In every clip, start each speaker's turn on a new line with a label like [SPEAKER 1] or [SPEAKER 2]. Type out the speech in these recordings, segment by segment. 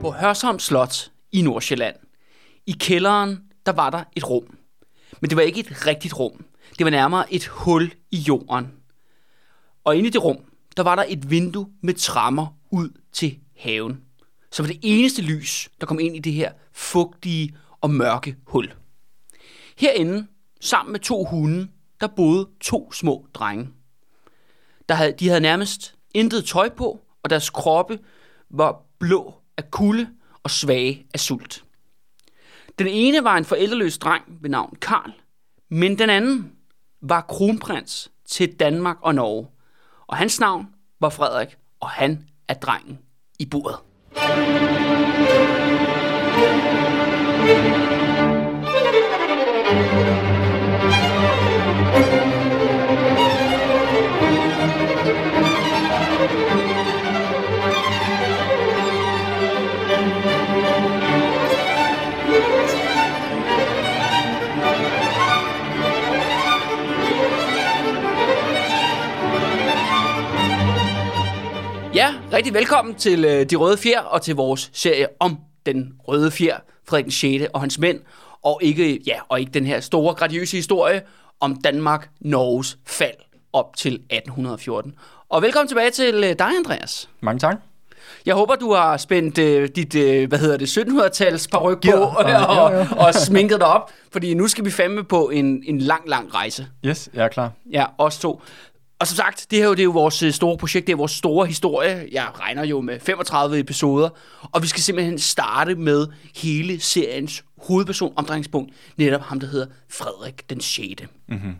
[SPEAKER 1] På Hørsholm Slot i Nordsjælland, i kælderen, der var der et rum. Men det var ikke et rigtigt rum. Det var nærmere et hul i jorden. Og inde i det rum, der var der et vindue med trammer ud til haven. Så var det eneste lys, der kom ind i det her fugtige og mørke hul. Herinde, sammen med to hunde, der boede to små drenge. Der havde, de havde nærmest intet tøj på, og deres kroppe var blå af kulde og svage af sult. Den ene var en forældreløs dreng ved navn Karl, men den anden var kronprins til Danmark og Norge. Og hans navn var Frederik, og han er drengen i buret. you. Rigtig velkommen til øh, De Røde Fjer og til vores serie om den røde fjer, Frederik den 6. og hans mænd, og ikke, ja, og ikke den her store, gradiøse historie om Danmark-Norges fald op til 1814. Og velkommen tilbage til øh, dig, Andreas.
[SPEAKER 2] Mange tak.
[SPEAKER 1] Jeg håber, du har spændt øh, dit, øh, hvad hedder det, 1700-tals paryk på
[SPEAKER 2] Ja,
[SPEAKER 1] og,
[SPEAKER 2] ja,
[SPEAKER 1] og,
[SPEAKER 2] ja.
[SPEAKER 1] og sminket dig op, fordi nu skal vi fandme på en, en lang, lang rejse.
[SPEAKER 2] Yes, jeg er klar.
[SPEAKER 1] Ja, os to. Og som sagt, det her er jo, det er jo vores øh, store projekt, det er vores store historie. Jeg regner jo med 35 episoder, og vi skal simpelthen starte med hele seriens hovedperson, omdrejningspunkt, netop ham, der hedder Frederik den 6. Mm-hmm.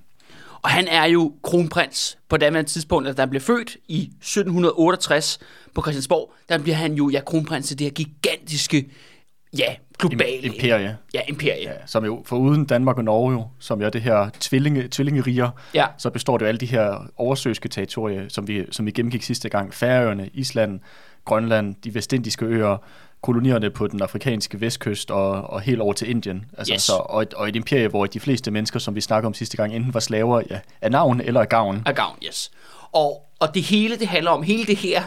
[SPEAKER 1] Og han er jo kronprins på daværende tidspunkt, da han blev født i 1768 på Christiansborg. Der bliver han jo ja, kronprins til det her gigantiske, ja, globale
[SPEAKER 2] Imperie.
[SPEAKER 1] Ja, imperie.
[SPEAKER 2] Ja, som jo, for uden Danmark og Norge jo, som jo er det her tvillinge, tvillingeriger,
[SPEAKER 1] Ja.
[SPEAKER 2] så består det jo af alle de her oversøiske territorier, som vi, som vi gennemgik sidste gang. Færøerne, Island, Grønland, de vestindiske øer, kolonierne på den afrikanske vestkyst og, og helt over til Indien. Altså,
[SPEAKER 1] Yes.
[SPEAKER 2] så, og, et, og et imperie, hvor de fleste mennesker, som vi snakkede om sidste gang, enten var slaver ja, af navn eller af gavn.
[SPEAKER 1] af gavn, yes. Og, og det hele, det handler om hele det her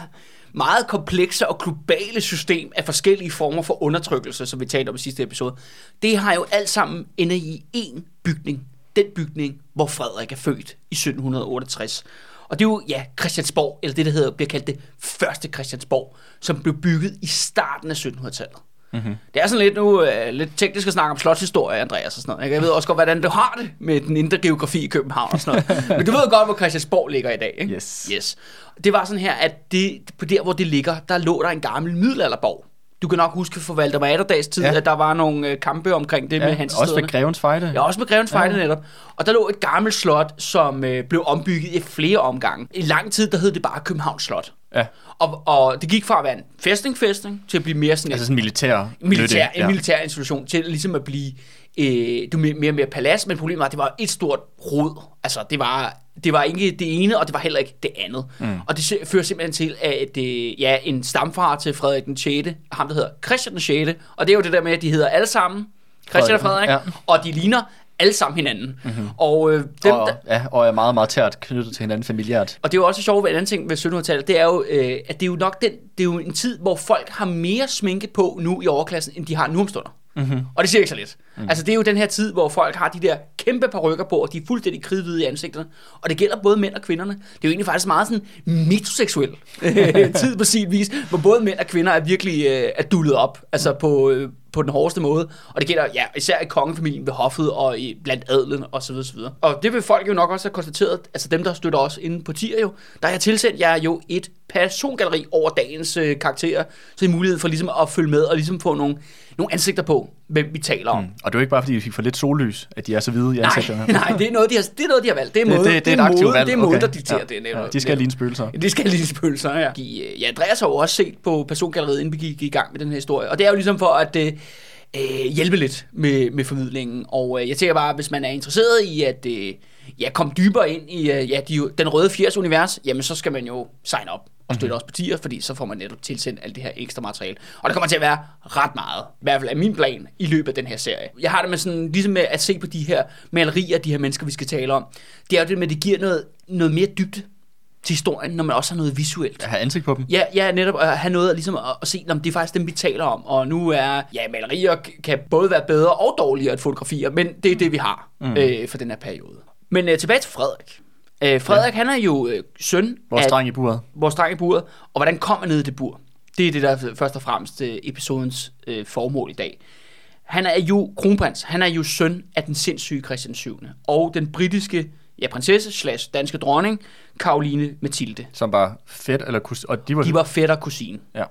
[SPEAKER 1] meget komplekse og globale system af forskellige former for undertrykkelse, som vi talte om i sidste episode, det har jo alt sammen ender i én bygning. Den bygning, hvor Frederik er født i 1768. Og det er jo, ja, Christiansborg, eller det, der hedder, bliver kaldt det første Christiansborg, som blev bygget i starten af 1700-tallet. Mm-hmm. Det er sådan lidt nu øh, lidt teknisk at snakke om slotshistorie, Andreas, og sådan noget. ikke? Jeg ved også godt, hvordan du har det med den indre geografi i København og sådan noget. Men du ved godt, hvor Christiansborg ligger i dag, ikke?
[SPEAKER 2] Yes.
[SPEAKER 1] yes. Det var sådan her, at det, på der, hvor det ligger, der lå der en gammel middelalderborg. Du kan nok huske fra Valdemar Atterdags tid, ja. At der var nogle øh, kampe omkring det ja, med hans
[SPEAKER 2] også ved Grevens Fejde.
[SPEAKER 1] Ja, også med Grevens Fejde ja. netop. Og der lå et gammelt slot, som øh, blev ombygget i flere omgange. I lang tid, der hed det bare Københavns Slot.
[SPEAKER 2] Ja.
[SPEAKER 1] Og, og det gik fra at være en fæstning-fæstning til at blive mere sådan
[SPEAKER 2] Altså sådan militær.
[SPEAKER 1] militær,
[SPEAKER 2] nytte,
[SPEAKER 1] en militær institution til ligesom at blive øh, du mere og mere palads, men problemet var, at det var et stort rod. Altså, det var, det var ikke det ene, og det var heller ikke det andet. Mm. Og det fører simpelthen til, at øh, ja, en stamfar til Frederik den 6., ham der hedder Christian den 6., og det er jo det der med, at de hedder alle sammen Christian og Frederik,
[SPEAKER 2] Frederik,
[SPEAKER 1] ja. og de ligner alle sammen hinanden. Mm-hmm. Og, øh, dem,
[SPEAKER 2] og,
[SPEAKER 1] der,
[SPEAKER 2] ja, og er meget, meget tæt knyttet til hinanden familiært.
[SPEAKER 1] og det er jo også sjovt ved en anden ting ved 1700-tallet, det er jo, øh, at det er jo nok den, det er jo en tid, hvor folk har mere sminke på nu i overklassen, end de har nu om stunder. Mm-hmm. Og det siger ikke så lidt. Mm. Altså det er jo den her tid, hvor folk har de der kæmpe parykker på, og de er fuldstændig kridhvide i ansigterne. Og det gælder både mænd og kvinderne. Det er jo egentlig faktisk meget sådan metroseksuel tid på sin vis, hvor både mænd og kvinder er virkelig øh, er dullet op, altså på, øh, på den hårdeste måde. Og det gælder ja, især i kongefamilien ved hoffet og i, blandt adlen og så videre, så videre. Og det vil folk jo nok også have konstateret, altså dem, der støtter os inde på tier jo, der har jeg tilsendt jer jo et persongalleri over dagens øh, karakterer, så I har mulighed for ligesom at følge med og ligesom få nogle, nogle ansigter på, hvem vi taler om. Mm.
[SPEAKER 2] Og det er jo ikke bare, fordi vi fik for lidt sollys, at de er så hvide i
[SPEAKER 1] Nej,
[SPEAKER 2] ansigterne.
[SPEAKER 1] nej, det er noget, de har, det er noget, de har valgt. Det er,
[SPEAKER 2] Det-
[SPEAKER 1] mode,
[SPEAKER 2] det- det er et aktivt valg.
[SPEAKER 1] Det er mode,
[SPEAKER 2] Okay.
[SPEAKER 1] der dikterer
[SPEAKER 2] Ja.
[SPEAKER 1] det.
[SPEAKER 2] Ja, de skal ligne spøgelser.
[SPEAKER 1] Det skal lige spøgelser, ja. De, ja, Andreas har jo også set på persongalleriet, inden vi gik i gang med den her historie. Og det er jo ligesom for at øh, øh, hjælpe lidt med, med formidlingen. Og øh, jeg tænker bare, hvis man er interesseret i at øh, ja, komme dybere ind i øh, ja, de, den røde 80 univers, jamen så skal man jo sign up og støtte os på tier, fordi så får man netop tilsendt alt det her ekstra materiale. Og der kommer til at være ret meget, i hvert fald af min plan, i løbet af den her serie. Jeg har det med sådan, ligesom med at se på de her malerier, de her mennesker, vi skal tale om. Det er jo det med, at det giver noget, noget mere dybde til historien, når man også har noget visuelt.
[SPEAKER 2] Jeg har ansigt på dem.
[SPEAKER 1] Ja, ja, netop at have noget ligesom at, at se, om det er faktisk dem, vi taler om. Og nu er, ja, malerier kan både være bedre og dårligere end fotografier, men det er det, vi har mm. øh, for den her periode. Men øh, tilbage til Frederik. Øh, Frederik, ja. han er jo øh, søn
[SPEAKER 2] Vores
[SPEAKER 1] af
[SPEAKER 2] dreng i buret.
[SPEAKER 1] vores dreng i buret, og hvordan kom han ned i det bur? Det er det, der er først og fremmest øh, episodens øh, formål i dag. Han er jo kronprins. Han er jo søn af den sindssyge Christian 7. og den britiske ja, prinsesse slash danske dronning, Karoline Mathilde.
[SPEAKER 2] Som var fedt, eller kus- og de var,
[SPEAKER 1] De var fætter kusine.
[SPEAKER 2] ja.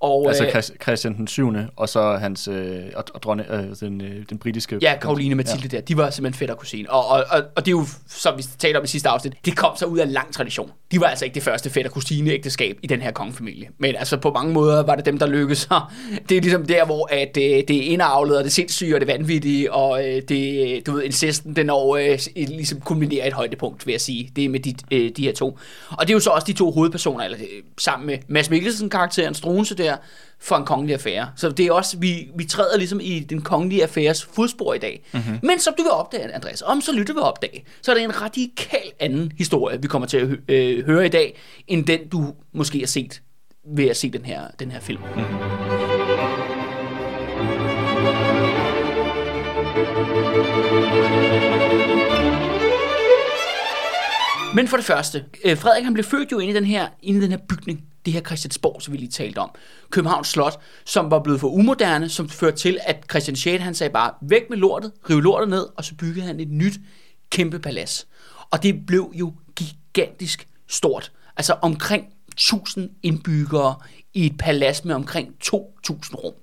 [SPEAKER 1] Og,
[SPEAKER 2] altså
[SPEAKER 1] øh,
[SPEAKER 2] Chris- Christian den 7. og så hans øh, og, og dronne, øh, den, øh, den britiske
[SPEAKER 1] Ja, Karoline Mathilde ja. der, de var simpelthen fætter kusine. Og, og, og, og det er jo, som vi talte om i sidste afsnit, det kom så ud af en lang tradition. De var altså ikke det første fætter kusine ægteskab i den her kongefamilie. Men altså på mange måder var det dem, der lykkedes. Det er ligesom der, hvor at, øh, det er indavlet, og det sindssyge, og det vanvittige, og øh, det, du ved, incesten, den når øh, ligesom kulminerer et højdepunkt, vil jeg sige. Det er med de, øh, de her to. Og det er jo så også de to hovedpersoner, eller øh, sammen med Mads Mikkelsen karakteren Struense der, for en kongelig affære. Så det er også, vi, vi træder ligesom i den kongelige affæres fodspor i dag. Mm-hmm. Men som du vil opdage, Andreas, om så lytter vil opdage, så er det en radikal anden historie, vi kommer til at hø- øh, høre i dag, end den du måske har set ved at se den her, den her film. Mm. Men for det første, øh, Frederik han blev født jo inde i den her, inde i den her bygning, det her Christiansborg, som vi lige talte om. Københavns Slot, som var blevet for umoderne, som førte til, at Christian 6. han sagde bare, væk med lortet, riv lortet ned, og så byggede han et nyt kæmpe palads. Og det blev jo gigantisk stort. Altså omkring 1000 indbyggere i et palads med omkring 2000 rum.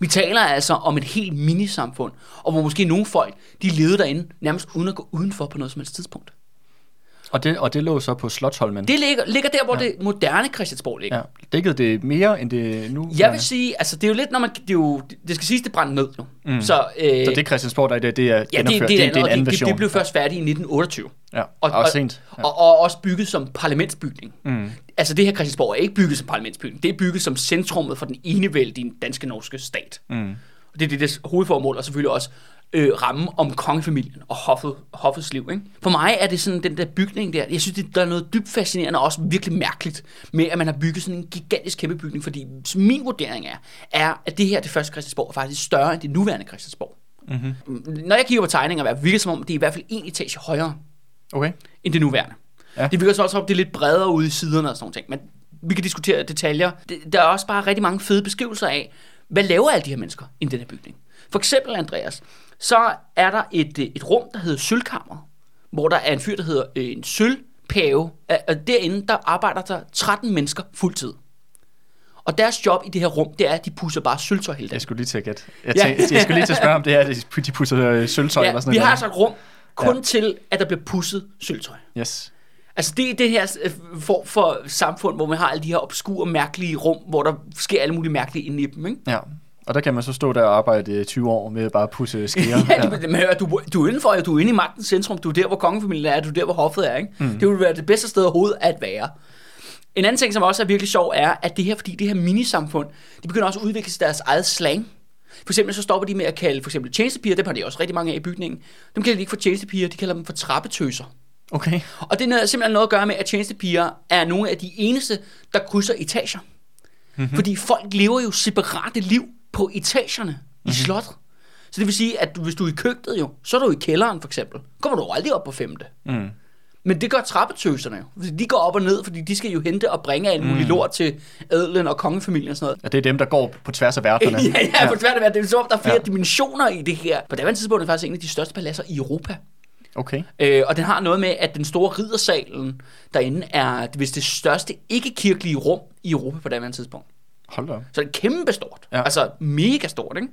[SPEAKER 1] Vi taler altså om et helt minisamfund, og hvor måske nogle folk, de levede derinde nærmest uden at gå udenfor på noget som helst tidspunkt.
[SPEAKER 2] Og det, og det lå så på Slottholmen.
[SPEAKER 1] Det ligger, ligger der, hvor ja. det moderne Christiansborg ligger.
[SPEAKER 2] ja. Dækkede det mere, end det nu?
[SPEAKER 1] Jeg vil sige, altså det er jo lidt, når man, det, er jo, det skal siges, det brændte ned jo. Mm. Så, øh,
[SPEAKER 2] Så det Christiansborg, der er det, det er
[SPEAKER 1] ja, det, det, det,
[SPEAKER 2] det, er en anden
[SPEAKER 1] og det,
[SPEAKER 2] version.
[SPEAKER 1] det blev først færdigt i 1928.
[SPEAKER 2] Ja,
[SPEAKER 1] Og,
[SPEAKER 2] og, sent.
[SPEAKER 1] Ja. Og, og, også bygget som parlamentsbygning. Mm. Altså det her Christiansborg er ikke bygget som parlamentsbygning. Det er bygget som centrummet for den enevældige danske norske stat. Mm. Og det er det, det hovedformål, og selvfølgelig også øh, ramme om kongefamilien og hoffet, hoffets liv. Ikke? For mig er det sådan den der bygning der, jeg synes, det, der er noget dybt fascinerende og også virkelig mærkeligt med, at man har bygget sådan en gigantisk kæmpe bygning, fordi min vurdering er, er at det her, det første Christiansborg, er faktisk større end det nuværende Christiansborg. Mm-hmm. Når jeg kigger på tegninger, virker det som om, det er i hvert fald en etage højere
[SPEAKER 2] Okay.
[SPEAKER 1] end det nuværende.
[SPEAKER 2] Ja.
[SPEAKER 1] Det virker så også om, det er lidt bredere ude i siderne og sådan nogle ting. Men vi kan diskutere detaljer. Det, der er også bare rigtig mange fede beskrivelser af, hvad laver alle de her mennesker i den her bygning. For eksempel, Andreas, så er der et, øh, et rum, der hedder Sølvkammer, hvor der er en fyr, der hedder øh, en sølvpave. Og- Og derinde, der arbejder der 13 mennesker fuldtid. Og deres job i det her rum, det er, at de pusser bare sølvtøj hele dagen.
[SPEAKER 2] Jeg skulle lige til at gætte. Jeg,
[SPEAKER 1] Ja.
[SPEAKER 2] tænkte, jeg skulle lige til at spørge, om det er, at de- pusser øh, sølvtøj eller
[SPEAKER 1] Ja,
[SPEAKER 2] sådan
[SPEAKER 1] vi
[SPEAKER 2] noget.
[SPEAKER 1] har altså et rum kun
[SPEAKER 2] Ja.
[SPEAKER 1] ja. til, at der bliver pusset sølvtøj.
[SPEAKER 2] Yes.
[SPEAKER 1] Altså det er det her øh, form for samfund, hvor man har alle de her obskure, mærkelige rum, hvor der sker alle mulige mærkelige inde i dem, ikke?
[SPEAKER 2] Ja. Og der kan man så stå der og arbejde i 20 år med bare at pusse skeer.
[SPEAKER 1] Ja, du, men, hør, du, du er indenfor, du er inde i magtens centrum, du er der, hvor kongefamilien er, du er der, hvor hoffet er, ikke? Mm. Det vil være det bedste sted overhovedet at være. En anden ting, som også er virkelig sjov, er, at det her, fordi det her minisamfund, de begynder også at udvikle deres eget slang. For eksempel så stopper de med at kalde for eksempel tjenestepiger, dem har de også rigtig mange af i bygningen. Dem kalder de ikke for tjenestepiger, de kalder dem for trappetøser.
[SPEAKER 2] Okay.
[SPEAKER 1] Og det er simpelthen noget at gøre med, at tjenestepiger er nogle af de eneste, der krydser etager. Mm-hmm. Fordi folk lever jo separate liv på etagerne mm-hmm. i slottet. Så det vil sige, at hvis du er i køkkenet jo, så er du i kælderen for eksempel. Kommer du aldrig op på femte.
[SPEAKER 2] Mm.
[SPEAKER 1] Men det gør trappetøserne jo. De går op og ned, fordi de skal jo hente og bringe alt muligt mm. lort til adelen og kongefamilien og sådan noget.
[SPEAKER 2] Ja, det er dem, der går på tværs af værterne.
[SPEAKER 1] ja, ja, på tværs af verden. Det er som om, der er flere
[SPEAKER 2] Ja.
[SPEAKER 1] dimensioner i det her. På det tidspunkt er det faktisk en af de største paladser i Europa.
[SPEAKER 2] Okay.
[SPEAKER 1] Øh, og den har noget med, at den store riddersalen derinde er hvis det største ikke-kirkelige rum i Europa på det tidspunkt.
[SPEAKER 2] Hold da.
[SPEAKER 1] Så det er kæmpe stort.
[SPEAKER 2] Ja.
[SPEAKER 1] Altså mega stort, ikke?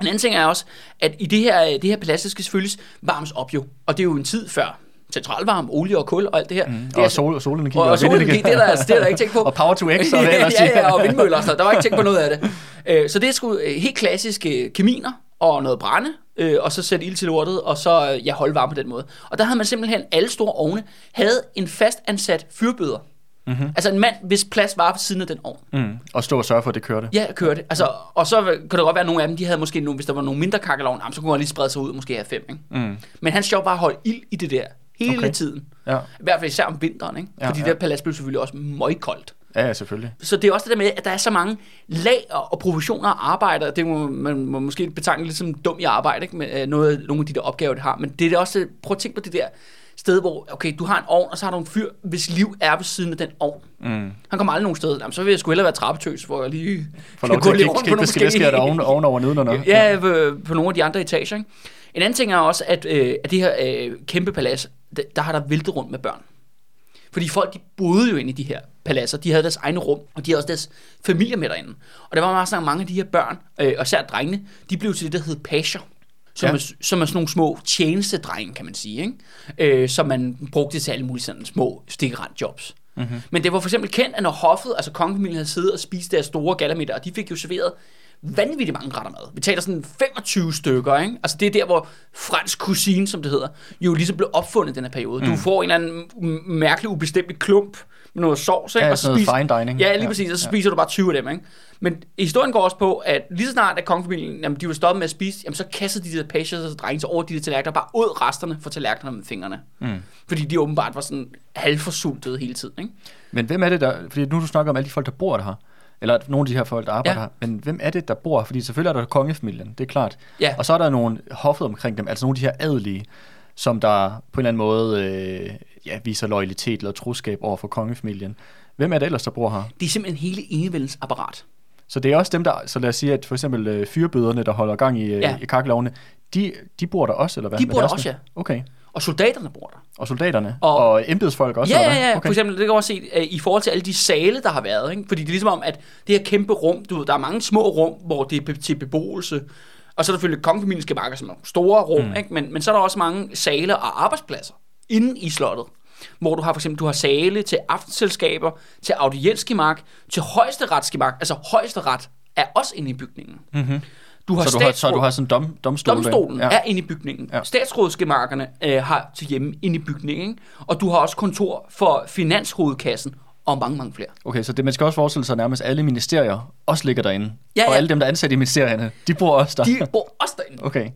[SPEAKER 1] En anden ting er også, at i det her, det her det skal selvfølgelig varmes op jo. Og det er jo en tid før centralvarme, olie og kul og alt det her. Mm. Det er
[SPEAKER 2] Og sol, og solenergi.
[SPEAKER 1] og, og solenergi,
[SPEAKER 2] vindenergi.
[SPEAKER 1] det er der, det er der ikke tænkt på.
[SPEAKER 2] og power to X. Og hvad
[SPEAKER 1] ja,
[SPEAKER 2] ellers.
[SPEAKER 1] ja, ja, og vindmøller og noget. Der var ikke tænkt på noget af det. Øh, Så det er sgu øh, helt klassiske keminer og noget brænde, øh, og så sætte ild til lortet, og så øh, ja, holde varme på den måde. Og der havde man simpelthen, alle store ovne, havde en fast ansat fyrbøder. Mm-hmm. Altså en mand, hvis plads var ved siden af den ovn.
[SPEAKER 2] Mm. Og stå og sørge for, at det kørte.
[SPEAKER 1] Ja, kørte. Altså, og så kan det godt være, at nogle af dem, de havde måske, nogle, hvis der var nogle mindre kakkelovn, så kunne han lige sprede sig ud og måske have fem. Ikke?
[SPEAKER 2] Mm.
[SPEAKER 1] Men hans job var at holde ild i det der Hele
[SPEAKER 2] Okay.
[SPEAKER 1] tiden.
[SPEAKER 2] Ja,
[SPEAKER 1] I hvert fald især om vinteren, ikke?
[SPEAKER 2] Ja,
[SPEAKER 1] Fordi
[SPEAKER 2] ja.
[SPEAKER 1] det der palads blev selvfølgelig også møgkoldt.
[SPEAKER 2] ja, ja selvfølgelig.
[SPEAKER 1] Så det er også det der med, at der er så mange lag og professioner og arbejder. Det må man må måske betegne lidt som dum i arbejde, ikke? Med øh, noget, nogle af de der opgaver, det har. Men det er også, prøv at tænke på det der sted, hvor okay, du har en ovn, og så har du en fyr, hvis liv er ved siden af den ovn.
[SPEAKER 2] Mm.
[SPEAKER 1] Han kommer aldrig nogen sted. Jamen, så vil jeg sgu hellere være trappetøs, hvor jeg lige
[SPEAKER 2] lov
[SPEAKER 1] kan gå lidt rundt på nogle
[SPEAKER 2] sker der oven, ovenover nedenunder.
[SPEAKER 1] Ja, på, på nogle af de andre etager. Ikke? En anden ting er også, at, øh, at det her øh, kæmpe palads, der, der har der væltet rundt med børn. Fordi folk, de boede jo inde i de her paladser. De havde deres egne rum, og de havde også deres familier med derinde. Og der var meget sådan, mange af de her børn, øh, og især drengene, de blev til det, der hed pager. Som,
[SPEAKER 2] Ja.
[SPEAKER 1] er, som er sådan nogle små tjenestedrenge, kan man sige. Ikke? Øh, som man brugte til alle mulige sådan små stikkerandjobs. Mm-hmm. Men det var for eksempel kendt, at når hoffet, altså kongefamilien, havde siddet og spist deres store galamiddag, og de fik jo serveret vanvittigt mange retter mad. Vi taler sådan 25 stykker, ikke? Altså det er der, hvor fransk cuisine, som det hedder, jo ligesom blev opfundet i den her periode. Mm. Du får en eller anden mærkelig, ubestemmelig klump med noget sovs, ikke?
[SPEAKER 2] Ja,
[SPEAKER 1] og så
[SPEAKER 2] noget fine dining.
[SPEAKER 1] Ja, lige
[SPEAKER 2] Ja.
[SPEAKER 1] præcis, og så
[SPEAKER 2] Ja.
[SPEAKER 1] spiser du bare 20 af dem, ikke? Men historien går også på, at lige så snart, at kongefamilien, jamen, de var stoppet med at spise, jamen, så kastede de der pages og drenge over de der tallerkener, bare ud resterne fra tallerkenerne med fingrene.
[SPEAKER 2] Mm.
[SPEAKER 1] Fordi de åbenbart var sådan halvforsultede hele tiden, ikke?
[SPEAKER 2] Men hvem er det der, fordi nu du snakker om alle de folk, der bor der her, eller nogle af de her folk, der arbejder
[SPEAKER 1] Ja.
[SPEAKER 2] her, men hvem er det, der bor? Fordi selvfølgelig er der kongefamilien, det er klart.
[SPEAKER 1] Ja.
[SPEAKER 2] Og så er der nogle hoffet omkring dem, altså nogle af de her adelige, som der på en eller anden måde øh, ja, viser loyalitet eller troskab over for kongefamilien. Hvem er det ellers, der bor her?
[SPEAKER 1] Det er simpelthen hele enevældens apparat.
[SPEAKER 2] Så det er også dem, der, så lad os sige, at for eksempel øh, fyrbøderne, der holder gang i, øh,
[SPEAKER 1] Ja.
[SPEAKER 2] i kakkelovene, de, de bor der også, eller hvad?
[SPEAKER 1] De bor der også, ja.
[SPEAKER 2] Okay.
[SPEAKER 1] Og soldaterne bor der.
[SPEAKER 2] Og soldaterne?
[SPEAKER 1] Og-
[SPEAKER 2] Og, embedsfolk også,
[SPEAKER 1] Ja, ja, ja.
[SPEAKER 2] Okay.
[SPEAKER 1] For eksempel, det kan også se uh, i forhold til alle de sale, der har været. Ikke? Fordi det er ligesom om, at det her kæmpe rum, du ved, der er mange små rum, hvor det er be- til beboelse. Og så er der selvfølgelig kongefamiliens gemakker, som er store rum, mm. ikke? Men, men så er der også mange sale og arbejdspladser inde i slottet. Hvor du har for eksempel du har sale til aftenselskaber, til audiensgemak, til højesteretsgemak. Altså højesteret er også inde i bygningen.
[SPEAKER 2] Mm-hmm.
[SPEAKER 1] Du har
[SPEAKER 2] Så, du har, så du har sådan dom, domstol
[SPEAKER 1] Domstolen
[SPEAKER 2] ja.
[SPEAKER 1] er inde i bygningen.
[SPEAKER 2] Ja.
[SPEAKER 1] Statsrådsgemarkerne øh, har til hjemme inde i bygningen. Og du har også kontor for Finanshovedkassen og mange, mange flere.
[SPEAKER 2] Okay, så det, man skal også forestille sig, at nærmest alle ministerier også ligger derinde.
[SPEAKER 1] Ja,
[SPEAKER 2] Og
[SPEAKER 1] ja.
[SPEAKER 2] alle dem, der er ansat i ministerierne, de bor også der.
[SPEAKER 1] De bor også derinde.
[SPEAKER 2] Okay.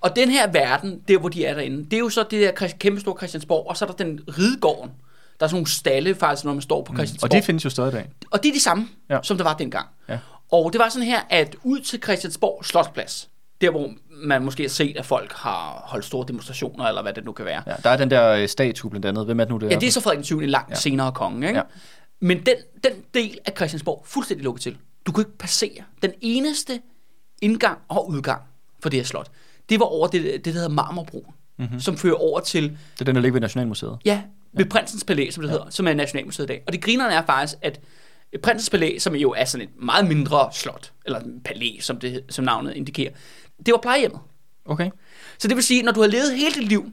[SPEAKER 1] Og den her verden, der hvor de er derinde, det er jo så det der kæmpe store Christiansborg, og så er der den ridegården. Der er sådan nogle stalle faktisk, når man står på Christiansborg.
[SPEAKER 2] Og de findes jo stadig i dag.
[SPEAKER 1] og det er de samme,
[SPEAKER 2] Ja.
[SPEAKER 1] som der var dengang.
[SPEAKER 2] Ja.
[SPEAKER 1] Og det var sådan her, at ud til Christiansborg Slotsplads, der hvor man måske har set, at folk har holdt store demonstrationer, eller hvad det nu kan være.
[SPEAKER 2] Ja, der er den der øh, statue blandt andet. Hvem er det nu, det
[SPEAKER 1] Ja, det er så Frederik den 7. langt
[SPEAKER 2] Ja.
[SPEAKER 1] senere konge, ikke?
[SPEAKER 2] Ja.
[SPEAKER 1] Men den, den del af Christiansborg fuldstændig lukket til. Du kunne ikke passere. Den eneste indgang og udgang for det her slot, det var over det, det der hedder Marmorbroen, mm-hmm. som fører over til,
[SPEAKER 2] Det er den, der ligger ved Nationalmuseet.
[SPEAKER 1] ja, ved Prinsens Palæ, som det hedder, som er Nationalmuseet i dag. Og det grinerne er faktisk, at Prinsens Palæ, som jo er sådan et meget mindre slot, eller palæ, som, det, som navnet indikerer, det var plejehjemmet.
[SPEAKER 2] Okay.
[SPEAKER 1] Så det vil sige, når du har levet hele dit liv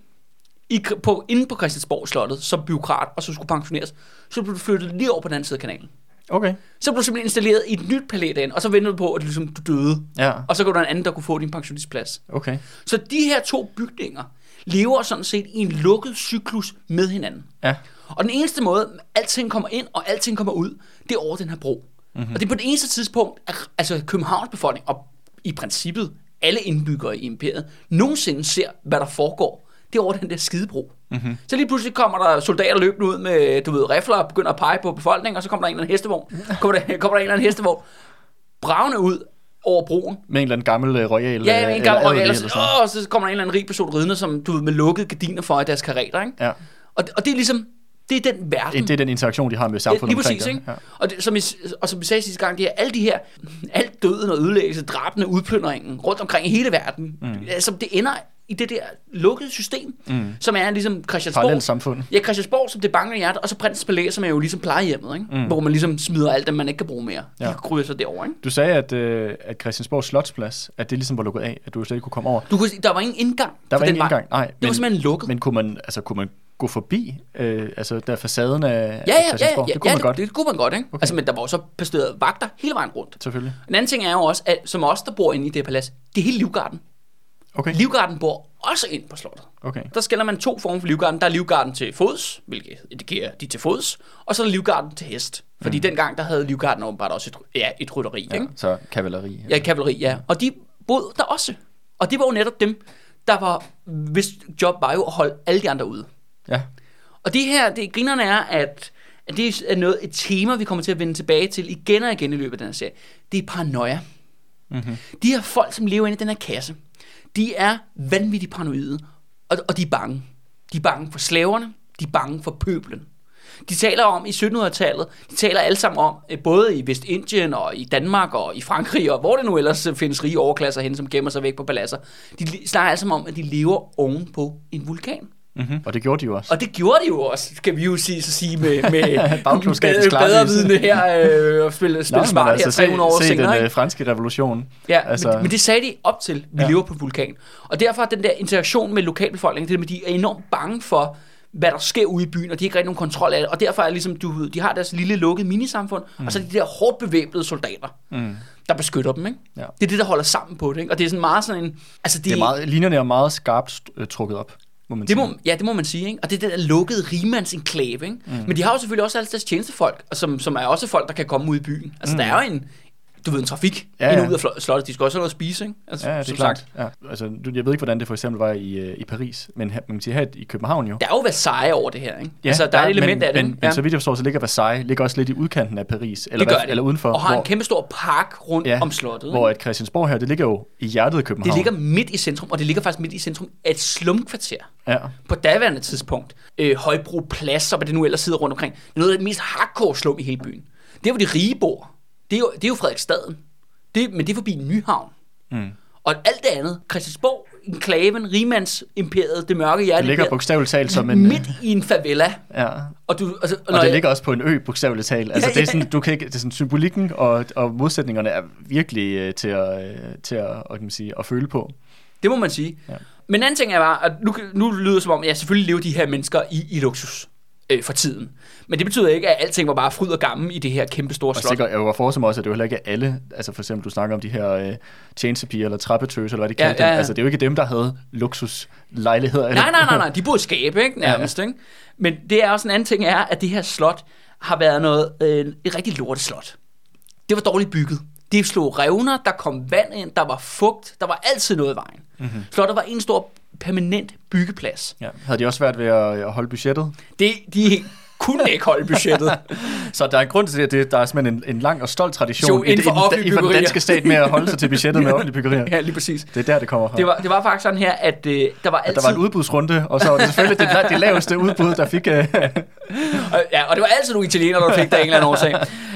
[SPEAKER 1] i, på, inde på Christiansborg Slottet som byråkrat, og så skulle pensioneres, så blev du flyttet lige over på den anden side af kanalen.
[SPEAKER 2] Okay.
[SPEAKER 1] Så blev du simpelthen installeret i et nyt palæ derinde, og så ventede du på, at du, ligesom, du døde.
[SPEAKER 2] Ja,
[SPEAKER 1] Og så går der en anden, der kunne få din pensionistplads.
[SPEAKER 2] okay.
[SPEAKER 1] Så de her to bygninger lever sådan set i en lukket cyklus med hinanden.
[SPEAKER 2] Ja.
[SPEAKER 1] Og den eneste måde, alting kommer ind og alting kommer ud, det er over den her bro. Mm-hmm. Og det er på det eneste tidspunkt, at altså Københavns befolkning, og i princippet alle indbyggere i imperiet, nogensinde ser, hvad der foregår. Det er over den der skidebro. Mm-hmm. Så lige pludselig kommer der soldater løbende ud med, du ved, rifler og begynder at pege på befolkningen, og så kommer der en eller anden hestevogn. Kommer der, kommer der en eller anden hestevogn, bravende ud over broen,
[SPEAKER 2] Med en eller anden gammel uh, royal
[SPEAKER 1] Ja, med en
[SPEAKER 2] eller
[SPEAKER 1] gammel royal,
[SPEAKER 2] eller
[SPEAKER 1] så,
[SPEAKER 2] sådan.
[SPEAKER 1] åh, og så kommer der en eller anden rig person ridende, som du ved, med lukkede gardiner for i deres kareter, ikke?
[SPEAKER 2] Ja.
[SPEAKER 1] Og, og det er ligesom, det er den verden.
[SPEAKER 2] Det er den interaktion, de har med
[SPEAKER 1] Ja,
[SPEAKER 2] samfundet
[SPEAKER 1] lige
[SPEAKER 2] omkring
[SPEAKER 1] præcis, ikke?
[SPEAKER 2] Ja.
[SPEAKER 1] Og, det, som I, og som vi sagde sidste gang, det er alle de her, alt døden og ødelæggelse, drabene, udplyndringen rundt omkring i hele verden. Mm. Altså, det ender i det der lukkede system, mm. som er ligesom Christiansborg.
[SPEAKER 2] Parallelt samfund.
[SPEAKER 1] Ja, Christiansborg, som det banker i hjertet, og så Prinsens Palæ, som er jo ligesom plejehjemmet, ikke? Mm. hvor man ligesom smider alt det, man ikke kan bruge mere. De
[SPEAKER 2] Ja.
[SPEAKER 1] ja. kryber så derover, ikke?
[SPEAKER 2] Du sagde, at, øh, at Christiansborg Slotsplads, at det ligesom var lukket af, at du slet ikke kunne komme over.
[SPEAKER 1] Du kunne, der var ingen indgang
[SPEAKER 2] Der var ingen indgang, nej.
[SPEAKER 1] Det var simpelthen lukket.
[SPEAKER 2] Men kunne man, altså, kunne man gå forbi, øh, altså der facaden af,
[SPEAKER 1] Ja, ja, ja, ja,
[SPEAKER 2] Christiansborg? det kunne
[SPEAKER 1] ja,
[SPEAKER 2] man godt,
[SPEAKER 1] Det, det kunne man godt, ikke? Okay. Altså, men der var jo så placeret vagter hele vejen rundt.
[SPEAKER 2] selvfølgelig.
[SPEAKER 1] En anden ting er jo også, at som os, der bor inde i det her palads, det er hele Livgarden.
[SPEAKER 2] Okay,
[SPEAKER 1] Livgarden bor også ind på slottet.
[SPEAKER 2] okay.
[SPEAKER 1] Der skiller man to former for Livgarden. Der er Livgarden til fods, hvilket indikerer de til fods, og så er der Livgarden til hest. Fordi mm. dengang, der havde Livgarden åbenbart også et, ja, et rytteri,
[SPEAKER 2] Ja,
[SPEAKER 1] ikke?
[SPEAKER 2] så kavaleri.
[SPEAKER 1] Ja, kavaleri, ja. Og de boede der også. Og det var jo netop dem, der var, hvis job var jo at holde alle de andre ude.
[SPEAKER 2] Ja.
[SPEAKER 1] Og det her, det grinerne er, at, at det er noget, et tema, vi kommer til at vende tilbage til igen og igen i løbet af den her serie. Det er paranoia.
[SPEAKER 2] Mm-hmm.
[SPEAKER 1] De her folk, som lever inde i den her kasse, de er vanvittigt paranoide, og, og de er bange. De er bange for slaverne, de er bange for pøblen. De taler om i 1700-tallet, de taler alle sammen om, øh, både i Vestindien og i Danmark og i Frankrig, og hvor det nu ellers øh, findes rige overklasser hen, som gemmer sig væk på paladser. De snakker alle sammen om, at de lever oven på en vulkan.
[SPEAKER 2] Mm-hmm. Og det gjorde de jo også.
[SPEAKER 1] Og det gjorde de jo også, kan vi jo sige, så sige med, med
[SPEAKER 2] Bagklogskabens
[SPEAKER 1] bedre, bedre vidne her, øh, og spille, spille
[SPEAKER 2] Nå,
[SPEAKER 1] smart her 300 år
[SPEAKER 2] se, se
[SPEAKER 1] senere.
[SPEAKER 2] den
[SPEAKER 1] ikke?
[SPEAKER 2] øh, franske revolution.
[SPEAKER 1] Ja,
[SPEAKER 2] Altså-
[SPEAKER 1] altså, men, men det sagde de op til, vi
[SPEAKER 2] Ja.
[SPEAKER 1] lever på vulkan. Og derfor er den der interaktion med lokalbefolkningen, det med, de er enormt bange for, hvad der sker ude i byen, og de har ikke rigtig nogen kontrol af det. Og derfor er ligesom, du de har deres lille lukkede minisamfund, mm. og så er de der hårdt bevæbnede soldater,
[SPEAKER 2] Mm.
[SPEAKER 1] der beskytter dem, ikke?
[SPEAKER 2] Ja.
[SPEAKER 1] Det er det, der holder sammen på det, ikke? Og det er sådan meget sådan en... Altså,
[SPEAKER 2] Det er meget, linjerne er meget skarpt øh, trukket op, må man
[SPEAKER 1] det
[SPEAKER 2] sige.
[SPEAKER 1] må, ja, det må man sige, ikke? Og det er det der lukkede rigmandsenklave, ikke? Mm. Men de har jo selvfølgelig også alle deres tjenestefolk, som, som er også folk, der kan komme ud i byen. Altså, mm. der er jo en, du ved, en trafik
[SPEAKER 2] Ja,
[SPEAKER 1] ja, ind
[SPEAKER 2] ja.
[SPEAKER 1] og ud af slottet. De skal også have noget at spise, ikke? Altså,
[SPEAKER 2] Ja, det er klart.
[SPEAKER 1] sagt.
[SPEAKER 2] Ja. Altså, du- jeg ved ikke, hvordan det for eksempel var i, øh, i Paris, men her, man kan sige her i København jo.
[SPEAKER 1] Der er jo Versailles over det her, ikke? altså, der er et element
[SPEAKER 2] men,
[SPEAKER 1] af det.
[SPEAKER 2] Men,
[SPEAKER 1] ikke?
[SPEAKER 2] men så vidt jeg forstår, så ligger Versailles ligger også lidt i udkanten af Paris. Eller,
[SPEAKER 1] det gør
[SPEAKER 2] hvad,
[SPEAKER 1] det.
[SPEAKER 2] eller udenfor.
[SPEAKER 1] Og har
[SPEAKER 2] hvor,
[SPEAKER 1] en kæmpe stor park rundt
[SPEAKER 2] Ja,
[SPEAKER 1] ja, om slottet.
[SPEAKER 2] hvor at Christiansborg her, det ligger jo i hjertet af København.
[SPEAKER 1] Det ligger midt i centrum, og det ligger faktisk midt i centrum af et slumkvarter.
[SPEAKER 2] Ja.
[SPEAKER 1] På daværende tidspunkt. Øh, Højbro Plads, og hvad det nu ellers sidder rundt omkring. Det er noget af det mest hardcore slum i hele byen. Det er, hvor de rige bor. Det er jo, det er jo Frederiksstaden. Det, men det er forbi Nyhavn.
[SPEAKER 2] Mm.
[SPEAKER 1] Og alt det andet, Christiansborg, enklaven, rigmandsimperiet, det mørke hjerte,
[SPEAKER 2] Det ligger bogstaveligt talt som en...
[SPEAKER 1] midt i en favela.
[SPEAKER 2] Ja.
[SPEAKER 1] Og, du, altså,
[SPEAKER 2] Og det ligger også på en ø, bogstaveligt talt. Altså,
[SPEAKER 1] Ja,
[SPEAKER 2] det er sådan, du kan ikke, det er sådan, symbolikken og, og modsætningerne er virkelig uh, til, at, uh, til at, hvad kan man sige, at føle på.
[SPEAKER 1] Det må man sige.
[SPEAKER 2] Ja.
[SPEAKER 1] Men en anden ting er bare, at nu, nu lyder det som om, at ja, selvfølgelig lever de her mennesker i, i luksus øh, for tiden. Men det betyder ikke, at alting var bare fryd og gammel i det her kæmpe store
[SPEAKER 2] Og
[SPEAKER 1] slot.
[SPEAKER 2] sikkert, jeg var forestille mig også, at det var heller ikke alle, altså for eksempel, du snakker om de her uh, tjenestepiger eller trappetøse, eller hvad de
[SPEAKER 1] Ja,
[SPEAKER 2] kaldte
[SPEAKER 1] ja,
[SPEAKER 2] dem.
[SPEAKER 1] ja.
[SPEAKER 2] Altså, det er jo ikke dem, der havde luksuslejligheder.
[SPEAKER 1] Nej, nej, nej, nej, de burde skabe, ikke? Nærmest, ikke? Men det er også en anden ting, er, at det her slot har været noget, øh, et rigtig lorteslot. Det var dårligt bygget. Det slog revner, der kom vand ind, der var fugt, der var altid noget i vejen. Mm-hmm. Slottet var en stor permanent byggeplads.
[SPEAKER 2] Ja. Havde de også svært ved at, at holde budgettet?
[SPEAKER 1] Det, de kunne ikke holde budgettet.
[SPEAKER 2] Så der er en grund til det, at der er simpelthen en, en lang og stolt tradition
[SPEAKER 1] Jo,
[SPEAKER 2] i,
[SPEAKER 1] inden for
[SPEAKER 2] i, i for den danske stat med at holde sig til budgettet med offentlige byggerier.
[SPEAKER 1] ja, lige præcis.
[SPEAKER 2] Det er der, det kommer fra.
[SPEAKER 1] Det var, det var faktisk sådan her, at øh, der var
[SPEAKER 2] At
[SPEAKER 1] altid...
[SPEAKER 2] der var en udbudsrunde, og så var det selvfølgelig det, det laveste udbud, der fik... Uh,
[SPEAKER 1] Og, ja, og det var altid nogle italienere, der fik der en eller anden årsag.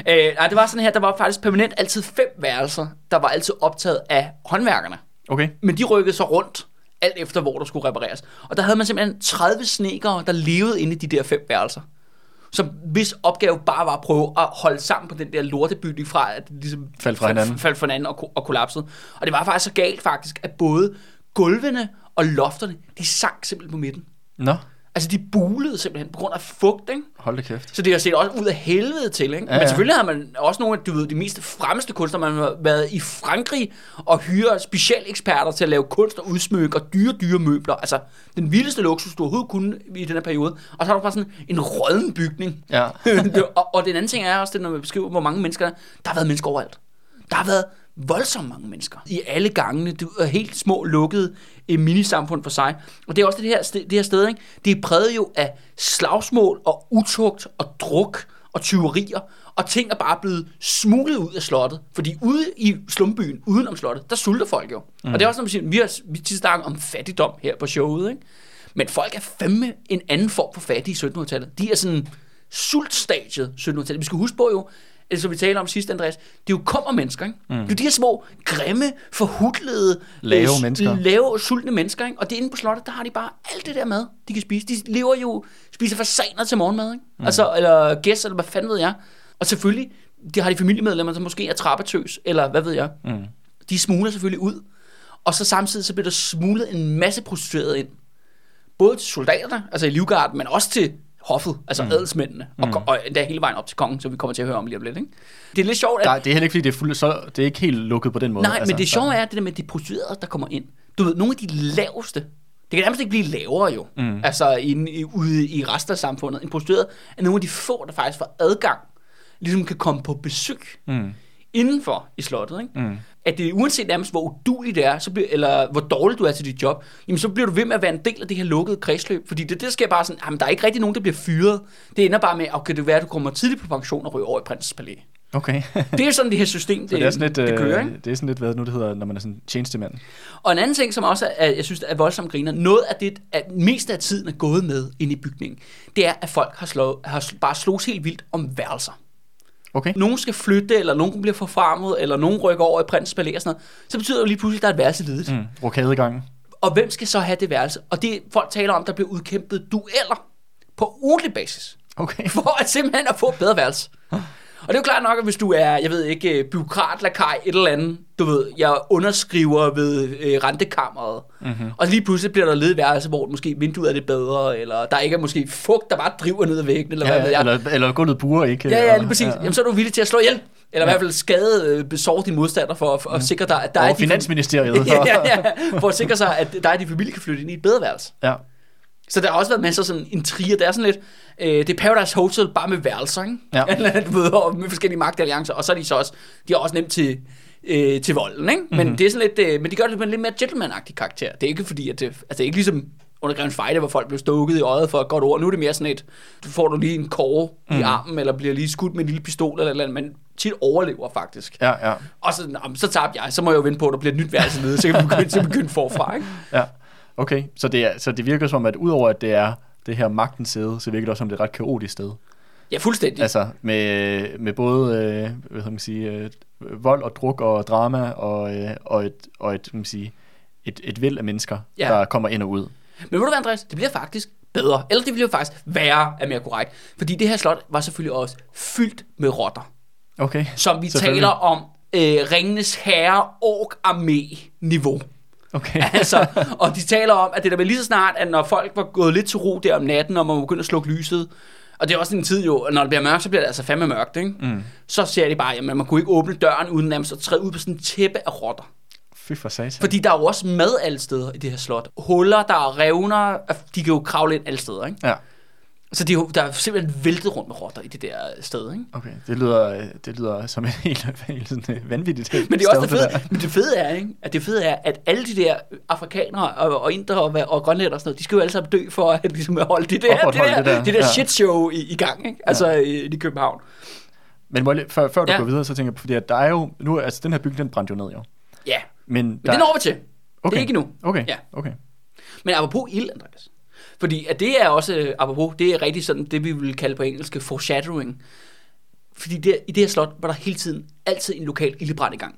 [SPEAKER 1] Øh, nej, det var sådan her, der var faktisk permanent altid fem værelser, der var altid optaget af håndværkerne.
[SPEAKER 2] okay.
[SPEAKER 1] Men de rykkede så rundt, alt efter hvor der skulle repareres. Og der havde man simpelthen 30 snekere, der levede inde i de der fem værelser. Som hvis opgave bare var at prøve at holde sammen på den der lortebygning fra, at det ligesom
[SPEAKER 2] Faldt fra hinanden.
[SPEAKER 1] faldt fra hinanden og, og kollapsede. Og det var faktisk så galt faktisk, at både gulvene og lofterne, de sank simpelthen på midten.
[SPEAKER 2] Nå,
[SPEAKER 1] Altså de bulede simpelthen på grund af fugt, ikke?
[SPEAKER 2] hold da kæft.
[SPEAKER 1] Så det har set også ud af helvede til, ikke?
[SPEAKER 2] Ja,
[SPEAKER 1] Ja, Men selvfølgelig har man også nogle af du ved, de mest fremmeste kunstnere. Man har været i Frankrig og hyre specialeksperter til at lave kunst og udsmykke og dyre, dyre møbler. Altså den vildeste luksus, du overhovedet kunne i den her periode. Og så har du bare sådan en rådden bygning.
[SPEAKER 2] Ja.
[SPEAKER 1] Og, og den anden ting er også det, når man beskriver, hvor mange mennesker der er. Der har været mennesker overalt. Der har været voldsomt mange mennesker i alle gangene. Det er helt små, lukkede eh, minisamfund for sig. Og det er også det her, sted, det her sted, ikke? det er præget jo af slagsmål og utugt og druk og tyverier. Og ting er bare blevet smuglet ud af slottet. Fordi ude i slumbyen, uden om slottet, der sulter folk jo. Mm. Og det er også, når vi siger, vi har vi tit snakket om fattigdom her på showet, ikke? Men folk er fandme en anden form for fattige i 1700-tallet. De er sådan sultstadiet 1700-tallet. Vi skal huske på jo, altså vi taler om sidst, Andreas, det er jo kommer mennesker, ikke? Mm. Det er jo de her små, grimme, forhudlede,
[SPEAKER 2] Lave
[SPEAKER 1] øh,
[SPEAKER 2] mennesker.
[SPEAKER 1] lave sultne mennesker, ikke? Og det er inde på slottet, der har de bare alt det der mad, de kan spise. De lever jo, spiser fasaner til morgenmad, ikke? Mm. Altså, eller gæs, eller hvad fanden ved jeg. Og selvfølgelig, de har de familiemedlemmer, som måske er trappetøs, eller hvad ved jeg.
[SPEAKER 2] Mm.
[SPEAKER 1] De smugler selvfølgelig ud. Og så samtidig så bliver der smuglet en masse prostituerede ind. Både til soldaterne, altså i livgarden, men også til hoffet, altså mm. adelsmændene, og, mm. og endda hele vejen op til kongen, som vi kommer til at høre om lige om lidt. Ikke? Det er lidt sjovt, at...
[SPEAKER 2] Der, det er heller ikke, fordi det er, fuld, så, det er ikke helt lukket på den måde.
[SPEAKER 1] Nej, altså, men det sjove er det der med de prostituerede, der kommer ind. Du ved, nogle af de laveste, det kan nærmest ikke blive lavere jo, mm. altså inde i, ude i resten af samfundet. En prostitueret er nogle af de få, der faktisk får adgang, ligesom kan komme på besøg
[SPEAKER 2] Mm.
[SPEAKER 1] Indenfor i slottet, ikke?
[SPEAKER 2] Mm.
[SPEAKER 1] at det uanset nærmest, hvor udulig det er, så bliver, eller hvor dårlig du er til dit job, jamen så bliver du ved med at være en del af det her lukkede kredsløb. Fordi det, det sker bare sådan, jamen der er ikke rigtig nogen, der bliver fyret. Det ender bare med, okay, det være, at du kommer tidligt på pension og ryger over i prinsens palæ.
[SPEAKER 2] Okay.
[SPEAKER 1] Det er sådan, det her system, det,
[SPEAKER 2] Så det er sådan lidt,
[SPEAKER 1] det kører, ikke?
[SPEAKER 2] øh, det er sådan lidt, hvad nu det hedder, når man er sådan tjenestemand.
[SPEAKER 1] Og en anden ting, som også er, jeg synes er voldsomt griner, noget af det, at mest af tiden er gået med ind i bygningen, det er, at folk har, slået, har bare slået helt vildt om værelser.
[SPEAKER 2] Okay.
[SPEAKER 1] Nogen skal flytte, eller nogen bliver forfremmet, eller nogen rykker over i prinsens palæ og sådan noget. Så betyder det jo lige pludselig, at der er et værelse ledigt.
[SPEAKER 2] Mm. Rokadegangen.
[SPEAKER 1] Og hvem skal så have det værelse? Og det folk taler om, der bliver udkæmpet dueller på ugentlig basis,
[SPEAKER 2] Okay.
[SPEAKER 1] for at simpelthen at få et bedre værelse. Og det er jo klart nok, at hvis du er, jeg ved ikke, øh, byråkrat, lakaj, et eller andet, du ved, jeg underskriver ved øh, rentekammeret, mm-hmm. og lige pludselig bliver der ledet værelse, hvor måske vinduet er lidt bedre, eller der ikke er måske fugt, der bare driver ned ad væggen, eller hvad ved
[SPEAKER 2] Ja,
[SPEAKER 1] jeg.
[SPEAKER 2] eller, eller gulvet burer ikke.
[SPEAKER 1] Ja, ja, lige præcis. Jamen, så er du villig til at slå ihjel. Eller i hvert fald skade, øh, besår din modstander for, for at sikre dig, at der er
[SPEAKER 2] Og
[SPEAKER 1] de
[SPEAKER 2] Finansministeriet.
[SPEAKER 1] ja, ja, ja, for at sikre sig, at der er de familie kan flytte ind i et bedre værelse.
[SPEAKER 2] ja.
[SPEAKER 1] Så der har også været masser af sådan intriger. Det er sådan lidt, øh, det er Paradise Hotel bare med værelser, ikke?
[SPEAKER 2] Ja.
[SPEAKER 1] Eller, du ved, og med forskellige magtalliancer. Og så er de så også, de er også nemt til, øh, til volden, ikke? Men
[SPEAKER 2] Mhm.
[SPEAKER 1] det er sådan lidt, øh, men de gør det med en lidt mere gentleman-agtig karakter. Det er ikke fordi, at det, altså det er ikke ligesom under Grevens Fejde, hvor folk blev stukket i øjet for et godt ord. Nu er det mere sådan et, du får du lige en kåre mm.
[SPEAKER 2] Mhm.
[SPEAKER 1] i armen, eller bliver lige skudt med en lille pistol, eller, eller andet, men tit overlever faktisk.
[SPEAKER 2] Ja, ja,
[SPEAKER 1] Og så, nå, men så tabte jeg, så må jeg jo vente på, at der bliver et nyt værelse nede, så kan vi begynde, begynde forfra, ikke?
[SPEAKER 2] ja. Okay, så det, er, så det virker som, at udover at det er det her magtens sæde, så virker det også som, det er et ret kaotisk sted.
[SPEAKER 1] Ja, fuldstændig.
[SPEAKER 2] Altså med, med både øh, hvad skal man sige, øh, vold og druk og drama og, øh, og, et, og et, man sige, et, et væld af mennesker,
[SPEAKER 1] Ja.
[SPEAKER 2] der kommer ind og ud.
[SPEAKER 1] Men ved du hvad, Andreas? Det bliver faktisk bedre. Eller det bliver faktisk værre, er mere korrekt. Fordi det her slot var selvfølgelig også fyldt med rotter.
[SPEAKER 2] Okay.
[SPEAKER 1] Som vi taler om øh, Ringenes Herre Ork Armé niveau.
[SPEAKER 2] Okay.
[SPEAKER 1] altså, og de taler om, at det der var lige så snart, at når folk var gået lidt til ro der om natten, og man begyndte at slukke lyset, og det er også en tid jo, når det bliver mørkt, så bliver det altså fandme mørkt, ikke?
[SPEAKER 2] Mm.
[SPEAKER 1] Så ser de bare, at man kunne ikke åbne døren uden nærmest at træde ud på sådan en tæppe af rotter.
[SPEAKER 2] Fy for satan.
[SPEAKER 1] Fordi der er jo også mad alle steder i det her slot. Huller, der er revner, de kan jo kravle ind alle steder, ikke?
[SPEAKER 2] Ja,
[SPEAKER 1] Så det jo, der er simpelthen væltet rundt med rotter i det der sted, ikke?
[SPEAKER 2] okay. Det lyder, det lyder som et helt, helt sådan øh, vanvittigt
[SPEAKER 1] Men det er også det fede, men det fede er, ikke? At det fede er, at alle de der afrikanere og, og indere og, og grønlænder og sådan noget, de skal jo alle sammen dø for at ligesom at holde det der, det der, det
[SPEAKER 2] det
[SPEAKER 1] der, det der
[SPEAKER 2] Ja.
[SPEAKER 1] shit show i, i gang, ikke? Altså i, i København.
[SPEAKER 2] Men lige- før, før du
[SPEAKER 1] Ja.
[SPEAKER 2] går videre, så tænker jeg, fordi at der er jo, nu, altså den her bygning, den brændte jo ned jo.
[SPEAKER 1] Ja,
[SPEAKER 2] Men,
[SPEAKER 1] men
[SPEAKER 2] der,
[SPEAKER 1] det når vi til.
[SPEAKER 2] okay.
[SPEAKER 1] Det er ikke nu.
[SPEAKER 2] Okay,
[SPEAKER 1] Ja.
[SPEAKER 2] okay.
[SPEAKER 1] Men apropos ild, Andreas. Fordi at det er også, øh, apropos, det er rigtig sådan, det vi vil kalde på engelsk foreshadowing. Fordi der, i det her slot var der hele tiden altid en lokal ildebrand i gang.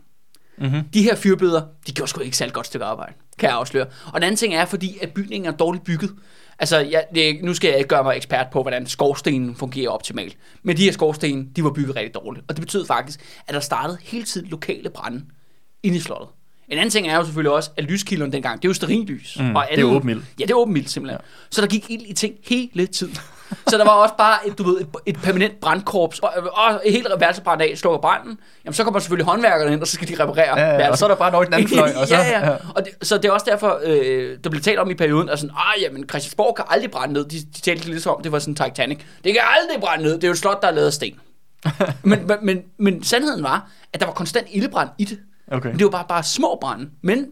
[SPEAKER 2] Mm-hmm.
[SPEAKER 1] De her fyrbøder, de gjorde sgu ikke særlig godt stykke arbejde, kan jeg afsløre. Og den anden ting er, fordi at bygningen er dårligt bygget. Altså, jeg, det, nu skal jeg ikke gøre mig ekspert på, hvordan skorstenen fungerer optimalt. Men de her skorsten, de var bygget rigtig dårligt. Og det betød faktisk, at der startede hele tiden lokale brænde inde i slottet. En anden ting er jo selvfølgelig også, at lyskilderne dengang, det er jo sterillys.
[SPEAKER 2] Mm,
[SPEAKER 1] og
[SPEAKER 2] det er åben ild.
[SPEAKER 1] Ja, det er åben ild simpelthen. Ja. Så der gik ild i ting hele tiden. Så der var også bare et, du ved, et, et permanent brandkorps, og, og et helt værelse brændt af, slukker branden. Jamen, så kommer selvfølgelig håndværkerne ind, og så skal de reparere
[SPEAKER 2] Ja, ja, og
[SPEAKER 1] værelset.
[SPEAKER 2] så er der bare noget i den anden fløj. Og så,
[SPEAKER 1] ja, ja. Og det, så det er også derfor, øh, der blev talt om i perioden, at sådan, ah, jamen, Christiansborg kan aldrig brænde ned. De, de talte lidt om, det var sådan Titanic. Det kan aldrig brænde ned. Det er jo et slot, der er lavet af sten. men, men, men, men sandheden var, at der var konstant ildebrand i det.
[SPEAKER 2] Okay.
[SPEAKER 1] Men det var bare, bare små brænde. Men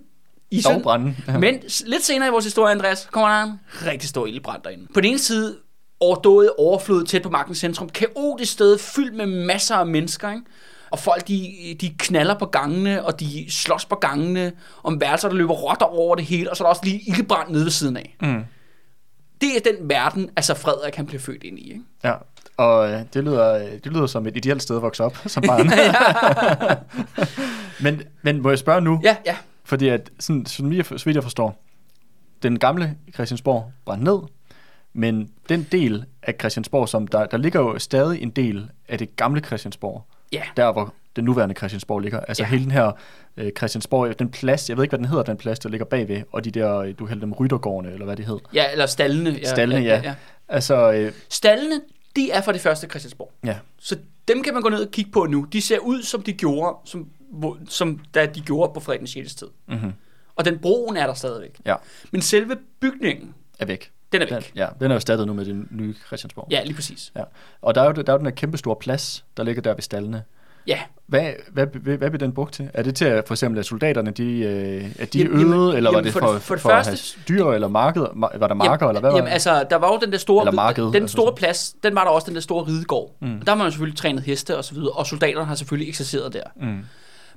[SPEAKER 1] i sådan-
[SPEAKER 2] brænde. Ja.
[SPEAKER 1] Men lidt senere i vores historie, Andreas, kommer der en rigtig stor ildbrand derinde. På den ene side, overdået overflod tæt på magtens centrum. Kaotisk sted, fyldt med masser af mennesker, ikke? Og folk, de, de knaller på gangene, og de slås på gangene, om værelser, der løber rotter over det hele, og så er der også lige ildbrand nede ved siden af.
[SPEAKER 2] Mm.
[SPEAKER 1] Det er den verden, altså Frederik kan blive født ind i, ikke?
[SPEAKER 2] Ja, og øh, det lyder, øh, det lyder som et ideelt sted at vokse op som barn. men, men må jeg spørge nu,
[SPEAKER 1] Ja, ja.
[SPEAKER 2] fordi at, sådan, jeg- så vidt jeg forstår, den gamle Christiansborg brændte ned, men den del af Christiansborg, som der, der ligger jo stadig en del af det gamle Christiansborg,
[SPEAKER 1] Ja.
[SPEAKER 2] der hvor den nuværende Christiansborg ligger. Altså
[SPEAKER 1] Ja.
[SPEAKER 2] ja. hele den her øh, Christiansborg, den plads, jeg ved ikke, hvad den hedder, den plads, der ligger bagved, og de der, øh, du kalder dem ryttergårdene, eller hvad de hed.
[SPEAKER 1] Ja, eller stallene. Ja,
[SPEAKER 2] Stallene, ja. Altså, øh,
[SPEAKER 1] Stallene, de er for det første Christiansborg.
[SPEAKER 2] ja.
[SPEAKER 1] Så dem kan man gå ned og kigge på nu. De ser ud, som de gjorde, som, som da de gjorde på den 6. tid.
[SPEAKER 2] Mm-hmm.
[SPEAKER 1] Og den broen er der stadigvæk.
[SPEAKER 2] Ja,
[SPEAKER 1] Men selve bygningen,
[SPEAKER 2] er væk.
[SPEAKER 1] den er
[SPEAKER 2] Den,
[SPEAKER 1] væk.
[SPEAKER 2] ja, den er jo erstattet nu med den nye Christiansborg.
[SPEAKER 1] Ja, lige præcis.
[SPEAKER 2] Ja. Og der er, jo, der er jo den her kæmpe store plads, der ligger der ved stallene.
[SPEAKER 1] Ja,
[SPEAKER 2] Hvad, hvad, hvad, hvad blev den brugt til? Er det til at for eksempel, at soldaterne de, øh, at de
[SPEAKER 1] Jamen,
[SPEAKER 2] øvede,
[SPEAKER 1] jamen,
[SPEAKER 2] eller var
[SPEAKER 1] jamen,
[SPEAKER 2] det
[SPEAKER 1] for
[SPEAKER 2] for,
[SPEAKER 1] for det
[SPEAKER 2] for
[SPEAKER 1] første-
[SPEAKER 2] at have dyr, eller marked, mar- var der marker, eller hvad var
[SPEAKER 1] jamen,
[SPEAKER 2] det?
[SPEAKER 1] altså, der var jo den der store,
[SPEAKER 2] Eller marked,
[SPEAKER 1] den
[SPEAKER 2] altså
[SPEAKER 1] store plads, den var der også den der store ridegård. Mm. Der har man jo selvfølgelig trænet heste og så videre, og soldaterne har selvfølgelig ekserceret der.
[SPEAKER 2] Mm.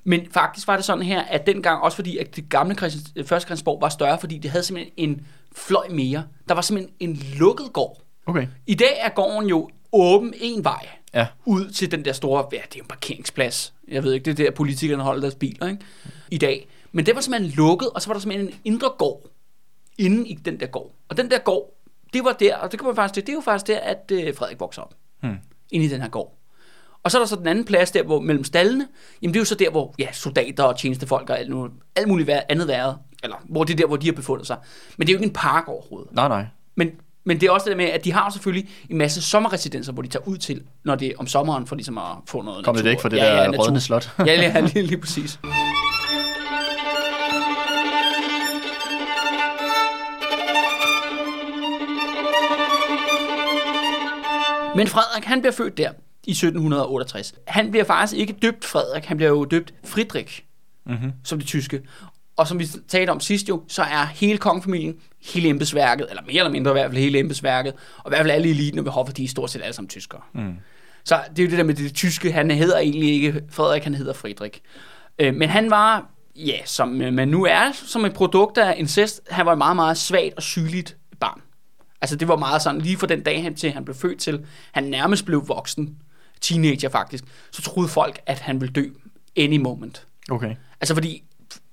[SPEAKER 1] Men faktisk var det sådan her, at dengang, også fordi at det gamle Christians, første Christiansborg var større, fordi det havde simpelthen en fløj mere. Der var simpelthen en lukket gård.
[SPEAKER 2] Okay,
[SPEAKER 1] I dag er gården jo åben en vej
[SPEAKER 2] ja.
[SPEAKER 1] ud til den der store, ja, det er en parkeringsplads. Jeg ved ikke, det er der politikerne holder deres biler, ikke? I dag. Men det var simpelthen lukket, og så var der simpelthen en indre gård inde i den der gård. Og den der gård, det var der, og det kan man faktisk det er jo faktisk der, at øh, Frederik vokser op.
[SPEAKER 2] Hmm.
[SPEAKER 1] Inde i den her gård. Og så er der så den anden plads der, hvor mellem stallene, jamen det er jo så der, hvor ja, soldater og tjenestefolk og alt, nu, alt muligt andet været, eller hvor det er der, hvor de har befundet sig. Men det er jo ikke en park overhovedet.
[SPEAKER 2] Nej, nej.
[SPEAKER 1] Men, men det er også det der med, at de har selvfølgelig en masse sommerresidenser, hvor de tager ud til, når det er om sommeren, for ligesom at få noget
[SPEAKER 2] Kom
[SPEAKER 1] natur.
[SPEAKER 2] det væk fra det der rådne slot.
[SPEAKER 1] ja, ja, lige, lige præcis. Men Frederik, han bliver født der i 1768. Han bliver faktisk ikke døbt Frederik, han bliver jo døbt Friedrich,
[SPEAKER 2] Mm-hmm.
[SPEAKER 1] som det tyske. Og som vi talte om sidst jo, så er hele kongefamilien, hele embedsværket, eller mere eller mindre i hvert fald hele embedsværket, og i hvert fald alle eliten ved hoffet, de er stort set alle sammen tyskere.
[SPEAKER 2] Mm.
[SPEAKER 1] Så det er jo det der med det tyske, han hedder egentlig ikke Frederik, han hedder Friedrich. Øh, men han var, ja, som øh, man nu er, som et produkt af incest, han var et meget, meget svagt og sygeligt barn. Altså det var meget sådan, lige fra den dag han til han blev født til, han nærmest blev voksen, teenager faktisk, så troede folk, at han ville dø any moment.
[SPEAKER 2] Okay.
[SPEAKER 1] Altså fordi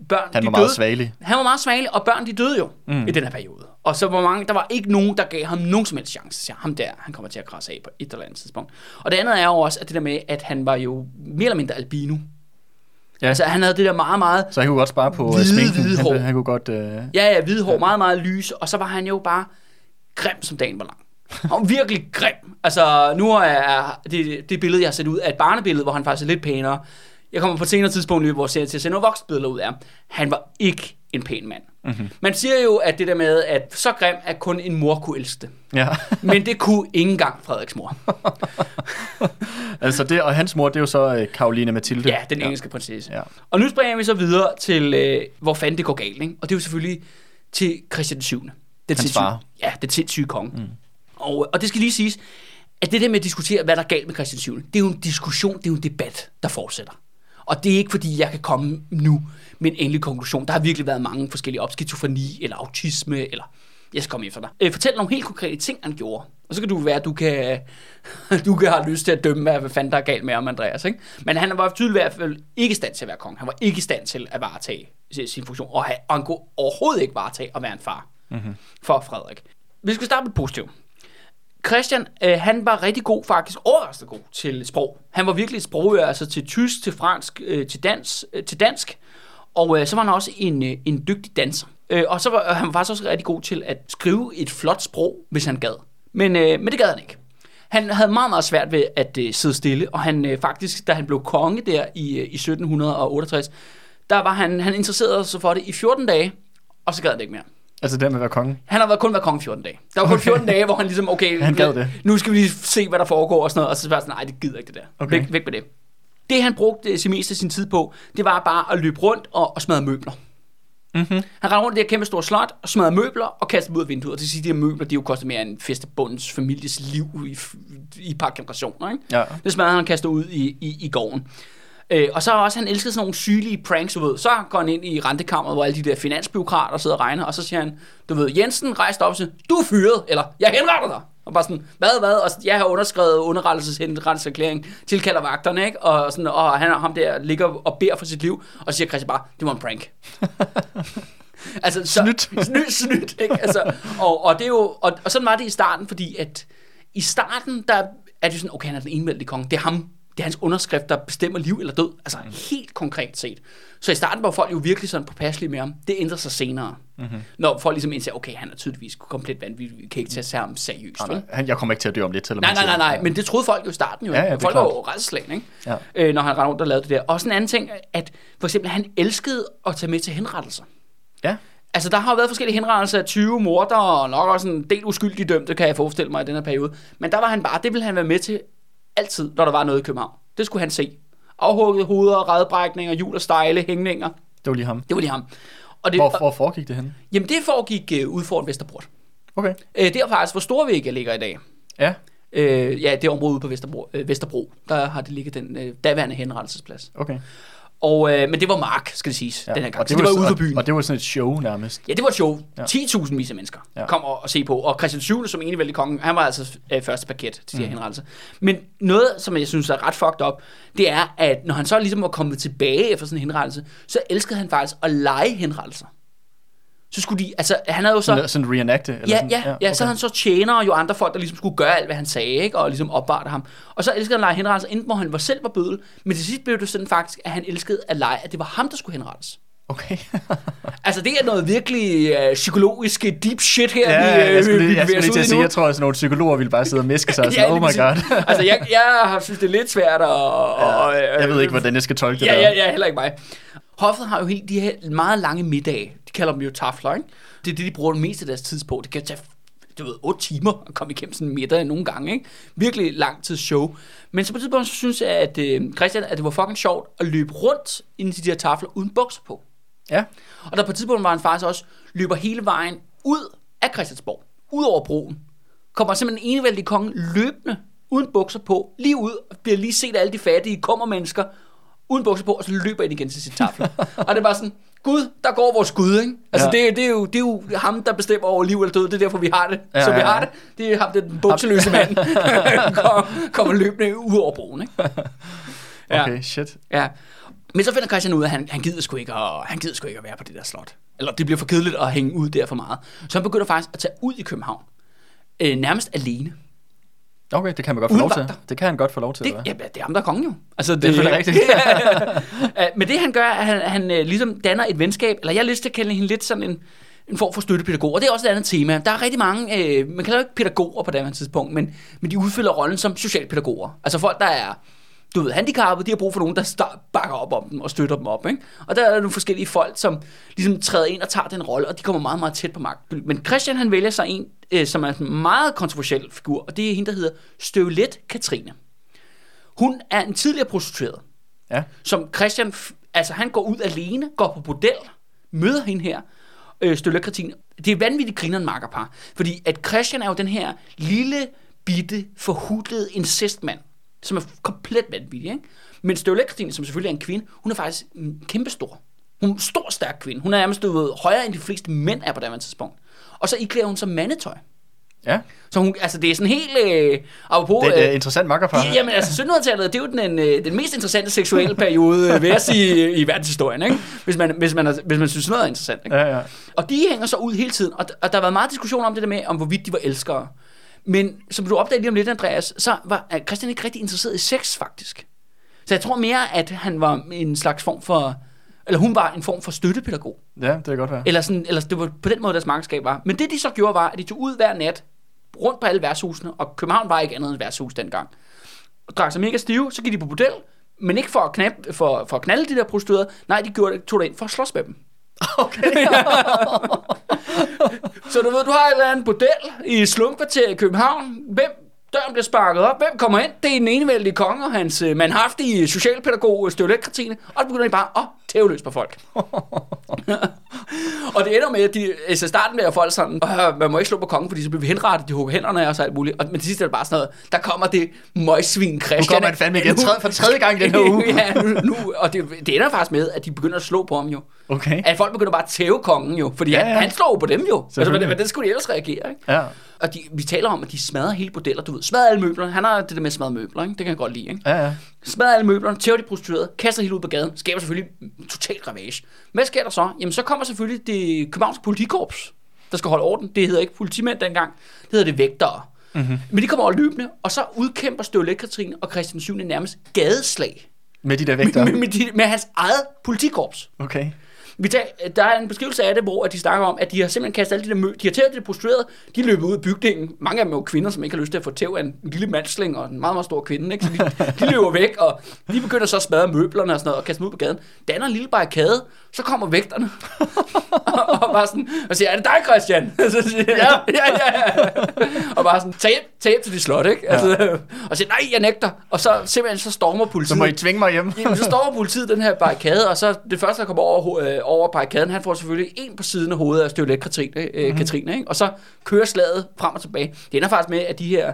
[SPEAKER 1] børn,
[SPEAKER 2] Han
[SPEAKER 1] de
[SPEAKER 2] var meget
[SPEAKER 1] døde,
[SPEAKER 2] svagelig.
[SPEAKER 1] han var meget svagelig, og børn de døde jo
[SPEAKER 2] Mm.
[SPEAKER 1] i den her periode. Og så var mange, der var ikke nogen, der gav ham nogen som helst chance. Så ham der, han kommer til at krasse af på et eller andet tidspunkt. Og det andet er jo også at det der med, at han var jo mere eller mindre albino.
[SPEAKER 2] Ja.
[SPEAKER 1] Altså han havde det der meget, meget,
[SPEAKER 2] Så han kunne godt spare på øh,
[SPEAKER 1] Hvide,
[SPEAKER 2] sminken.
[SPEAKER 1] hvide
[SPEAKER 2] han,
[SPEAKER 1] hår.
[SPEAKER 2] han kunne godt... Øh...
[SPEAKER 1] ja, ja, hvide hår, meget, meget lys. Og så var han jo bare grim, som dagen var lang. Han var virkelig grim. Altså, nu er det, det billede, jeg har set ud, er et barnebillede, hvor han faktisk er lidt pænere. Jeg kommer på et senere tidspunkt, lige, hvor jeg ser til at se nogle voksenbilleder ud af. Han var ikke en pæn mand.
[SPEAKER 2] Mm-hmm.
[SPEAKER 1] Man siger jo, at det der med, at så grim, at kun en mor kunne elske det.
[SPEAKER 2] Ja.
[SPEAKER 1] Men det kunne ikke engang Frederiks mor.
[SPEAKER 2] altså det, og hans mor, det er jo så øh, Karoline Mathilde.
[SPEAKER 1] Ja, den engelske prinsesse.
[SPEAKER 2] Ja.
[SPEAKER 1] Og nu springer vi så videre til, øh, hvor fanden det går galt. Ikke? Og det er jo selvfølgelig til Christian den 7. Den
[SPEAKER 2] Hans
[SPEAKER 1] sindssyge-
[SPEAKER 2] far.
[SPEAKER 1] Ja, den sindssyge konge. Mm. Og, og det skal lige siges, at det der med at diskutere, hvad der er galt med Christian 7. Det er jo en diskussion, det er jo en debat, der fortsætter. Og det er ikke fordi, jeg kan komme nu med en endelig konklusion. Der har virkelig været mange forskellige op, skizofreni eller autisme, eller jeg skal komme efter dig. Øh, fortæl nogle helt konkrete ting, han gjorde. Og så kan du være, at du kan, du kan have lyst til at dømme, hvad, fanden der er galt med ham, Andreas. Ikke? Men han var tydeligt i hvert fald ikke i stand til at være konge. Han var ikke i stand til at varetage sin- funktion. Og han, og han kunne overhovedet ikke varetage at være en far
[SPEAKER 2] Mm-hmm.
[SPEAKER 1] for Frederik. Vi skal starte med positivt. Christian, øh, han var rigtig god, faktisk overraskende god til sprog. Han var virkelig et sprogører, altså til tysk, til fransk, øh, til, dans, øh, til dansk. Og øh, så var han også en, øh, en dygtig danser. Øh, og så var øh, han var faktisk også rigtig god til at skrive et flot sprog, hvis han gad. Men, øh, men det gad han ikke. Han havde meget, meget svært ved at øh, sidde stille, og han øh, faktisk, da han blev konge der i, øh, i 1768, der var han, han interesseret sig for det i 14 dage, og så gad han det ikke mere.
[SPEAKER 2] Altså det med at være konge.
[SPEAKER 1] Han har været, kun været konge i 14 dage. Der var kun 14 dage, hvor han ligesom, okay,
[SPEAKER 2] Han gad det.
[SPEAKER 1] nu skal vi lige se, hvad der foregår og sådan noget. Og så var sådan, nej, det gider ikke det der.
[SPEAKER 2] Okay.
[SPEAKER 1] Væk, væk med det. Det, han brugte sin meste af sin tid på, det var bare at løbe rundt og, og smadre møbler.
[SPEAKER 2] Mm-hmm.
[SPEAKER 1] Han rendte rundt i det her kæmpe store slot og smadrede møbler og kastede dem ud af vinduet. Og det vil sige, at de her møbler, de jo kostet mere end festebundens families liv i, i et par generationer. Ikke?
[SPEAKER 2] Ja.
[SPEAKER 1] Det smadrede han og kastede ud i, i, i gården. Øh, og så har også han elsket sådan nogle sygelige pranks, du ved. Så går han ind i rentekammeret, hvor alle de der finansbyråkrater sidder og regner, og så siger han, du ved, Jensen rejste op og siger, du er fyret, eller jeg henretter dig. Og bare sådan, hvad, hvad? Og jeg har underskrevet underrettelseshenrettelseserklæring, tilkalder vagterne, ikke? Og, sådan, og han ham der ligger og beder for sit liv, og siger Christian bare, det var en prank. altså, så,
[SPEAKER 2] Snydt.
[SPEAKER 1] snydt, snydt, ikke? Altså, og, og, det er jo, og, og sådan var det i starten, fordi at i starten, der er det sådan, okay, han er den enevældige konge, det er ham, det er hans underskrift, der bestemmer liv eller død, altså helt konkret set. Så i starten var folk jo virkelig sådan påpasselige med ham. Det ændrer sig senere. Mm-hmm. Når folk ligesom indser, okay, han er tydeligvis komplet vanvittig, vi kan ikke tage ham seriøst.
[SPEAKER 2] Nej, nej, han, jeg kommer ikke til at dø om lidt,
[SPEAKER 1] Nej, nej, nej, nej, men det troede folk jo i starten jo.
[SPEAKER 2] Ja, ja,
[SPEAKER 1] folk var jo rædselsslagen, ikke?
[SPEAKER 2] Ja.
[SPEAKER 1] Øh, når han rendte rundt og lavede det der. Også en anden ting, at for eksempel han elskede at tage med til henrettelser.
[SPEAKER 2] Ja.
[SPEAKER 1] Altså, der har jo været forskellige henrettelser af 20 morder, og nok også en del uskyldige dømte, kan jeg forestille mig i den her periode. Men der var han bare, det ville han være med til altid, når der var noget i København. Det skulle han se. afhugget hoveder, redbrækninger, hjul og stejle, hængninger.
[SPEAKER 2] Det var lige ham.
[SPEAKER 1] Det var lige ham. Og det,
[SPEAKER 2] Hvor, hvor foregik det henne?
[SPEAKER 1] Jamen, det foregik øh, ud foran Vesterport.
[SPEAKER 2] Okay.
[SPEAKER 1] Øh, det er faktisk, hvor Storvægge ligger i dag.
[SPEAKER 2] Ja,
[SPEAKER 1] Øh, ja, det område ude på Vesterbro, øh, Vesterbro. Der har det ligget den øh, daværende henrettelsesplads.
[SPEAKER 2] okay.
[SPEAKER 1] Og, øh, men det var Mark, skal det siges,
[SPEAKER 2] Ja.
[SPEAKER 1] den her gang.
[SPEAKER 2] Og
[SPEAKER 1] Så det, var ude for byen.
[SPEAKER 2] Og det var sådan et show nærmest.
[SPEAKER 1] Ja, det var et show.
[SPEAKER 2] Ja.
[SPEAKER 1] 10.000 vis af mennesker
[SPEAKER 2] Ja.
[SPEAKER 1] kom og, og se på. Og Christian 7. som enevældig konge, han var altså øh, første paket til de her henrettelser. Men noget, som jeg synes er ret fucked up, det er, at når han så ligesom var kommet tilbage efter sådan en henrettelse, så elskede han faktisk at lege henrettelser. Så skulle de, altså han havde jo så...
[SPEAKER 2] Sådan, reenacte? Eller
[SPEAKER 1] Ja,
[SPEAKER 2] sådan?
[SPEAKER 1] ja, ja, så havde han så tjener og jo andre folk, der ligesom skulle gøre alt, hvad han sagde, ikke? og ligesom opbarte ham. Og så elskede han at lege henrettelse, enten hvor han var selv var bødel, men til sidst blev det sådan faktisk, at han elskede at lege, at det var ham, der skulle henrettes.
[SPEAKER 2] Okay.
[SPEAKER 1] Altså, det er noget virkelig øh, psykologisk øh, deep shit her,
[SPEAKER 2] ja,
[SPEAKER 1] vi, øh,
[SPEAKER 2] jeg skulle lige, jeg skulle lige til at sige, jeg tror, at sådan nogle psykologer ville bare sidde og meske sig og sige,
[SPEAKER 1] Ja,
[SPEAKER 2] oh my god.
[SPEAKER 1] altså, jeg, jeg har synes, det er lidt svært at... og, øh,
[SPEAKER 2] Jeg ved ikke, hvordan jeg skal tolke det
[SPEAKER 1] Ja,
[SPEAKER 2] der.
[SPEAKER 1] ja, ja, heller ikke mig. Hoffet har jo helt de her meget lange middage. De kalder dem jo tafler, ikke? Det er det, de bruger det meste af deres tid på. Det kan tage du ved, 8 timer at komme igennem sådan en middag nogle gange, ikke? Virkelig lang tid show. Men så på et tidspunkt, så synes jeg, at øh, Christian, at det var fucking sjovt at løbe rundt ind i de her tafler uden bukser på.
[SPEAKER 2] Ja.
[SPEAKER 1] Og der på et tidspunkt, hvor han faktisk også løber hele vejen ud af Christiansborg, ud over broen, kommer simpelthen en enevældig konge løbende, uden bukser på, lige ud, og bliver lige set af alle de fattige kommer mennesker, uden bukser på, og så løber ind igen til sit tafler. og det er bare sådan, Gud, der går vores Gud, ikke? Altså,
[SPEAKER 2] Ja.
[SPEAKER 1] det, det, er jo, det er jo ham, der bestemmer over liv eller død. Det er derfor, vi har det,
[SPEAKER 2] Ja,
[SPEAKER 1] som vi har det. Det er ham, det den bukseløse mand, kommer, kommer løbende ud over broen, ikke? Ja.
[SPEAKER 2] Okay, shit.
[SPEAKER 1] Ja. Men så finder Christian ud af, at han, han, gider sgu ikke at, han gider sgu ikke at være på det der slot. Eller det bliver for kedeligt at hænge ud der for meget. Så han begynder faktisk at tage ud i København. Øh, nærmest alene.
[SPEAKER 2] Okay, det kan man godt få lov til. Det kan han godt få lov til,
[SPEAKER 1] Det,
[SPEAKER 2] eller
[SPEAKER 1] ja, det er ham, der er kongen jo. Altså, det,
[SPEAKER 2] Det er selvfølgelig rigtigt.
[SPEAKER 1] Ja. Men det han gør, er, at han, han øh, ligesom danner et venskab, eller jeg har lyst til at kalde hende lidt sådan en, en form for støttepædagog, og det er også et andet tema. Der er rigtig mange, øh, man kalder jo ikke pædagoger på det her tidspunkt, men, men de udfylder rollen som socialpædagoger. Altså folk, der er du ved, handicappede, de har brug for nogen, der start, bakker op om dem og støtter dem op. Ikke? Og der er nogle forskellige folk, som ligesom træder ind og tager den rolle, og de kommer meget, meget tæt på magten. Men Christian, han vælger sig en, øh, som er en meget kontroversiel figur, og det er hende, der hedder Støvlet Katrine. Hun er en tidligere prostitueret,
[SPEAKER 2] Ja.
[SPEAKER 1] som Christian, altså han går ud alene, går på bordel, møder hende her, øh, Stølle Katrine. Det er vanvittigt grineren makkerpar, fordi at Christian er jo den her lille, bitte, forhudlede incestmand, som er komplet vanvittig, ikke? Men Stølle Katrine, som selvfølgelig er en kvinde, hun er faktisk kæmpestor. Hun er en stor, stærk kvinde. Hun er nærmest du ved, højere end de fleste mænd er på det tidspunkt. Og så iklæder hun sig mandetøj.
[SPEAKER 2] Ja,
[SPEAKER 1] Så hun, altså det er sådan helt, øh, apropos...
[SPEAKER 2] det er
[SPEAKER 1] øh,
[SPEAKER 2] et interessant makkerpar.
[SPEAKER 1] Ja, Jamen altså 1700-tallet, det er jo den, øh, den mest interessante seksuelle periode, øh, vil jeg sige, i verdenshistorien, ikke? Hvis man, hvis man, hvis man synes, noget er interessant. Ikke?
[SPEAKER 2] Ja, ja.
[SPEAKER 1] Og de hænger så ud hele tiden, og, og der har været meget diskussion om det der med, om hvorvidt de var elskere. Men som du opdagede lige om lidt, Andreas, så var Christian ikke rigtig interesseret i sex, faktisk. Så jeg tror mere, at han var en slags form for... Eller hun var en form for støttepædagog.
[SPEAKER 2] ja, det kan godt være.
[SPEAKER 1] Eller, sådan, eller det var på den måde, deres markedskab var. Men det, de så gjorde, var, at de tog ud hver nat, rundt på alle værtshusene, og København var ikke andet end værtshus dengang. Og drak sig mega stive, så gik de på bordel, men ikke for at, knap, for, for at knalde de der prostituerede. Nej, de gjorde det, tog det ind for at slås med dem.
[SPEAKER 2] Okay.
[SPEAKER 1] Så du ved, du har et eller andet bordel i slumkvarter i København. Hvem døren bliver sparket op? Hvem kommer ind? Det er den enevældige konge og hans øh, manhaftige socialpædagog Støvlet-Kratine. Og så begynder de bare at tæve løs på folk. og det ender med, at de, altså starten med, at folk sådan, "Åh, man må ikke slå på kongen, fordi så bliver vi henrettet, de hugger hænderne af og så alt muligt. Og, men til sidst er det bare sådan noget, der kommer det møgsvin Christian.
[SPEAKER 2] kommer han fandme igen. Tredje- for tredje gang i den her uge.
[SPEAKER 1] ja, nu, nu, og det, det ender faktisk med, at de begynder at slå på ham jo.
[SPEAKER 2] Okay.
[SPEAKER 1] At folk begynder bare at tæve kongen jo, fordi
[SPEAKER 2] Ja,
[SPEAKER 1] ja. Han, han slår på dem jo. Altså, men det skulle de ellers reagere, ikke?
[SPEAKER 2] Ja.
[SPEAKER 1] Og de, vi taler om, at de smadrer hele bordeller, du ved. Smadrer alle møblerne. Han har det der med at smadre møbler, ikke? Det kan jeg godt lide, ikke?
[SPEAKER 2] Ja, ja.
[SPEAKER 1] Smadrer alle møblerne, tæver de prostituerede, kaster helt ud på gaden, skaber selvfølgelig total ravage. Hvad sker der så? Jamen, så kommer selvfølgelig det københavnske politikorps, der skal holde orden. Det hedder ikke politimænd dengang, det hedder det vægtere. Mm-hmm. Men de kommer over løbende, og så udkæmper Støvlet Katrine og Christian 7. nærmest gadeslag
[SPEAKER 2] Med de der
[SPEAKER 1] med,
[SPEAKER 2] vægter.
[SPEAKER 1] med, med, de, med hans eget politikorps.
[SPEAKER 2] Okay.
[SPEAKER 1] Vi tager, der er en beskrivelse af det, hvor de snakker om, at de har simpelthen kastet alle de der mø, de har tævet de prostituerede, de løber ud af bygningen. Mange af dem er jo kvinder, som ikke har lyst til at få tæv af en lille mandsling og en meget, meget stor kvinde. Ikke? Så de, de løber væk, og de begynder så at smadre møblerne og sådan noget, og kaste dem ud på gaden. Danner en lille barrikade, Så kommer vægterne, og, og bare sådan, og siger, er det dig, Christian? Så siger, ja, ja, ja, ja. Og bare sådan, tag hjem, tag hjem til dit slot, ikke? Altså, og siger, nej, jeg nægter. Og så simpelthen, så stormer politiet.
[SPEAKER 2] Så må I tvinge mig hjem.
[SPEAKER 1] Jamen, så står politiet den her barrikade, og så det første, der kommer over, øh, over barrikaden, han får selvfølgelig en på siden af hovedet af Støvlet Katrine, øh, mm-hmm. Katrine ikke? og så kører slaget frem og tilbage. Det ender faktisk med, at de her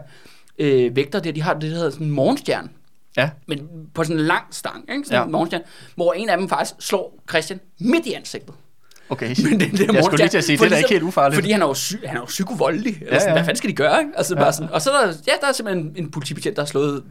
[SPEAKER 1] øh, vægter der, de har det, der hedder sådan en morgenstjerne,
[SPEAKER 2] Ja.
[SPEAKER 1] men på sådan en lang stang, ikke? sådan
[SPEAKER 2] Ja.
[SPEAKER 1] en morgenstjerne, hvor en af dem faktisk slår Christian midt i ansigtet.
[SPEAKER 2] Okay.
[SPEAKER 1] Men det, det
[SPEAKER 2] jeg skulle lige til at sige, det er da ikke helt ufarligt.
[SPEAKER 1] Fordi han er jo, sy- han er jo psykovoldelig. Eller
[SPEAKER 2] Ja,
[SPEAKER 1] sådan,
[SPEAKER 2] ja.
[SPEAKER 1] Hvad fanden skal de gøre? Ikke? Altså,
[SPEAKER 2] Ja.
[SPEAKER 1] bare sådan, og så er der, ja, der er simpelthen en politibetjent, der har slået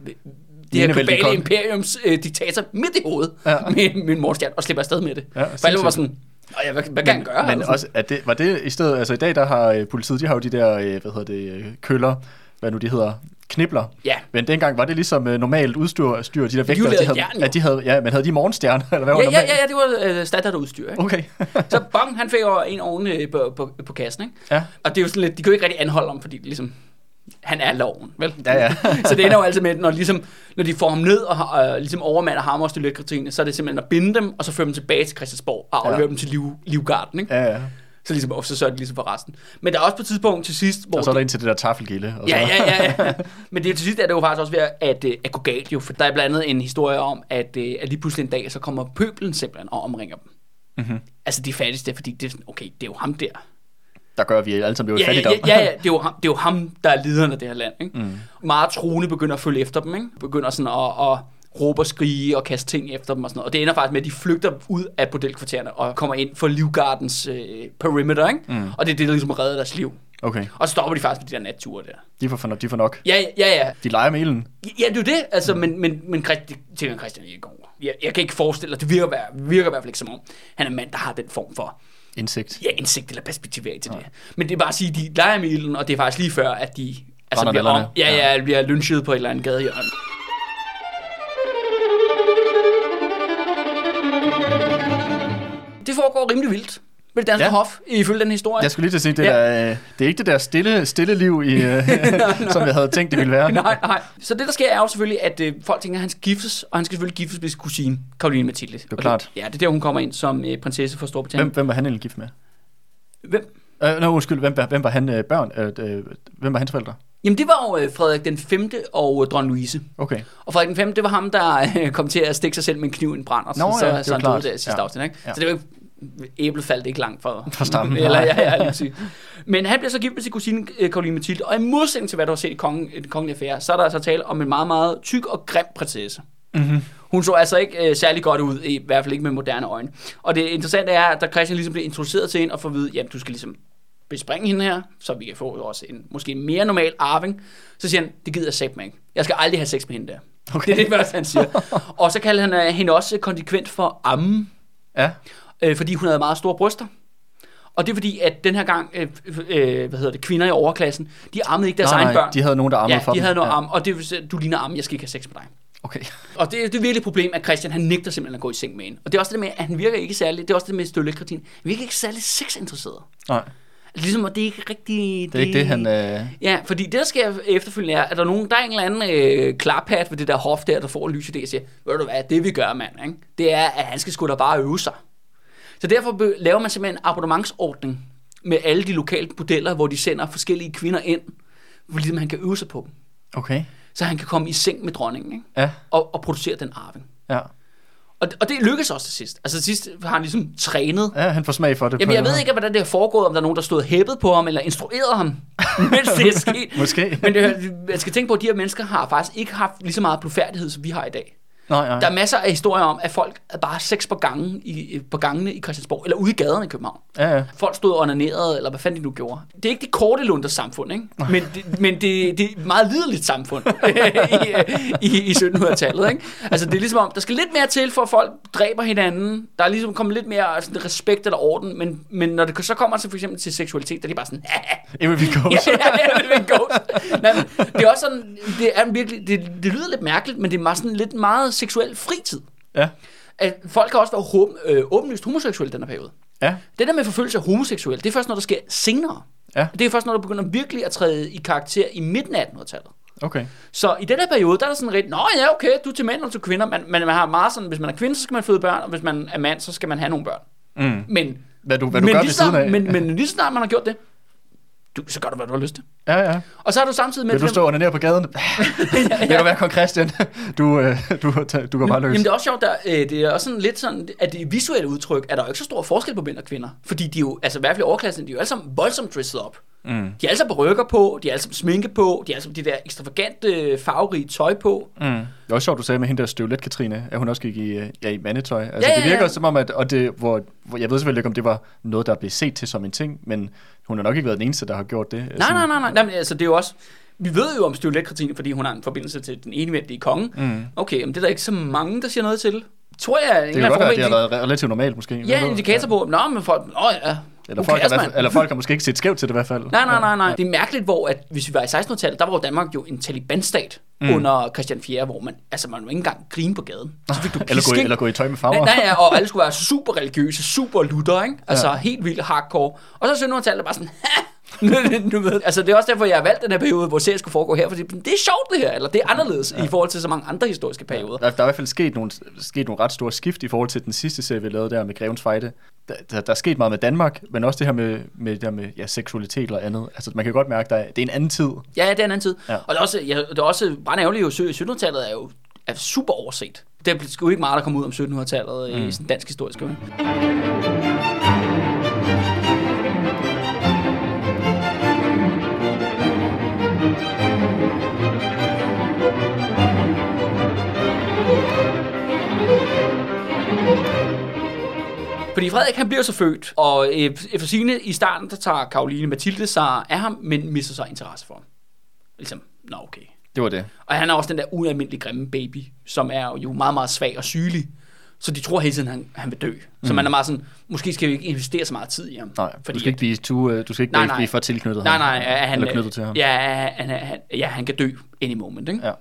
[SPEAKER 1] det her globale imperiums øh, diktator midt i hovedet
[SPEAKER 2] Ja.
[SPEAKER 1] med, med en morgenstjerne og slipper afsted med det.
[SPEAKER 2] Ja,
[SPEAKER 1] For alle var sådan, "Nå ja, hvad, hvad kan han gøre?
[SPEAKER 2] Men
[SPEAKER 1] Altså,
[SPEAKER 2] også, at det, var det i stedet, altså i dag der har øh, politiet, de har jo de der, øh, hvad hedder det, øh, køller, hvad nu de hedder, knibler.
[SPEAKER 1] Ja.
[SPEAKER 2] Men dengang var det ligesom øh, normalt udstyr, styr, de der vægter, de havde,
[SPEAKER 1] jern,
[SPEAKER 2] at de havde, ja, men havde de morgenstjerner, eller hvad var
[SPEAKER 1] ja, ja,
[SPEAKER 2] normalt?
[SPEAKER 1] ja, ja, det var øh, standardudstyr. Ikke?
[SPEAKER 2] Okay.
[SPEAKER 1] Så bang, han fik jo en oven øh, på, på, på kassen. Ikke?
[SPEAKER 2] ja.
[SPEAKER 1] Og det er jo sådan lidt, de jo ikke rigtig anholde ham, fordi ligesom, han er loven, vel?
[SPEAKER 2] Ja, ja.
[SPEAKER 1] så det ender jo altid med, når, ligesom, når de får ham ned og øh, ligesom overmander ham og Støvlet så er det simpelthen at binde dem, og så føre dem tilbage til Christiansborg og aflevere
[SPEAKER 2] Ja.
[SPEAKER 1] ja. dem til liv, livgarden. Ikke?
[SPEAKER 2] Ja, ja.
[SPEAKER 1] Så, ligesom, og så sørger de ligesom for resten. Men der er også på et tidspunkt til sidst, hvor...
[SPEAKER 2] Og så er der ind til det der taffelgilde. Og
[SPEAKER 1] Ja, ja, ja, ja. Men det er til sidst er det jo faktisk også ved at, at, øh, at gå galt jo, for der er blandt andet en historie om, at, øh, at lige pludselig en dag, så kommer pøbelen simpelthen og omringer dem.
[SPEAKER 2] Mm-hmm.
[SPEAKER 1] Altså de fattigste, fordi det er sådan, okay, det er jo ham der.
[SPEAKER 2] Der gør vi alle sammen i
[SPEAKER 1] Ja, ja,
[SPEAKER 2] fattigdom.
[SPEAKER 1] ja, ja, det er, jo ham, det er jo ham, der er lederen af det her land. Ikke? Mm. Meget troende begynder at følge efter dem, ikke? begynder sådan at, at råbe og skrige og kaste ting efter dem og sådan noget. Og det ender faktisk med, at de flygter ud af bordelkvartererne og kommer ind for Livgardens øh, perimeter, ikke? Mm. Og det er det, der ligesom redder deres liv.
[SPEAKER 2] Okay,
[SPEAKER 1] Og så stopper de faktisk med de der natture der.
[SPEAKER 2] de får, for, de får nok.
[SPEAKER 1] Ja, ja, ja.
[SPEAKER 2] De leger med ilden.
[SPEAKER 1] Ja, det er jo det, altså, men, men, men Christ, det tænker Christian ikke over. Jeg, jeg kan ikke forestille dig, det virker, være- virker i hvert fald ikke som om, han er en mand, der har den form for
[SPEAKER 2] Indsigt.
[SPEAKER 1] ja, indsigt eller perspektivering til det. Men det er bare at sige, at de leger med ilden, og det er faktisk lige før, at de altså, bliver, om,
[SPEAKER 2] nallerne.
[SPEAKER 1] ja, ja, bliver lynchet på et eller andet gadehjørne. Foregår rimelig vildt med det danske
[SPEAKER 2] Ja.
[SPEAKER 1] hof, ifølge den historie.
[SPEAKER 2] Jeg skulle lige til at sige, det,
[SPEAKER 1] Ja.
[SPEAKER 2] der, øh, det er ikke det der stille, stille liv, i, øh, som jeg havde tænkt, det ville være.
[SPEAKER 1] Nej, nej. Så det, der sker, er jo selvfølgelig, at øh, folk tænker, at han skal giftes, og han skal selvfølgelig giftes med sin kusine, Karoline Mathilde. Det
[SPEAKER 2] er klart.
[SPEAKER 1] Ja, det er der, hun kommer ind som øh, prinsesse for Storbritannien.
[SPEAKER 2] Hvem, hvem var han egentlig gift med?
[SPEAKER 1] Hvem?
[SPEAKER 2] Øh, no, undskyld, hvem, var- hvem var han øh, børn? Øh, øh, hvem var hans forældre?
[SPEAKER 1] Jamen, det var jo øh, Frederik den 5. og øh, dronning Louise.
[SPEAKER 2] Okay.
[SPEAKER 1] Og Frederik den 5. det var ham, der øh, kom til at stikke sig selv med en kniv i en brand, og så,
[SPEAKER 2] Nå,
[SPEAKER 1] så,
[SPEAKER 2] ja, det er
[SPEAKER 1] så han døde der sidste
[SPEAKER 2] Ja.
[SPEAKER 1] afsnit, ikke?
[SPEAKER 2] Ja.
[SPEAKER 1] Så det var æblet faldt ikke langt fra,
[SPEAKER 2] Fra stammen.
[SPEAKER 1] Eller, ja, ja, lige præcis. Men han bliver så gift med sin kusine øh, Karoline Mathilde, og i modsætning til, hvad du har set i kongen, den kongelige affære, så er der altså tale om en meget, meget tyk og grim prinsesse.
[SPEAKER 2] Mm-hmm.
[SPEAKER 1] Hun så altså ikke øh, særlig godt ud, i hvert fald ikke med moderne øjne. Og det interessante er, at da Christian ligesom bliver introduceret til hende og får at vide, jamen du skal ligesom bespringe hende her, så vi kan få også en måske mere normal arving, så siger han, det gider jeg mig ikke. Jeg skal aldrig have sex med hende der.
[SPEAKER 2] Okay.
[SPEAKER 1] Det er det første, han siger. og så kalder han øh, hende også konsekvent for amme,
[SPEAKER 2] Ja.
[SPEAKER 1] Øh, fordi hun havde meget store bryster. Og det er fordi, at den her gang, øh, øh, hvad hedder det, kvinder i overklassen, de ammede ikke deres
[SPEAKER 2] Nej,
[SPEAKER 1] egne
[SPEAKER 2] nej,
[SPEAKER 1] børn.
[SPEAKER 2] de havde nogen, der ammede
[SPEAKER 1] ja,
[SPEAKER 2] for
[SPEAKER 1] de
[SPEAKER 2] dem.
[SPEAKER 1] havde noget
[SPEAKER 2] ja.
[SPEAKER 1] am, og det vil du ligner am, jeg skal ikke have sex med dig.
[SPEAKER 2] Okay.
[SPEAKER 1] Og det, det er virkelig et problem, at Christian han nægter simpelthen at gå i seng med hende. Og det er også det med, at han virker ikke særlig, det er også det med Stølle Kretin, han virker ikke særlig sexinteresseret.
[SPEAKER 2] Nej,
[SPEAKER 1] Ligesom, at det er ikke rigtig...
[SPEAKER 2] det er ikke det, han... Øh...
[SPEAKER 1] Ja, fordi det, der sker efterfølgende, er, at der er, nogen, der er en eller anden øh, klarpat ved det der hof der, der får lys i det, og siger, ved du hvad, det vi gør, mand, ikke? det er, at han skal sgu da bare øve sig. Så derfor laver man simpelthen en abonnementsordning med alle de lokale modeller, hvor de sender forskellige kvinder ind, hvor ligesom han kan øve sig på dem.
[SPEAKER 2] Okay.
[SPEAKER 1] Så han kan komme i seng med dronningen, ikke?
[SPEAKER 2] Ja,
[SPEAKER 1] Og, og producere den arving.
[SPEAKER 2] ja.
[SPEAKER 1] Og, og det lykkes også til sidst. Altså til sidst har han ligesom trænet.
[SPEAKER 2] Ja, han får smag for det.
[SPEAKER 1] Jamen jeg ved ikke, hvordan det har foregået, om der er nogen, der stod hæppet på ham, eller instrueret ham, mens det er sket.
[SPEAKER 2] Måske.
[SPEAKER 1] Men det, man skal tænke på, at de her mennesker har faktisk ikke haft lige så meget blufærdighed, som vi har i dag.
[SPEAKER 2] Nej, nej.
[SPEAKER 1] Der er masser af historier om, at folk er bare sex på, gangen i, på gangene i Christiansborg, eller ude i gaderne i København.
[SPEAKER 2] Ja, ja.
[SPEAKER 1] Folk stod og onanerede, eller hvad fanden de nu gjorde. Det er ikke det korte lunders samfund, ikke? Men, det, men det, det er et meget liderligt samfund i, i, i 1700-tallet. Ikke? Altså det er ligesom om, der skal lidt mere til, for at folk dræber hinanden. Der er ligesom kommet lidt mere sådan, respekt eller orden, men, men når det så kommer til for eksempel til seksualitet, der er de bare sådan,
[SPEAKER 2] It will be
[SPEAKER 1] ja,
[SPEAKER 2] goes.
[SPEAKER 1] ja, ja, er ghost. Nej, men det er også sådan, det er virkelig, det, det lyder lidt mærkeligt, men det er meget sådan lidt meget seksuel fritid.
[SPEAKER 2] Ja.
[SPEAKER 1] At folk kan også være hom, øh, åbenlyst homoseksuelle i den her periode.
[SPEAKER 2] Ja.
[SPEAKER 1] Det der med forfølgelse af homoseksuelle, det er først noget, der sker senere.
[SPEAKER 2] Ja.
[SPEAKER 1] Det er først noget, der begynder virkelig at træde i karakter i midten af 1800-tallet.
[SPEAKER 2] Okay.
[SPEAKER 1] Så i den her periode, der er der sådan lidt, nå ja, okay, du er til mænd og til kvinder, men, men man har meget sådan, hvis man er kvinde, så skal man føde børn, og hvis man er mand, så skal man have nogle børn.
[SPEAKER 2] Mm.
[SPEAKER 1] Men,
[SPEAKER 2] Hvad du, hvad du
[SPEAKER 1] men,
[SPEAKER 2] gør
[SPEAKER 1] lige snart, men, men lige snart man har gjort det, du, så gør du, hvad du har lyst til.
[SPEAKER 2] Ja, ja.
[SPEAKER 1] Og så har du samtidig med...
[SPEAKER 2] Vil du stå under ned på gaden? Det kan være kong Christian. Du, øh, du, du går bare løs.
[SPEAKER 1] Jamen det er også sjovt, der, øh, det er også sådan lidt sådan, at det visuelle udtryk, er der jo ikke så stor forskel på mænd og kvinder. Fordi de jo, altså i hvert fald overklassen, de er jo alle sammen voldsomt dressed op.
[SPEAKER 2] Mm.
[SPEAKER 1] De er alle sammen rykker på, de er alle sammen sminke på, de er alle sammen de der ekstravagante, farverige tøj på.
[SPEAKER 2] Mm. Det er også sjovt, du sagde med hende der støvlet, Katrine, at hun også gik i, øh, ja, i mandetøj. Altså,
[SPEAKER 1] Ja, ja,
[SPEAKER 2] det virker
[SPEAKER 1] ja.
[SPEAKER 2] som om, at og det, hvor, hvor, jeg ved selvfølgelig ikke, om det var noget, der blev set til som en ting, men hun har nok ikke været den eneste, der har gjort det.
[SPEAKER 1] Nej, nej, nej, nej. nej men, altså, det er jo også... Vi ved jo om Støvlet-Kratine, fordi hun har en forbindelse til den enevældige konge.
[SPEAKER 2] Mm.
[SPEAKER 1] Okay, men det er der ikke så mange, der siger noget til. Tror jeg,
[SPEAKER 2] Det kan godt være, at det har været relativt normalt måske.
[SPEAKER 1] Ja, en indikator på, nå, men folk, åh ja,
[SPEAKER 2] Eller folk, har,
[SPEAKER 1] mand?
[SPEAKER 2] fald- eller folk har måske ikke set skævt til det i hvert fald.
[SPEAKER 1] Nej, nej, nej, nej. Det er mærkeligt, hvor at, hvis vi var i 1600-tallet, der var jo Danmark jo en Taliban-stat mm. under Christian 4., hvor man, altså man var ikke engang grine på gaden. Så fik du
[SPEAKER 2] Eller gå, i- eller gå i tøj med farver.
[SPEAKER 1] Nej, nej, og alle skulle være super religiøse, super lutter, ikke? Altså
[SPEAKER 2] Ja.
[SPEAKER 1] helt vildt hardcore. Og så 1700-tallet bare sådan, du ved, altså det er også derfor, jeg har valgt den her periode, hvor serien skulle foregå her, fordi det er sjovt det her, eller det er anderledes ja. i forhold til så mange andre historiske perioder.
[SPEAKER 2] Der, der er i hvert fald sket nogle, sket nogle ret store skift i forhold til den sidste serie, vi lavede der med Grevens Fejde. Der, der, der er sket meget med Danmark, men også det her med, med, det her med ja, seksualitet og andet. Altså, man kan godt mærke, at det er en anden tid.
[SPEAKER 1] Ja, det er en anden tid.
[SPEAKER 2] Ja.
[SPEAKER 1] Og det er også, ja, det er også bare ærgerligt, jo 1700-tallet er jo er super overset. Det er sgu ikke meget, der kommer ud om 1700-tallet mm. i sådan dansk historisk. Ikke? Fordi Frederik han bliver så født, og øh, efter sine i starten, der tager Karoline Mathilde sig af ham, men mister sig interesse for ham. Ligesom, nå okay.
[SPEAKER 2] Det var det.
[SPEAKER 1] Og han er også den der ualmindelig grimme baby, som er jo meget, meget svag og sygelig. Så de tror hele tiden, han, han vil dø. Så man er meget sådan, måske skal vi ikke investere så meget tid i ham.
[SPEAKER 2] Mm. Nej,
[SPEAKER 1] fordi
[SPEAKER 2] du skal ikke blive, too, øh, du skal ikke
[SPEAKER 1] Nej, nej.
[SPEAKER 2] blive for tilknyttet
[SPEAKER 1] Nej,
[SPEAKER 2] ham.
[SPEAKER 1] nej, er han,
[SPEAKER 2] Eller knyttet til ham.
[SPEAKER 1] Ja, han, han, ja, han kan dø any moment, ikke?
[SPEAKER 2] Ja.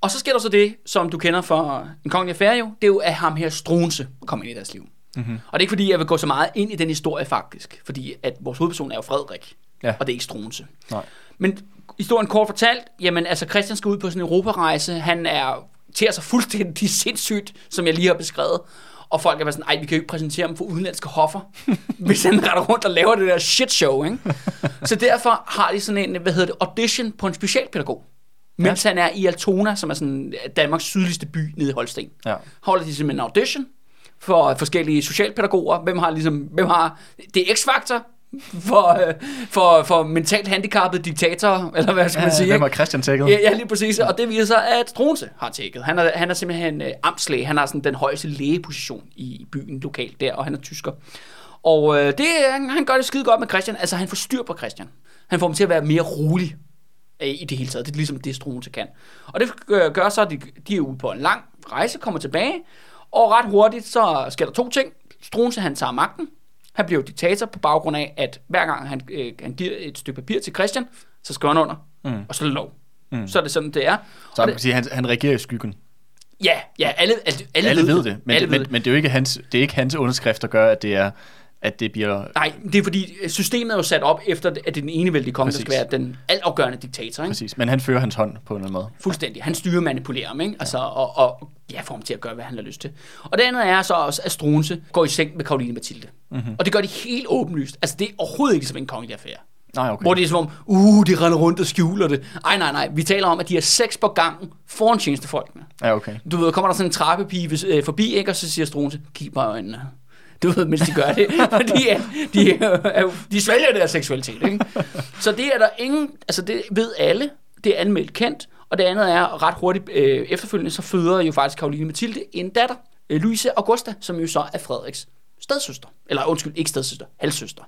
[SPEAKER 1] Og så sker der så det, som du kender fra en kongelig affære jo, det er jo, at ham her Strunse kommer ind i deres liv.
[SPEAKER 2] Mm-hmm.
[SPEAKER 1] Og det er ikke fordi, jeg vil gå så meget ind i den historie faktisk, fordi at vores hovedperson er jo Frederik,
[SPEAKER 2] Ja.
[SPEAKER 1] og det er ikke Strunse.
[SPEAKER 2] Nej.
[SPEAKER 1] Men historien kort fortalt, jamen altså Christian skal ud på sådan en europarejse, han er til sig fuldstændig sindssygt, som jeg lige har beskrevet. Og folk er bare sådan, ej, vi kan jo ikke præsentere ham for udenlandske hoffer, hvis han retter rundt og laver det der shit show, ikke? Så derfor har de sådan en, hvad hedder det, audition på en specialpædagog. Mens han er i Altona, som er sådan Danmarks sydligste by nede i Holsten.
[SPEAKER 2] Ja.
[SPEAKER 1] Holder de simpelthen en audition for forskellige socialpædagoger. Hvem har ligesom, hvem har, det er X-faktor for, øh, for, for mentalt handicappede diktatorer, eller hvad skal man sige,
[SPEAKER 2] Hvem har Christian tækket?
[SPEAKER 1] Ja, ja, lige præcis. Og det viser sig, at Strunse har tækket. Han er, han er simpelthen øh, amtslæge. Han har sådan den højeste lægeposition i byen lokalt der, og han er tysker. Og øh, det, han, han gør det skide godt med Christian. Altså, han får styr på Christian. Han får ham til at være mere rolig øh, i det hele taget. Det er ligesom det, Strunse kan. Og det gør, gør så, at de, de er ude på en lang rejse, kommer tilbage, og ret hurtigt, så sker der to ting. Strunse, han tager magten. Han bliver jo diktator på baggrund af, at hver gang han, øh, han giver et stykke papir til Christian, så skriver han under,
[SPEAKER 2] Mm.
[SPEAKER 1] og så er det lov.
[SPEAKER 2] Mm.
[SPEAKER 1] Så er det sådan, det er.
[SPEAKER 2] Så
[SPEAKER 1] Og
[SPEAKER 2] man kan sige, han, han regerer i skyggen.
[SPEAKER 1] Ja, ja, alle, alle, alle,
[SPEAKER 2] Alle ved det, men,
[SPEAKER 1] alle
[SPEAKER 2] det, men,
[SPEAKER 1] ved det.
[SPEAKER 2] men det er jo ikke hans, det er ikke hans underskrift, der gør, at det er at det bliver...
[SPEAKER 1] Nej, det er fordi systemet er jo sat op efter, at det den enevældige konge, der skal være den altafgørende diktator. Ikke?
[SPEAKER 2] Præcis, men han fører hans hånd på en eller anden måde.
[SPEAKER 1] Fuldstændig. Han styrer og manipulerer ham, ikke? Altså, og, og ja, får ham til at gøre, hvad han har lyst til. Og det andet er så også, at Strunse går i seng med Karoline Mathilde. Mm-hmm. Og det gør de helt åbenlyst. Altså, det er overhovedet ikke som en kongelig affære.
[SPEAKER 2] Nej, okay.
[SPEAKER 1] Hvor det er som om, uh, de render rundt og skjuler det. Ej, nej, nej. Vi taler om, at de er seks på gangen foran tjenestefolkene.
[SPEAKER 2] Ja, okay.
[SPEAKER 1] Du ved, kommer der sådan en trappepige hvis- øh, forbi, ikke? og så siger Strunse, kig på øjnene. Du ved, mens de gør det. Fordi at de, øh, jo- de svælger deres seksualitet. Ikke? Så det er der ingen, altså det ved alle, det er anmeldt kendt, og det andet er ret hurtigt øh, efterfølgende, så føder jo faktisk Karoline Mathilde en datter, øh, Louise Augusta, som jo så er Frederiks stedsøster. Eller undskyld, ikke stedsøster, halvsøster.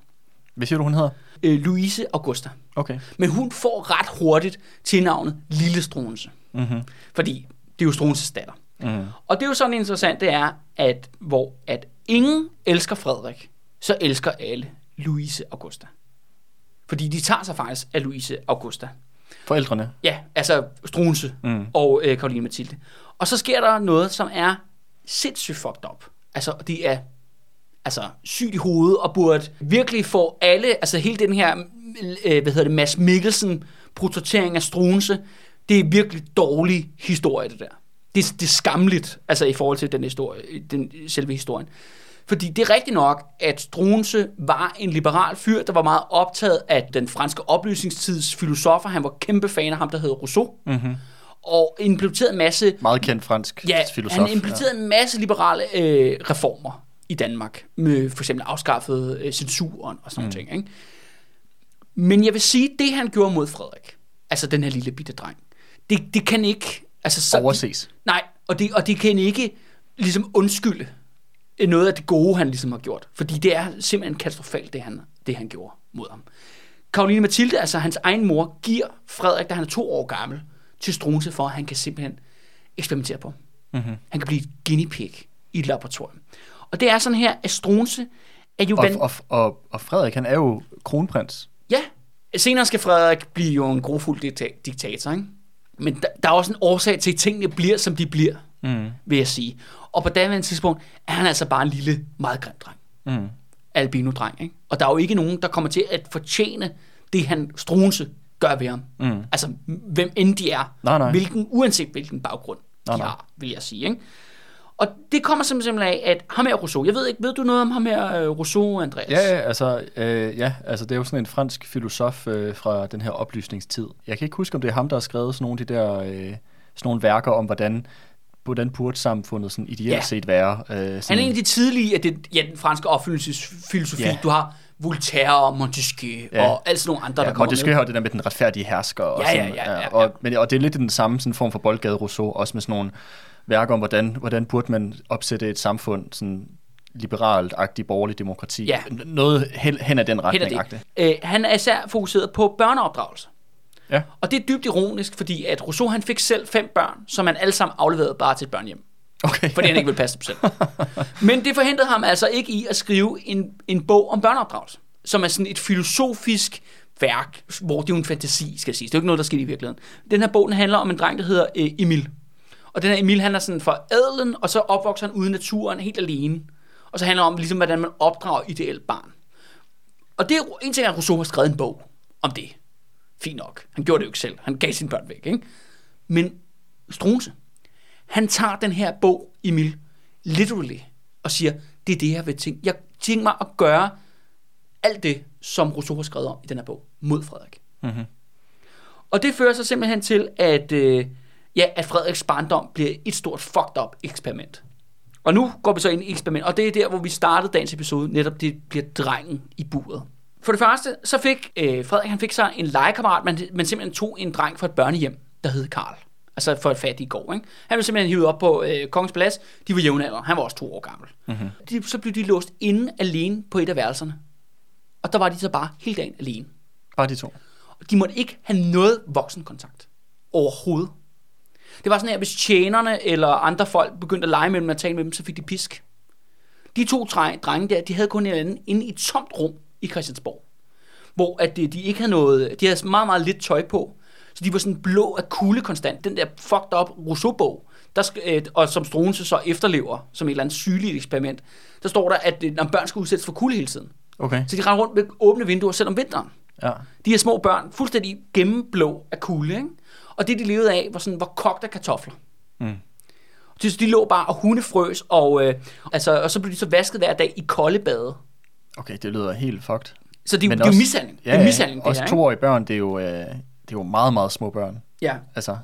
[SPEAKER 2] Hvad siger du, hun hedder?
[SPEAKER 1] Øh, Louise Augusta.
[SPEAKER 2] Okay.
[SPEAKER 1] Men hun får ret hurtigt til navnet Lille Strunse.
[SPEAKER 2] Mm-hmm.
[SPEAKER 1] Fordi det er jo Strunses datter.
[SPEAKER 2] Mm.
[SPEAKER 1] Og det er jo sådan interessant, det er, at hvor at ingen elsker Frederik, så elsker alle Louise Augusta. Fordi de tager sig faktisk af Louise Augusta.
[SPEAKER 2] Forældrene.
[SPEAKER 1] Ja, altså Strunse
[SPEAKER 2] Mm.
[SPEAKER 1] og øh, Karoline Mathilde. Og så sker der noget, som er sindssygt fucked up. Altså, det er altså, sygt i hovedet, og burde virkelig få alle, altså hele den her, øh, hvad hedder det, Mads Mikkelsen portrættering af Strunse, det er virkelig dårlig historie, det der. Det, det er skamligt, altså i forhold til den historie, den, selve historien. Fordi det er rigtigt nok, at Struense var en liberal fyr, der var meget optaget af den franske oplysningstids filosofer. Han var kæmpe fan af ham, der hed Rousseau. Mm-hmm. Og implementerede en masse
[SPEAKER 2] Meget kendt fransk
[SPEAKER 1] Ja,
[SPEAKER 2] filosof.
[SPEAKER 1] han implementerede en masse liberale øh, reformer i Danmark, med for eksempel afskaffet øh, censuren og sådan mm. noget ting. Ikke? Men jeg vil sige, det han gjorde mod Frederik, altså den her lille bitte dreng, det, det kan ikke... Altså, så,
[SPEAKER 2] Overses.
[SPEAKER 1] Nej, og det, og det kan ikke ligesom undskylde noget af det gode, han ligesom har gjort. Fordi det er simpelthen katastrofalt, det han, det han gjorde mod ham. Karoline Mathilde, altså hans egen mor, giver Frederik, da han er to år gammel, til Struense for, at han kan simpelthen eksperimentere på. Mm-hmm. Han kan blive et guinea pig i et laboratorium. Og det er sådan her, at Struense er jo...
[SPEAKER 2] Og,
[SPEAKER 1] van-
[SPEAKER 2] og, og, og Frederik, han er jo kronprins.
[SPEAKER 1] Ja, senere skal Frederik blive jo en grofuld dikta- diktator, ikke? Men der, der er også en årsag til, at tingene bliver, som de bliver, mm. vil jeg sige. Og på daværende tidspunkt er han altså bare en lille, meget grim dreng. Mm. Albino-dreng, ikke? Og der er jo ikke nogen, der kommer til at fortjene det, han Struense gør ved ham. Mm. Altså, hvem end de er.
[SPEAKER 2] Nej, nej.
[SPEAKER 1] Hvilken, uanset hvilken baggrund
[SPEAKER 2] Nej,
[SPEAKER 1] de
[SPEAKER 2] nej.
[SPEAKER 1] har, vil jeg sige, ikke? Og det kommer simpelthen af, at ham her Rousseau, jeg ved ikke, ved du noget om ham her øh, Rousseau, Andreas?
[SPEAKER 2] Ja, ja, altså, øh, ja, altså det er jo sådan en fransk filosof øh, fra den her oplysningstid. Jeg kan ikke huske, om det er ham, der har skrevet sådan nogle af de der øh, sådan nogle værker om, hvordan, hvordan burde samfundet sådan ideelt
[SPEAKER 1] Ja.
[SPEAKER 2] set være. Øh, sådan,
[SPEAKER 1] Han er en af de tidlige af det, ja, den franske opfyldelsesfilosofi.
[SPEAKER 2] Ja.
[SPEAKER 1] Du har Voltaire og Montesquieu ja. Og alle sådan nogle andre,
[SPEAKER 2] ja,
[SPEAKER 1] der kommer
[SPEAKER 2] Montesquieu har det der med den retfærdige hersker. Og
[SPEAKER 1] Ja, ja, ja, ja, ja.
[SPEAKER 2] Og, men, og det er lidt den samme sådan form for boldgade Rousseau, også med sådan nogle værker om, hvordan, hvordan burde man opsætte et samfund, sådan liberalt-agtigt borgerligt demokrati.
[SPEAKER 1] Ja.
[SPEAKER 2] Noget hen, hen ad den
[SPEAKER 1] Hen
[SPEAKER 2] retning.
[SPEAKER 1] er det. Øh, han er især fokuseret på børneopdragelse.
[SPEAKER 2] Ja.
[SPEAKER 1] Og det er dybt ironisk, fordi at Rousseau han fik selv fem børn, som han alle sammen afleverede bare til et børnehjem.
[SPEAKER 2] Okay.
[SPEAKER 1] Fordi han ikke ville passe dem selv. Men det forhindrede ham altså ikke i at skrive en, en bog om børneopdragelse, som er sådan et filosofisk værk, hvor det er jo en fantasi, skal sige. Det er jo ikke noget, der sker i virkeligheden. Den her bog den handler om en dreng, der hedder øh, Emil. Og den her Emil, han er sådan fra adelen, og så opvokser han ude i naturen helt alene. Og så handler det om, ligesom, hvordan man opdrager ideelt barn. Og det er en ting, at Rousseau har skrevet en bog om det. Fint nok. Han gjorde det jo ikke selv. Han gav sine børn væk. Ikke? Men Struense, han tager den her bog, Emil, literally, og siger, det er det, jeg vil tænke. Jeg tænker mig at gøre alt det, som Rousseau har skrevet om i den her bog, mod Frederik. Mm-hmm. Og det fører så simpelthen til, at, øh, ja, at Frederiks barndom bliver et stort fucked up eksperiment. Og nu går vi så ind i eksperiment, og det er der, hvor vi startede dagens episode, netop det bliver drengen i buret. For det første, så fik øh, Frederik, han fik sig en legekammerat, men, men simpelthen tog en dreng fra et børnehjem, der hed Karl. Altså for et fattigt gård, ikke? Han blev simpelthen hivet op på øh, Kongens Plads. De var jævnaldrende. Han var også to år gammel. Mm-hmm. De, så blev de låst inde alene på et af værelserne. Og der var de så bare hele dagen alene.
[SPEAKER 2] Bare de to.
[SPEAKER 1] Og de måtte ikke have noget voksenkontakt. Overhovedet. Det var sådan her, hvis tjenerne eller andre folk begyndte at lege med dem og tale med dem, så fik de pisk. De to drenge der, de havde kun en anden inde i et tomt rum i Christiansborg. Hvor at de, de ikke havde noget, de havde meget, meget lidt tøj på. Så de var sådan blå af kulde konstant. Den der fucked up Rousseau-bog, der, øh, og som Struense så efterlever, som et eller andet sygeligt eksperiment, der står der, at øh, når børn skal udsættes for kulde hele tiden.
[SPEAKER 2] Okay.
[SPEAKER 1] Så de render rundt med åbne vinduer, selv om vinteren.
[SPEAKER 2] Ja.
[SPEAKER 1] De her små børn, fuldstændig gennemblå af kulde, ikke? Og det, de levede af, var sådan, var kogt af kartofler. Mm. De, de lå bare og hundefrøs, og, øh, altså, og så blev de så vasket hver dag i kolde bade.
[SPEAKER 2] Okay, det lyder helt fucked.
[SPEAKER 1] Så det,
[SPEAKER 2] Men
[SPEAKER 1] det er jo mishandling.
[SPEAKER 2] Ja,
[SPEAKER 1] det er
[SPEAKER 2] ja.
[SPEAKER 1] mishandling, det
[SPEAKER 2] Også
[SPEAKER 1] her,
[SPEAKER 2] toårige børn, det er, jo, øh, det er jo meget, meget små børn.
[SPEAKER 1] Ja.
[SPEAKER 2] Altså,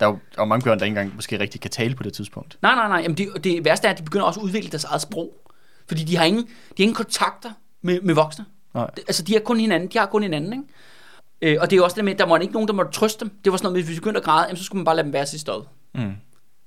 [SPEAKER 2] der er jo der er mange børn, der ikke engang måske rigtig kan tale på det tidspunkt.
[SPEAKER 1] Nej, nej, nej. Jamen det, det værste er, at de begynder også at udvikle deres eget sprog. Fordi de har ingen, de har ingen kontakter med, med voksne.
[SPEAKER 2] Nej.
[SPEAKER 1] Det- Altså, de har kun hinanden. De har kun hinanden, ikke? Øh, og det er jo også det med, at der var ikke nogen, der måtte trøste dem. Det var sådan noget, med, hvis de begyndte at græde, jamen, så skulle man bare lade dem være til stod.
[SPEAKER 2] Mm.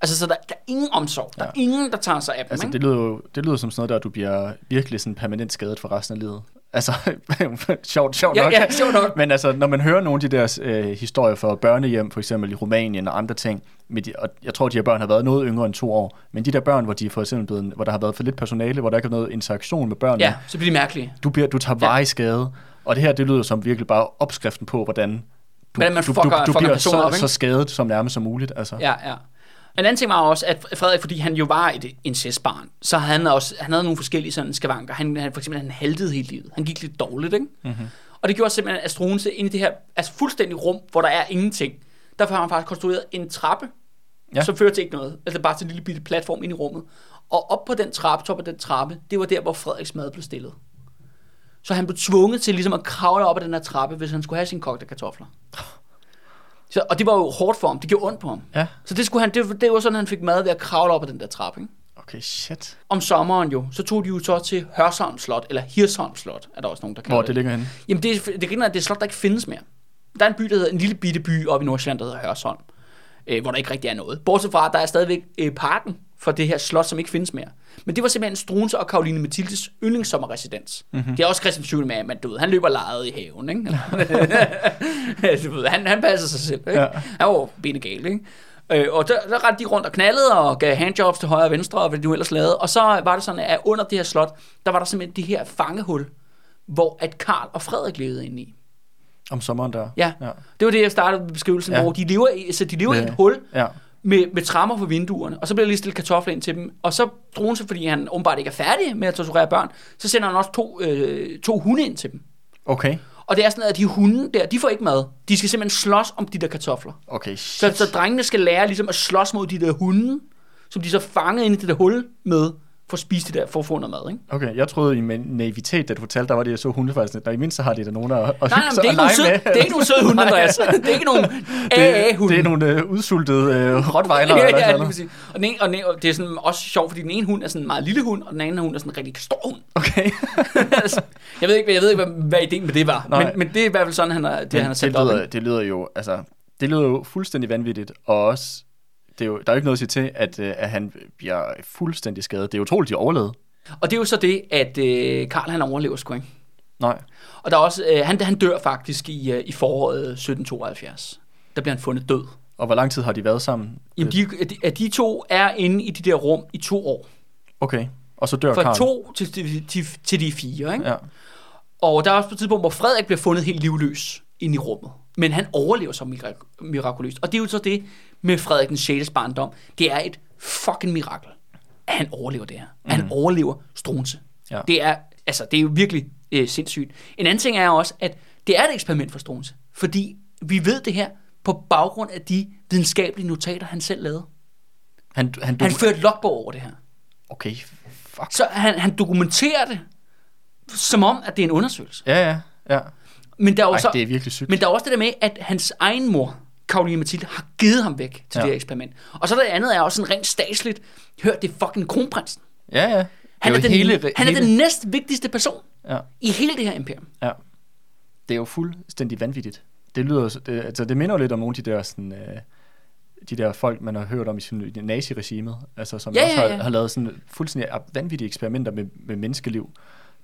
[SPEAKER 1] Altså, så der, der er ingen omsorg. Der er ingen, der tager sig af dem,
[SPEAKER 2] Altså,
[SPEAKER 1] ikke?
[SPEAKER 2] det lyder jo det lyder som sådan noget, der du bliver virkelig sådan permanent skadet for resten af livet. Altså, sjovt, sjovt
[SPEAKER 1] Ja,
[SPEAKER 2] nok.
[SPEAKER 1] ja, sjovt nok.
[SPEAKER 2] Men altså, når man hører nogle af de der øh, historier fra børnehjem, for eksempel i Rumænien og andre ting, med de, og jeg tror, de her børn har været noget yngre end to år, men de der børn, hvor, de for eksempel blevet, hvor der har været for lidt personale, hvor der ikke er noget interaktion med børnene,
[SPEAKER 1] Ja, så bliver de mærkelige.
[SPEAKER 2] du, bliver, du tager
[SPEAKER 1] Ja.
[SPEAKER 2] veje skade. Og det her, det lyder som virkelig bare opskriften på, hvordan du,
[SPEAKER 1] Hvordan man
[SPEAKER 2] du,
[SPEAKER 1] fucker-
[SPEAKER 2] du, du
[SPEAKER 1] fucker
[SPEAKER 2] bliver så,
[SPEAKER 1] op, ikke?
[SPEAKER 2] så skadet som nærmest som muligt. Altså.
[SPEAKER 1] Ja, ja. En anden ting var også, at Frederik, fordi han jo var et incestbarn, så havde han også, han havde nogle forskellige sådan skavanker. Han, han, for eksempel, han haltede hele livet. Han gik lidt dårligt, ikke? Mm-hmm. Og det gjorde simpelthen, at Struense ind i det her altså fuldstændig rum, hvor der er ingenting. Derfor har han faktisk konstrueret en trappe,
[SPEAKER 2] Ja.
[SPEAKER 1] ja. som fører til ikke noget. Altså bare til en lille bitte platform ind i rummet. Og op på den trappe, top af den trappe, det var der, hvor Frederiks mad blev stillet. Så han blev tvunget til ligesom at kravle op ad den her trappe, hvis han skulle have sine kogte kartofler. Så, og det var jo hårdt for ham. Det gjorde ondt på ham.
[SPEAKER 2] Ja.
[SPEAKER 1] Så det, skulle han, det, det var sådan, han fik mad ved at kravle op ad den der trappe. Ikke?
[SPEAKER 2] Okay, shit.
[SPEAKER 1] Om sommeren jo, så tog de jo så til Hørsholm Slot, eller Hirsholm Slot, er der også nogen, der kalder
[SPEAKER 2] Hvor det ligger henne?
[SPEAKER 1] Jamen, det, er- det griner, at det er slot, der ikke findes mere. Der er en by, der hedder, en lille bitte by oppe i Nordsjælland, der hedder Hørsholm, øh, hvor der ikke rigtig er noget. Bortset fra, at der er stadigvæk øh, parken for det her slot, som ikke findes mere. Men det var simpelthen Struense og Karoline Mathildes yndlingssommerresidens. Mm-hmm. Det er også Christian Schøne med, men du ved, han løber lejet i haven, ikke? du ved, han, han passer sig selv, ikke?
[SPEAKER 2] Ja.
[SPEAKER 1] Ja. Han var benegal, ikke? Øh, og der, der rendte de rundt og knaldede og gav handjobs til højre og venstre, og hvad de nu ellers lavede. Og så var det sådan, at under det her slot, der var der simpelthen det her fangehul, hvor at Karl og Frederik levede inde i.
[SPEAKER 2] Om sommeren der?
[SPEAKER 1] Ja.
[SPEAKER 2] Ja.
[SPEAKER 1] Det var det, jeg startede beskrivelsen,
[SPEAKER 2] Ja.
[SPEAKER 1] ja. hvor de lever, i, så de lever i
[SPEAKER 2] Med-
[SPEAKER 1] et hul
[SPEAKER 2] Ja.
[SPEAKER 1] Med, med trammer for vinduerne, og så bliver der lige stillet kartofler ind til dem, og så sig, fordi han åbenbart ikke er færdig med at torturere børn, så sender han også to, øh, to hunde ind til dem.
[SPEAKER 2] Okay.
[SPEAKER 1] Og det er sådan, at de hunde der, de får ikke mad. De skal simpelthen slås om de der kartofler.
[SPEAKER 2] Okay,
[SPEAKER 1] Så,
[SPEAKER 2] shit.
[SPEAKER 1] så drengene skal lære ligesom at slås mod de der hunde, som de så fanger ind i det der hul med, for at spise det der, for at få noget mad, ikke?
[SPEAKER 2] Okay, jeg troede i min naivitet, da du fortalte, der var det, jeg så hunde faktisk. Der i mindst så har de da nogen at, at
[SPEAKER 1] Nej, nej, det er, ikke nogen sød, det er ikke nogen søde hunde, Andreas. Det er ikke nogen AA-hunde.
[SPEAKER 2] det er nogle øh, udsultede øh, rottweiler
[SPEAKER 1] ja,
[SPEAKER 2] eller
[SPEAKER 1] ja,
[SPEAKER 2] sådan noget.
[SPEAKER 1] præcis. Og, den ene, og, den og det er sådan også sjovt, fordi den ene hund er sådan en meget lille hund, og den anden hund er sådan en rigtig stor hund.
[SPEAKER 2] Okay.
[SPEAKER 1] jeg ved ikke, jeg ved ikke hvad, hvad ideen med det var,
[SPEAKER 2] Nej.
[SPEAKER 1] men, men det er i hvert fald sådan, han har, det,
[SPEAKER 2] Men
[SPEAKER 1] han har
[SPEAKER 2] det,
[SPEAKER 1] sat op.
[SPEAKER 2] lyder,
[SPEAKER 1] ikke?
[SPEAKER 2] det lyder jo, altså, det lyder jo fuldstændig vanvittigt, og også, det er jo, der er jo ikke noget at sige til, at, øh, at han bliver fuldstændig skadet. Det er utroligt, de overlevede.
[SPEAKER 1] Og det er jo så det, at øh, Karl han overlever sgu ikke.
[SPEAKER 2] Nej.
[SPEAKER 1] Og der er også, øh, han, han dør faktisk i, øh, i foråret 1772. Der bliver han fundet død.
[SPEAKER 2] Og hvor lang tid har de været sammen?
[SPEAKER 1] Jamen, de, de, de to er inde i de der rum i to år.
[SPEAKER 2] Okay. Og så dør
[SPEAKER 1] Fra
[SPEAKER 2] Karl.
[SPEAKER 1] to til, til, til, til de fire, ikke?
[SPEAKER 2] Ja.
[SPEAKER 1] Og der er også på et tidspunkt, hvor Frederik bliver fundet helt livløs inde i rummet. Men han overlever så mirak- mirakuløst. Og det er jo så det med Frederik den 6. barndom. Det er et fucking mirakel, at han overlever det her. At han overlever Struense.
[SPEAKER 2] Ja.
[SPEAKER 1] Det er, altså, det er jo virkelig øh, sindssygt. En anden ting er også, at det er et eksperiment for Struense. Fordi vi ved det her på baggrund af de videnskabelige notater, han selv lavede.
[SPEAKER 2] Han, han,
[SPEAKER 1] Han førte logbog over det her.
[SPEAKER 2] Okay, fuck.
[SPEAKER 1] Så han, han dokumenterer det, som om, at det er en undersøgelse.
[SPEAKER 2] Ja, ja, ja.
[SPEAKER 1] Men der er
[SPEAKER 2] Ej,
[SPEAKER 1] så,
[SPEAKER 2] det er virkelig sygt.
[SPEAKER 1] Men der er også det der med, at hans egen mor, Karoline Mathilde, har givet ham væk til
[SPEAKER 2] Ja.
[SPEAKER 1] ja. det her eksperiment. Og så det andet er også sådan rent statsligt. Hør, det er fucking kronprinsen.
[SPEAKER 2] Ja, ja.
[SPEAKER 1] Han er, den,
[SPEAKER 2] hele,
[SPEAKER 1] han er
[SPEAKER 2] hele,
[SPEAKER 1] den næst vigtigste person
[SPEAKER 2] Ja,
[SPEAKER 1] i hele det her imperium.
[SPEAKER 2] ja. Det er jo fuldstændig vanvittigt. Det lyder, det, altså det minder jo lidt om nogle af de der sådan, øh, de der folk, man har hørt om i, sådan, naziregimet, altså som
[SPEAKER 1] Ja,
[SPEAKER 2] også
[SPEAKER 1] ja,
[SPEAKER 2] har,
[SPEAKER 1] ja.
[SPEAKER 2] har lavet sådan fuldstændig vanvittige eksperimenter med, med menneskeliv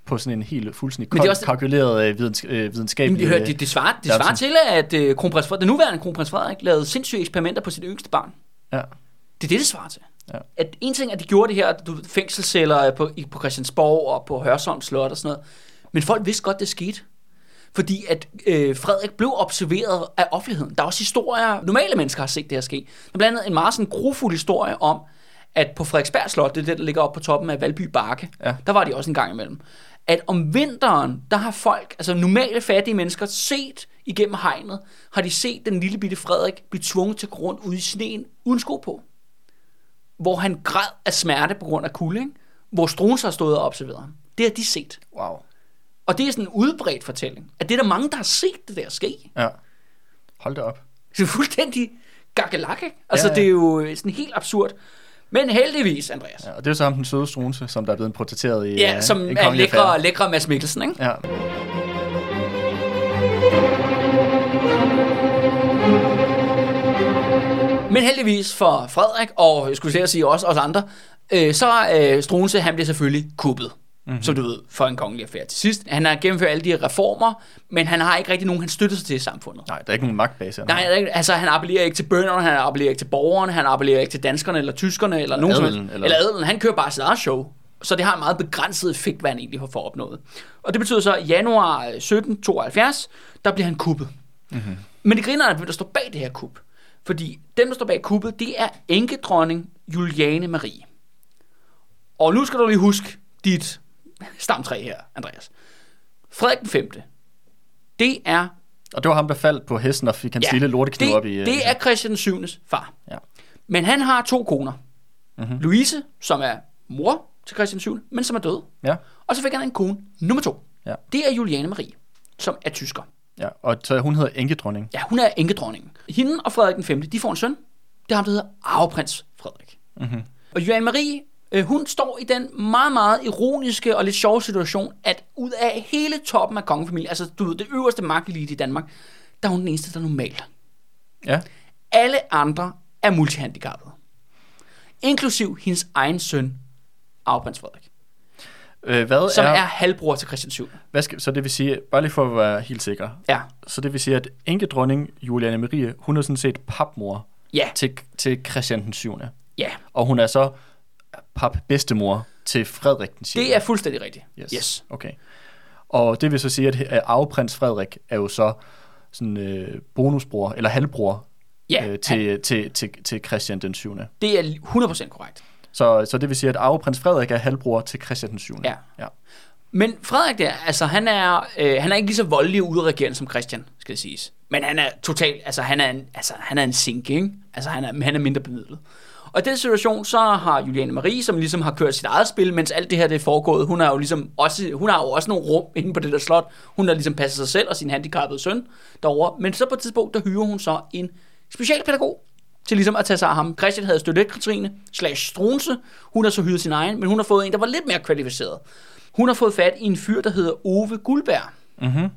[SPEAKER 2] på sådan en helt fuldstændig
[SPEAKER 1] Men det er
[SPEAKER 2] også, kalkuleret øh, videns, øh, videnskabelig...
[SPEAKER 1] det, hør, det, det svarer, det
[SPEAKER 2] er
[SPEAKER 1] svarer til, at øh, kronprins, Frederik- den nuværende kronprins Frederik lavede sindssyge eksperimenter på sit yngste barn.
[SPEAKER 2] Ja,
[SPEAKER 1] Det er det, det svarer til.
[SPEAKER 2] Ja.
[SPEAKER 1] At en ting er, at de gjorde det her, du, fængselsceller på, i- på Christiansborg og på Hørsholm Slot og sådan noget. Men folk vidste godt, det skete. Fordi at øh, Frederik blev observeret af offentligheden. Der er også historier, normale mennesker har set det her ske. Der er blandt andet en meget sådan grufuld historie om, at på Frederiksberg Slot, det er det, der ligger oppe på toppen af Valby Bakke,
[SPEAKER 2] Ja.
[SPEAKER 1] der var de også en gang imellem. At om vinteren, der har folk, altså normale fattige mennesker, set igennem hegnet, har de set den lille bitte Frederik blive tvunget til rundt ude i sneen uden sko på hvor han græd af smerte på grund af kulde, ikke? hvor Struens har stået og observeret ham. Det har de set.
[SPEAKER 2] wow.
[SPEAKER 1] Og det er sådan en udbredt fortælling. At det er der mange, der har set det der ske.
[SPEAKER 2] Ja. Hold da op.
[SPEAKER 1] Det er fuldstændig gakkelak, ikke? Altså,
[SPEAKER 2] Ja,
[SPEAKER 1] ja,
[SPEAKER 2] ja.
[SPEAKER 1] ja. det er jo øh, sådan helt absurd. Men heldigvis, Andreas.
[SPEAKER 2] Ja, og det er jo så ham den søde strunse, som der er blevet portrætteret i
[SPEAKER 1] Ja,
[SPEAKER 2] øh,
[SPEAKER 1] som
[SPEAKER 2] en
[SPEAKER 1] er lækre,
[SPEAKER 2] affære.
[SPEAKER 1] lækre Mads Mikkelsen, ikke?
[SPEAKER 2] Ja.
[SPEAKER 1] Men heldigvis for Frederik, og jeg skulle sige også os andre, øh, så er øh, Struense, han bliver selvfølgelig kuppet. Mm-hmm. Som du ved, for en kongelig affære til sidst. Han har gennemført alle de her reformer, men han har ikke rigtig nogen, han støtter sig til i samfundet.
[SPEAKER 2] Nej, der er ikke nogen magtbase.
[SPEAKER 1] Nej, der er ikke- altså han appellerer ikke til bønderne, han appellerer ikke til borgerne, han appellerer ikke til danskerne eller tyskerne eller nogen som
[SPEAKER 2] adelen,
[SPEAKER 1] helst.
[SPEAKER 2] eller-
[SPEAKER 1] Eller adelen. Han kører bare sit eget show. Så det har en meget begrænset effekt, hvad han egentlig har opnået. Og det betyder så, at i januar 1772, der bliver han kuppet. Mm-hmm. Men det griner er, hvem der står bag det her kup. Fordi dem, der står bag kuppet, det er enkedronning Juliane Marie. Og nu skal du lige huske dit stamtræ her, Andreas. Frederik den 5. Det er
[SPEAKER 2] Og det var ham, der faldt på hesten og fik hans ja, lille lortekniv op i... øh,
[SPEAKER 1] det er Christian den 7. far.
[SPEAKER 2] Ja.
[SPEAKER 1] Men han har to koner. Mm-hmm. Louise, som er mor til Christian 7., men som er død.
[SPEAKER 2] Ja.
[SPEAKER 1] Og så fik han en kone nummer to.
[SPEAKER 2] Ja.
[SPEAKER 1] Det er Juliane Marie, som er tysker.
[SPEAKER 2] Ja, og så hun hedder enkedronning.
[SPEAKER 1] Ja, hun er enkedronningen. Hende og Frederik den 5., de får en søn. Det er ham, der hedder arveprins Frederik.
[SPEAKER 2] Mm-hmm.
[SPEAKER 1] Og Juliane Marie, øh, hun står i den meget, meget ironiske og lidt sjove situation, at ud af hele toppen af kongefamilien, altså du ved, det øverste magtelite i Danmark, der er hun den eneste, der er normal.
[SPEAKER 2] Ja.
[SPEAKER 1] Alle andre er multihandicappede. Inklusiv hendes egen søn, arveprins Frederik,
[SPEAKER 2] Øh, hvad
[SPEAKER 1] som
[SPEAKER 2] er,
[SPEAKER 1] er, er halvbror til Christian 7.
[SPEAKER 2] hvad skal, så det vil sige, bare lige for at være helt sikker,
[SPEAKER 1] Ja,
[SPEAKER 2] så det vil sige, at enkedronning Juliane Marie, hun er sådan set papmor
[SPEAKER 1] ja,
[SPEAKER 2] til, til Christian den 7.
[SPEAKER 1] ja.
[SPEAKER 2] Og hun er så pap bedstemor til Frederik den 6.
[SPEAKER 1] Det er fuldstændig rigtigt.
[SPEAKER 2] Yes.
[SPEAKER 1] yes.
[SPEAKER 2] Okay. Og det vil så sige, at arveprins Frederik er jo så sådan øh, bonusbror, eller halvbror
[SPEAKER 1] Ja,
[SPEAKER 2] øh, til, til, til, til Christian den 7.
[SPEAKER 1] det er 100% korrekt.
[SPEAKER 2] Så, så det vil sige, at arveprins Frederik er halvbror til Christian den 7.
[SPEAKER 1] Ja.
[SPEAKER 2] ja.
[SPEAKER 1] Men Frederik der, altså han er, øh, han er ikke lige så voldelig og udreagerende som Christian, skal det siges. Men han er totalt, altså han er en, altså, han er en sink, ikke? Altså han er, han er mindre bemidlet. Og i den situation, så har Juliane Marie, som ligesom har kørt sit eget spil, mens alt det her det er foregået, hun har jo ligesom også, hun har jo også nogle rum inde på det der slot. Hun har ligesom passet sig selv og sin handicappede søn derovre. Men så på et tidspunkt, der hyrer hun så en specialpædagog til ligesom at tage sig af ham. Christian havde støttet Katrine slash Strunse. Hun har så hyret sin egen, men hun har fået en, der var lidt mere kvalificeret. Hun har fået fat i en fyr, der hedder Ove Guldberg,
[SPEAKER 2] Mm-hmm.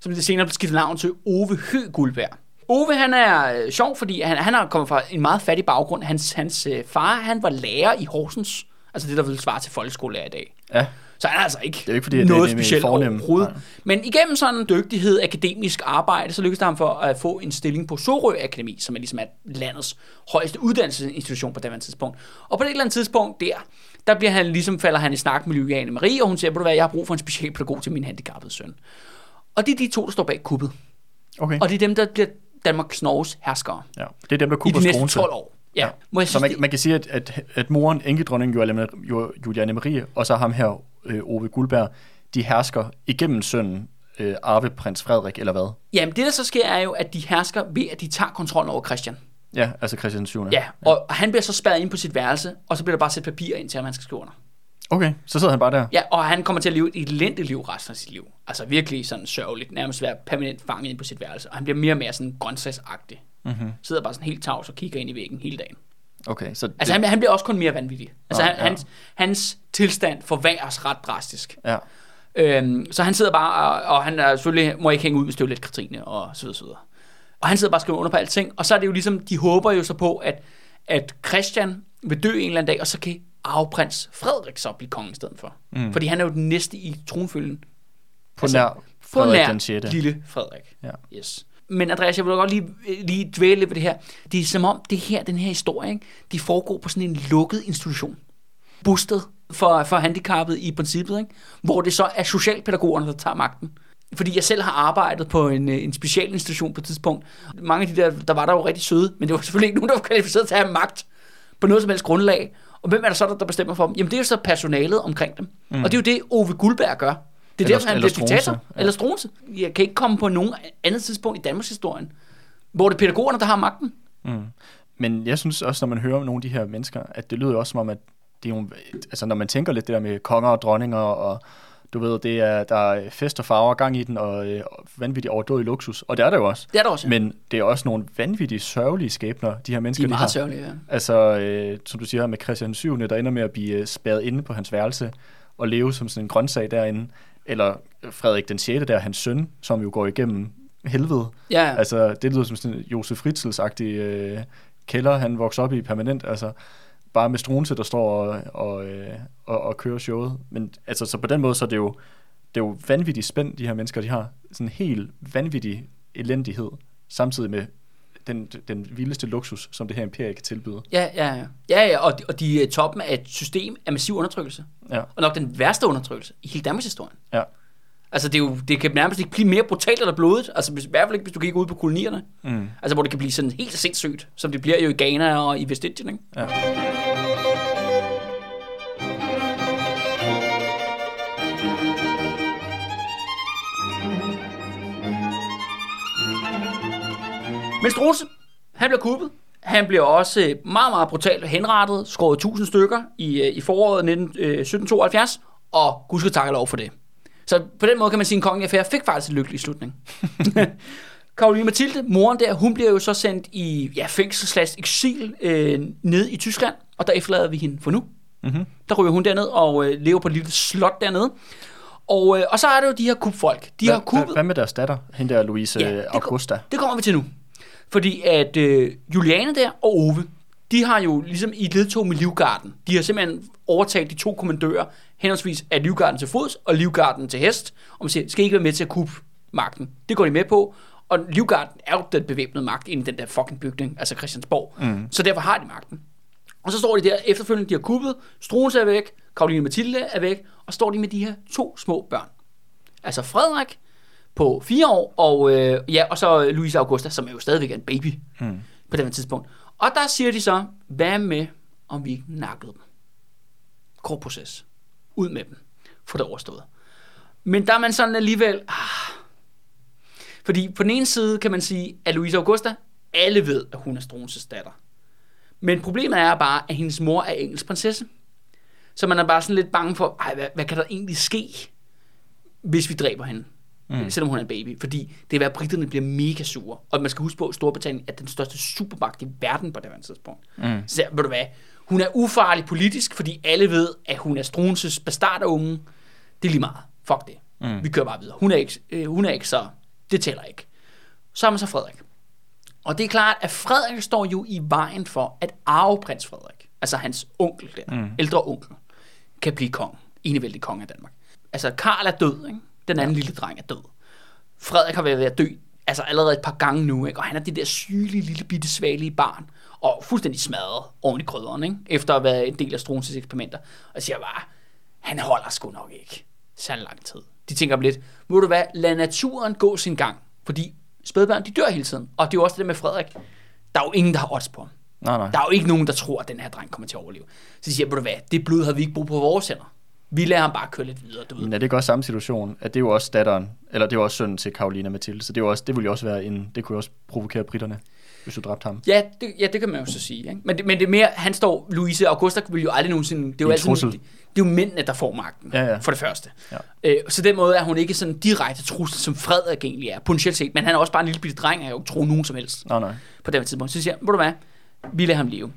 [SPEAKER 1] som det senere blev skiftet navn til Ove Hø Guldberg. Ove, han er øh, sjov, fordi han, han har kommet fra en meget fattig baggrund. Hans, hans øh, far, han var lærer i Horsens, altså det, der vil svare til folkeskolelærer i dag.
[SPEAKER 2] Ja.
[SPEAKER 1] Så han er altså ikke,
[SPEAKER 2] Det er ikke, fordi,
[SPEAKER 1] noget
[SPEAKER 2] det er
[SPEAKER 1] specielt
[SPEAKER 2] fornem.
[SPEAKER 1] overhovedet.
[SPEAKER 2] Nej.
[SPEAKER 1] Men igennem sådan en dygtighed, akademisk arbejde, så lykkedes det ham for at få en stilling på Sorø Akademi, som er ligesom er landets højeste uddannelsesinstitution på det tidspunkt. Og på det eller andet tidspunkt der, der bliver han ligesom, falder han i snak med Juliane Marie, og hun siger, hvad, jeg har brug for en specialpædagog til min handicappede søn. Og det er de to, der står bag kuppet.
[SPEAKER 2] Okay.
[SPEAKER 1] Og det er dem, der bliver Danmarks Norges herskere
[SPEAKER 2] Ja. Det er dem, der
[SPEAKER 1] i
[SPEAKER 2] kunne
[SPEAKER 1] de næste
[SPEAKER 2] Strunse.
[SPEAKER 1] 12 år. Ja, må jeg
[SPEAKER 2] Så man,
[SPEAKER 1] det-
[SPEAKER 2] man kan sige, at, at, at moren, enkedronning Juliane, Ju- Juliane Marie, og så ham her, øh, Ove Guldberg, de hersker igennem sønnen, øh, arveprins Frederik, eller hvad?
[SPEAKER 1] Jamen, det der så sker, er jo, at de hersker ved, at de tager kontrollen over Christian.
[SPEAKER 2] Ja, altså Christian den 7.
[SPEAKER 1] Ja, og han bliver så spærret ind på sit værelse, og så bliver der bare sat papir ind til, at han skal skrive under.
[SPEAKER 2] Okay, så sidder han bare der.
[SPEAKER 1] Ja, og han kommer til at leve et elendigt liv resten af sit liv. Altså virkelig sådan sørgeligt, nærmest være permanent fanget ind på sit værelse. Og han bliver mere og mere sådan grøntsagsagtig.
[SPEAKER 2] Mm-hmm.
[SPEAKER 1] Sidder bare sådan helt tavs og kigger ind i væggen hele dagen.
[SPEAKER 2] Okay, så
[SPEAKER 1] Altså han, han bliver også kun mere vanvittig. Altså
[SPEAKER 2] Nå,
[SPEAKER 1] han,
[SPEAKER 2] ja.
[SPEAKER 1] hans, hans tilstand forværres ret drastisk.
[SPEAKER 2] Ja,
[SPEAKER 1] Øhm, så han sidder bare, og, og han er selvfølgelig, må ikke hænge ud med støvlet Katrine og så videre, så videre. Og han sidder bare og skriver under på alting. Og så er det jo ligesom, de håber jo så på, at, at Christian vil dø en eller anden dag, og så kan arveprins Frederik så blive konge i stedet for.
[SPEAKER 2] Mm.
[SPEAKER 1] Fordi han er jo den næste i tronfølgen.
[SPEAKER 2] på
[SPEAKER 1] Altså,
[SPEAKER 2] nær
[SPEAKER 1] På
[SPEAKER 2] Frederik
[SPEAKER 1] nær
[SPEAKER 2] den 6.
[SPEAKER 1] lille Frederik.
[SPEAKER 2] Ja.
[SPEAKER 1] Yes. Men Andreas, jeg vil godt lige, lige dvæle lidt ved det her. Det er som om, det her, den her historie, ikke, de foregår på sådan en lukket institution. Bustet for, for handicappede i princippet, ikke? hvor det så er socialpædagogerne, der tager magten. Fordi jeg selv har arbejdet på en, øh, en specialinstitution på et tidspunkt. Mange af de der, der var der jo rigtig søde, men det var selvfølgelig ikke nogen, der var kvalificeret til at have magt på noget som helst grundlag. Og hvem er der så, der, der bestemmer for dem? Jamen det er jo så personalet omkring dem. Mm. Og det er jo det, Ove Guldberg gør. Det er
[SPEAKER 2] Eller-
[SPEAKER 1] derfor, han bliver diktator. Ja. Eller Strunse. Jeg kan ikke komme på nogen andet tidspunkt i Danmarks historie, hvor det er pædagogerne, der har magten.
[SPEAKER 2] Mm. Men jeg synes også, når man hører om nogle af de her mennesker, at det lyder jo også som om, at det er nogle, altså når man tænker lidt det der med konger og dronninger, og du ved, det er, der er fest og farver gang i den, og øh, vanvittigt overdådig luksus, og det er der jo også.
[SPEAKER 1] Det er der også. Ja.
[SPEAKER 2] Men det er også nogle vanvittigt sørgelige skæbner, de her
[SPEAKER 1] De
[SPEAKER 2] mennesker,
[SPEAKER 1] er meget
[SPEAKER 2] har.
[SPEAKER 1] sørgelige, ja.
[SPEAKER 2] Altså, øh, som du siger med Christian 7., der ender med at blive øh, spærret inde på hans værelse og leve som sådan en grøntsag derinde. Eller Frederik den 6., der er hans søn, som jo går igennem helvede.
[SPEAKER 1] Ja, ja.
[SPEAKER 2] Altså, det lyder som sådan en Josef Fritzels-agtig øh, kælder, han vokser op i permanent. Altså, bare med Strunse, der står og, og, øh, og, og kører showet. Men altså, så på den måde, så er det jo, det er jo vanvittigt spændt, de her mennesker, de har. Sådan en helt vanvittig elendighed, samtidig med den, den vildeste luksus, som det her imperie kan tilbyde.
[SPEAKER 1] Ja, ja, ja. ja, ja og, de, og de er toppen af et system af massiv undertrykkelse.
[SPEAKER 2] Ja.
[SPEAKER 1] Og nok den værste undertrykkelse i hele Danmarks historie.
[SPEAKER 2] Ja.
[SPEAKER 1] Altså, det, er jo, det kan nærmest ikke blive mere brutalt eller blodigt. Altså, hvis, i hvert fald ikke, hvis du kigger ud på kolonierne.
[SPEAKER 2] Mm.
[SPEAKER 1] Altså, hvor det kan blive sådan helt sindssygt, som det bliver jo i Ghana og i Vestindien, ikke?
[SPEAKER 2] Ja.
[SPEAKER 1] Men Strunse, han bliver kuppet Han bliver også øh, meget, meget brutalt henrettet, skåret 1000 stykker i, øh, i foråret 19, øh, 1772, og gud skal takke lov for det. Så på den måde kan man sige, at en kongen affære fik faktisk en lykkelig slutning. Karoline Mathilde, moren der, hun bliver jo så sendt i ja, fængsel slash eksil øh, ned i Tyskland, og der efterlader vi hende for nu.
[SPEAKER 2] Mm-hmm.
[SPEAKER 1] Der ryger hun derned og øh, lever på et lille slot dernede. Og, øh, og så er det jo de her kubfolk. De har
[SPEAKER 2] Hvad,
[SPEAKER 1] kuppet...
[SPEAKER 2] hvad, hvad med deres datter? Hende der Louise
[SPEAKER 1] Ja, det
[SPEAKER 2] Augusta.
[SPEAKER 1] Det kommer vi til nu. Fordi at øh, Juliane der og Ove, de har jo ligesom i ledtog med Livgarden. De har simpelthen overtaget de to kommandører, henholdsvis af Livgarden til fods og Livgarden til hest, og man siger, skal I ikke være med til at kuppe magten. Det går de med på, og Livgarden er jo den bevæbnede magt inde i den der fucking bygning, altså Christiansborg. Mm. Så derfor har de magten. Og så står de der efterfølgende, de har kuppet, Struense er væk, Karoline Mathilde er væk, og står de med de her to små børn. Altså Frederik på fire år, og, øh, ja, og så Louise Augusta, som er jo stadigvæk en baby mm. på det her tidspunkt. Og der siger de så, hvad med, om vi nakkede dem? Kort proces. Ud med dem. Få det overstået. Men der er man sådan alligevel... Ah, fordi på den ene side kan man sige, at Louise Augusta, alle ved, at hun er Struenses datter. Men problemet er bare, at hendes mor er engelsk prinsesse. Så man er bare sådan lidt bange for, ej, hvad, hvad kan der egentlig ske, hvis vi dræber hende? Mm. Selvom hun er en baby. Fordi det er, at britterne bliver mega sure. Og man skal huske på, at Storbritannien er den største supermagt i verden på det her tidspunkt. Mm. Så ved du hvad, hun er ufarlig politisk, fordi alle ved, at hun er Struenses bastarderunge. Det er lige meget. Fuck det. Mm. Vi kører bare videre. Hun er ikke, øh, hun er ikke så... Det tæller ikke. Så har man så Frederik. Og det er klart, at Frederik står jo i vejen for, at arveprins Frederik, altså hans onkel der, mm. ældre onkel, kan blive kong. Enevældig konge af Danmark. Altså, Karl er død, ikke? Den anden ja. lille dreng er død. Frederik har været ved at dø, altså allerede et par gange nu, ikke? Og han er det der sygelige, lille bitte, svagelige barn. Og fuldstændig smadret oven i krydderen, ikke? Efter at have været en del af Struenses eksperimenter. Og siger bare, han holder sgu nok ikke så lang tid. De tænker lidt, må du hvad, lad naturen gå sin gang. Fordi spædbørn, de dør hele tiden. Og det er jo også det der med Frederik. Der er jo ingen, der har odds på ham.
[SPEAKER 2] Nej, nej.
[SPEAKER 1] Der er jo ikke nogen, der tror, at den her dreng kommer til at overleve. Så siger jeg, ved du hvad, det blod har vi ikke brug på vores hænder. Vi lader ham bare køre lidt videre, du ved.
[SPEAKER 2] Men er det ikke også samme situation, at det er jo også datteren, eller det er jo også sønnen til Karolina Mathilde, så det, er jo også, det ville jo også være en, det kunne jo også provokere britterne, hvis du dræbte ham.
[SPEAKER 1] Ja, det, ja, det kan man jo så sige. Ikke? Men, det, men det er mere, han står, Louise Augusta vil jo aldrig nogensinde, det er jo,
[SPEAKER 2] En
[SPEAKER 1] altid,
[SPEAKER 2] trussel.
[SPEAKER 1] det, det er jo mændene, der får magten,
[SPEAKER 2] Ja, ja.
[SPEAKER 1] for det første.
[SPEAKER 2] Ja.
[SPEAKER 1] Øh, så den måde er hun ikke sådan direkte trussel, som Frederik egentlig er, potentielt set, men han er også bare en lille bitte dreng, og jeg jo ikke tro nogen som helst
[SPEAKER 2] Nej, nej.
[SPEAKER 1] på det her tidspunkt. Så siger jeg, ved du hvad, vi lader ham leve.